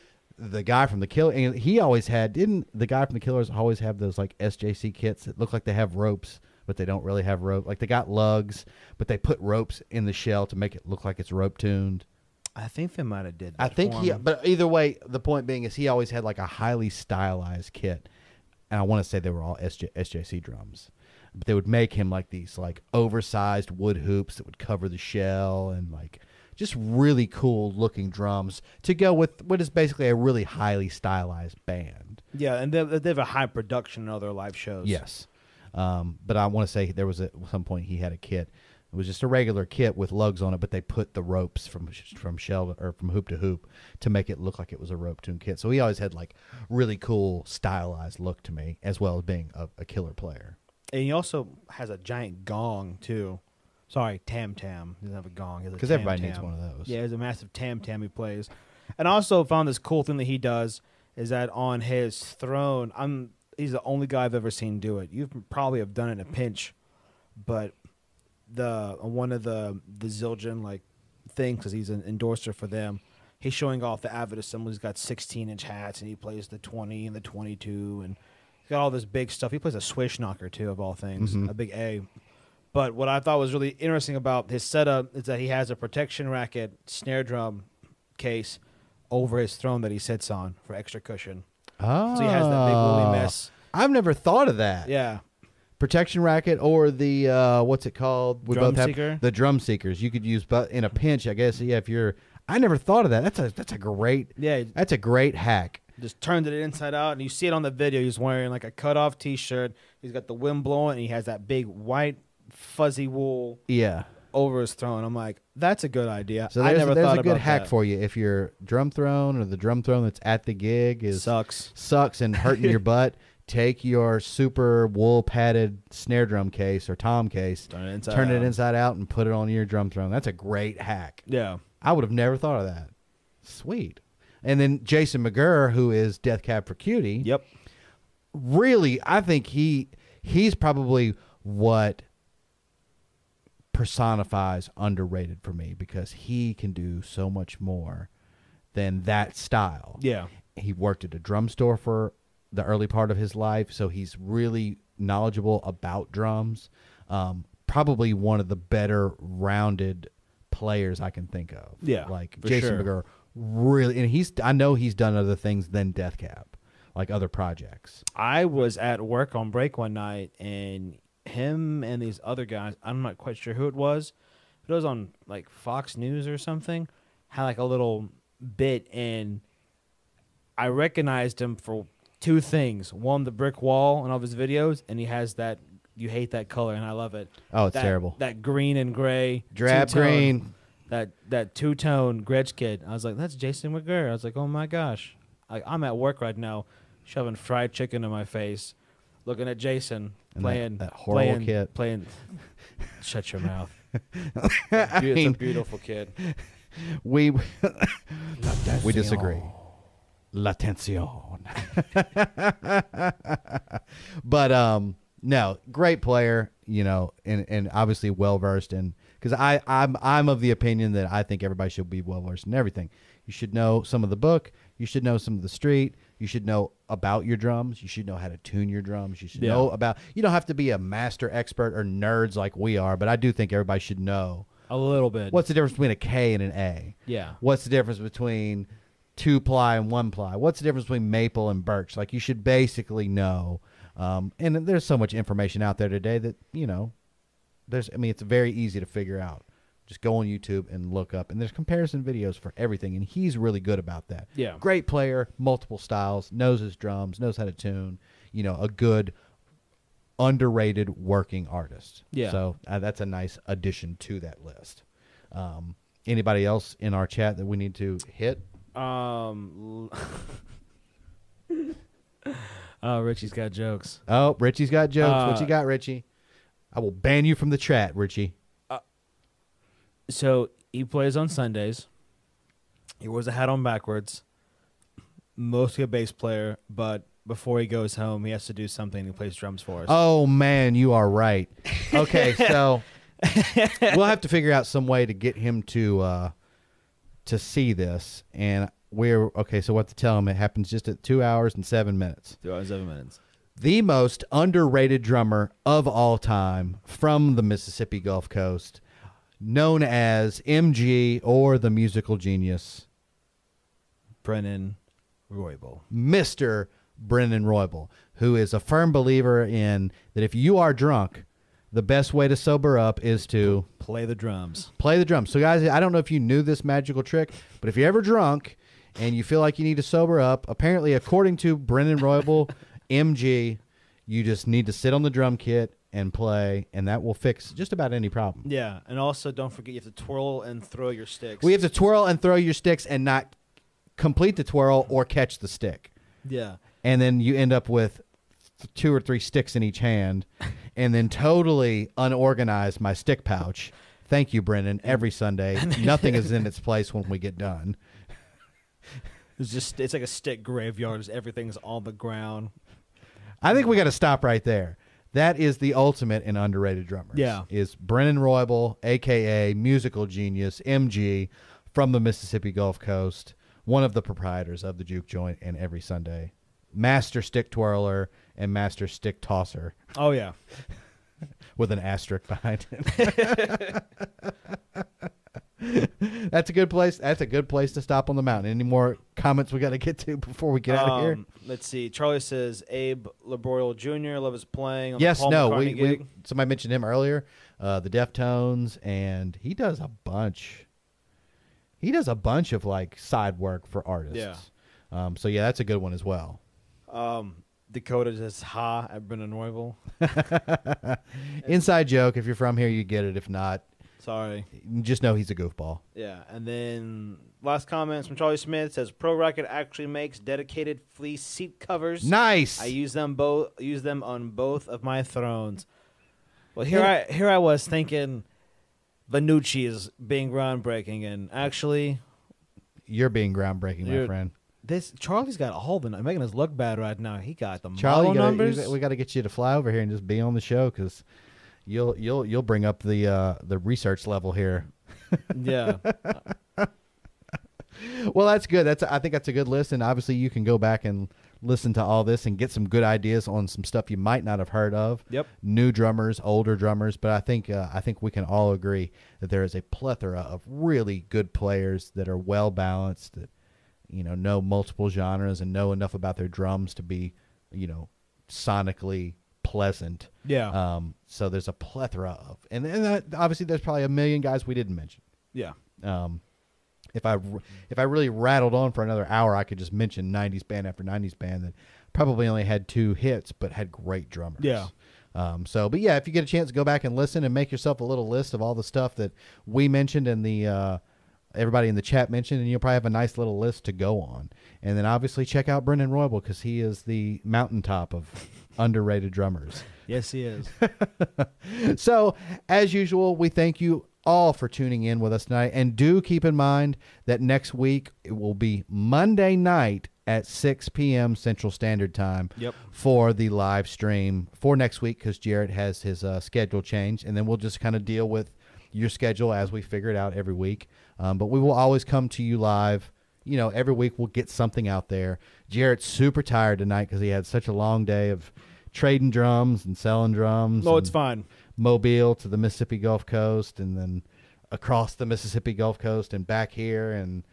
the guy from the Killer, and he always had didn't the guy from the Killers always have those like SJC kits that look like they have ropes, but they don't really have rope. Like they got lugs, but they put ropes in the shell to make it look like it's rope tuned. I think they might have did. I think he, but either way, the point being is he always had like a highly stylized kit, and I want to say they were all SJ, SJC drums, but they would make him like these like oversized wood hoops that would cover the shell and like just really cool looking drums to go with what is basically a really highly stylized band. Yeah, and they, they have a high production in other live shows. Yes, um, but I want to say there was at some point he had a kit. It was just a regular kit with lugs on it, but they put the ropes from from shell or from hoop to hoop to make it look like it was a rope tune kit. So he always had like really cool stylized look to me, as well as being a, a killer player. and he also has a giant gong too. Sorry, tam tam. He doesn't have a gong. he has a Because everybody needs one of those. Yeah, there's a massive tam tam he plays. And I also found this cool thing that he does is that on his throne, I'm he's the only guy I've ever seen do it. You probably have done it in a pinch, but the one of the the Zildjian like things because he's an endorser for them. He's showing off the Avid Assembly. He's got 16 inch hats and he plays the 20 and the 22 and he's got all this big stuff. He plays a swish knocker too, of all things, Mhm. a big A. But what I thought was really interesting about his setup is that he has a protection racket snare drum case over his throne that he sits on for extra cushion. Oh, So he has that big woolly mess. I've never thought of that. Yeah. Protection racket or the uh, what's it called? We Drum both have seeker? the drum seekers. You could use, but in a pinch, I guess. Yeah, if you're, I never thought of that. That's a that's a great Yeah. that's a great hack. just turned it inside out and you see it on the video. He's wearing like a cut off t shirt. He's got the wind blowing and he has that big white fuzzy wool Yeah. over his throne. I'm like, that's a good idea. So I there's, never there's thought a good about hack that. for you if your drum throne or the drum throne that's at the gig is Sucks. sucks and hurting your butt. Take your super wool padded snare drum case or tom case, Turn it inside turn it out. inside out, and put it on your drum throne. That's a great hack. Yeah. I would have never thought of that. Sweet. And then Jason McGerr, who is Death Cab for Cutie, Yep. really, I think he he's probably what personifies underrated for me because he can do so much more than that style. Yeah. He worked at a drum store for the early part of his life, so he's really knowledgeable about drums. Um, probably one of the better rounded players I can think of. Yeah, like Jason sure. McGerr, really, and he's I know he's done other things than Death Cab, like other projects. I was at work on break one night, and him and these other guys, I'm not quite sure who it was, but it was on like Fox News or something, had like a little bit, and I recognized him for two things. One, the brick wall in all of his videos, and he has that, you hate that color, and I love it. Oh, it's That- terrible. That green and gray. Drab two-tone- green. That, that two tone Gretsch kid. I was like, that's Jason McGerr. I was like, oh my gosh. I, I'm at work right now shoving fried chicken in my face, looking at Jason And playing that horrible playing, kid. playing. Shut your mouth. I It's a beautiful kid. we we disagree. L'attention. but um, no, great player. You know, and and obviously well versed in because I I'm I'm of the opinion that I think everybody should be well versed in everything. You should know some of the book. You should know some of the street. You should know about your drums. You should know how to tune your drums. You should Yeah. know about. You don't have to be a master expert or nerds like we are, but I do think everybody should know A little bit. what's the difference between a K and an A. Yeah. What's the difference between two ply and one ply? What's the difference between maple and birch? Like you should basically know. Um, and there's so much information out there today that you know. There's, I mean, it's very easy to figure out. Just go on YouTube and look up, and there's comparison videos for everything, and he's really good about that. Yeah. great player, multiple styles, knows his drums, knows how to tune. You know, a good, underrated working artist. Yeah. So uh, that's a nice addition to that list. Um, anybody else in our chat that we need to hit? Um. oh, Richie's got jokes. Oh, Richie's got jokes. what Uh, you got, Richie? I will ban you from the chat, Richie. So he plays on Sundays. He wears a hat on backwards. Mostly a bass player, but before he goes home, he has to do something. He plays drums for us. Oh man, you are right. Okay, so we'll have to figure out some way to get him to uh, to see this, and we're okay. So what to tell him? It happens just at two hours and seven minutes. Two hours, seven minutes. The most underrated drummer of all time from the Mississippi Gulf Coast, known as MG or the musical genius, Brennan Roybal. Mr. Brennan Roybal, who is a firm believer in that if you are drunk, the best way to sober up is to Play the drums. play the drums. So, guys, I don't know if you knew this magical trick, but if you're ever drunk and you feel like you need to sober up, apparently, according to Brennan Roybal, MG, you just need to sit on the drum kit and play, and that will fix just about any problem. Yeah, and also don't forget you have to twirl and throw your sticks. We have to twirl and throw your sticks and not complete the twirl or catch the stick. yeah. and then you end up with th- two or three sticks in each hand, and then totally unorganized my stick pouch. Thank you, Brendan. Every Sunday, nothing is in its place when we get done. It's just it's like a stick graveyard. Everything's on the ground. I think we got to stop right there. That is the ultimate in underrated drummers. Yeah. is Brennan Roybal, aka musical genius MG, from the Mississippi Gulf Coast, one of the proprietors of the Juke Joint and Every Sunday, master stick twirler and master stick tosser. Oh yeah. with an asterisk behind it. That's a good place. That's a good place to stop on the mountain. Any more comments we got to get to before we get out of here? Um, Let's see. Charlie says Abe Laboriel Jr. love his playing. On Yes, the Paul no. McCartney We, we somebody mentioned him earlier. Uh, the Deftones, and he does a bunch. He does a bunch of like side work for artists. Yeah. Um, so yeah, that's a good one as well. Um, Dakota says ha at Brendan Roybal. Inside joke. If you're from here, you get it. If not, Sorry. just know he's a goofball. Yeah, and then last comments from Charlie Smith says Pro Racket actually makes dedicated fleece seat covers. Nice. I use them both. Use them on both of my thrones. Well, here I here I was thinking, Vannucci is being groundbreaking, and actually, You're being groundbreaking, my You're- friend. this Charlie's got all the making us look bad right now. He got the Charlie, you gotta- numbers. got- we got to get you to fly over here and just be on the show because you'll you'll you'll bring up the uh, the research level here. yeah, Well, that's good. That's I think that's a good list, and obviously you can go back and listen to all this and get some good ideas on some stuff you might not have heard of. Yep. New drummers, older drummers, but I think uh, I think we can all agree that there is a plethora of really good players that are well balanced that you know know multiple genres and know enough about their drums to be you know sonically pleasant. yeah, Um, so there's a plethora of, and, and that, obviously there's probably a million guys we didn't mention. yeah. Um, if I if I really rattled on for another hour, I could just mention '90s band after '90s band that probably only had two hits but had great drummers. Yeah. Um, so, but yeah, if you get a chance, go back and listen and make yourself a little list of all the stuff that we mentioned in the uh, everybody in the chat mentioned, and you'll probably have a nice little list to go on. And then obviously check out Brendan Roybal because he is the mountaintop of underrated drummers. Yes, he is. so, as usual, we thank you all for tuning in with us tonight. And do keep in mind that next week it will be Monday night at 6 p.m. Central Standard Time Yep. for the live stream for next week because Jarrett has his uh, schedule changed. And then we'll just kind of deal with your schedule as we figure it out every week. Um, but we will always come to you live. You know, every week we'll get something out there. Jarrett's super tired tonight because he had such a long day of trading drums and selling drums. No, it's fine. Mobile to the Mississippi Gulf Coast and then across the Mississippi Gulf Coast and back here and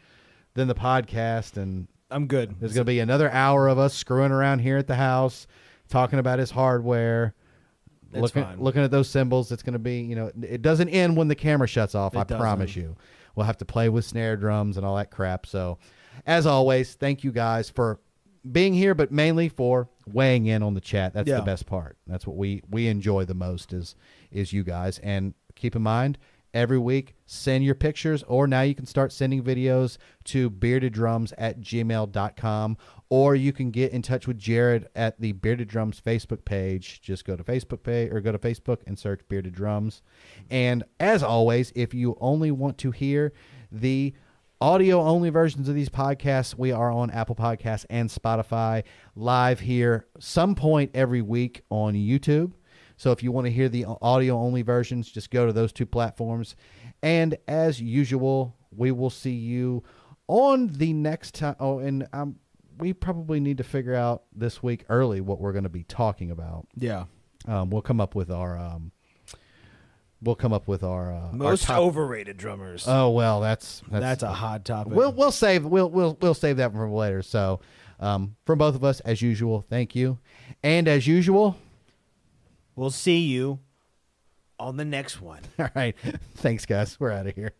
then the podcast and I'm good. there's going to be another hour of us screwing around here at the house talking about his hardware It's looking fine. looking at those cymbals it's going to be you know it doesn't end when the camera shuts off It I promise doesn't. you we'll have to play with snare drums and all that crap. So as always thank you guys for being here but mainly for weighing in on the chat. That's Yeah. the best part. That's what we we enjoy the most is is you guys. And keep in mind every week send your pictures or now you can start sending videos to beardeddrums at gmail.com or you can get in touch with Jarrett at the bearded drums facebook page. Just go to facebook page or go to facebook and search bearded drums and as always if you only want to hear the audio only versions of these podcasts we are on apple podcasts and spotify live here some point every week on youtube so if you want to hear the audio only versions just go to those two platforms and as usual we will see you on the next time oh and um, we probably need to figure out this week early what we're going to be talking about Yeah. um, we'll come up with our um, we'll come up with our, uh, our Most top- overrated drummers. oh well that's that's, That's a hot topic. We'll we'll save we'll we'll we'll save that for later. So, um, from both of us, as usual, thank you, and as usual, we'll see you on the next one. all right, thanks guys. We're out of here.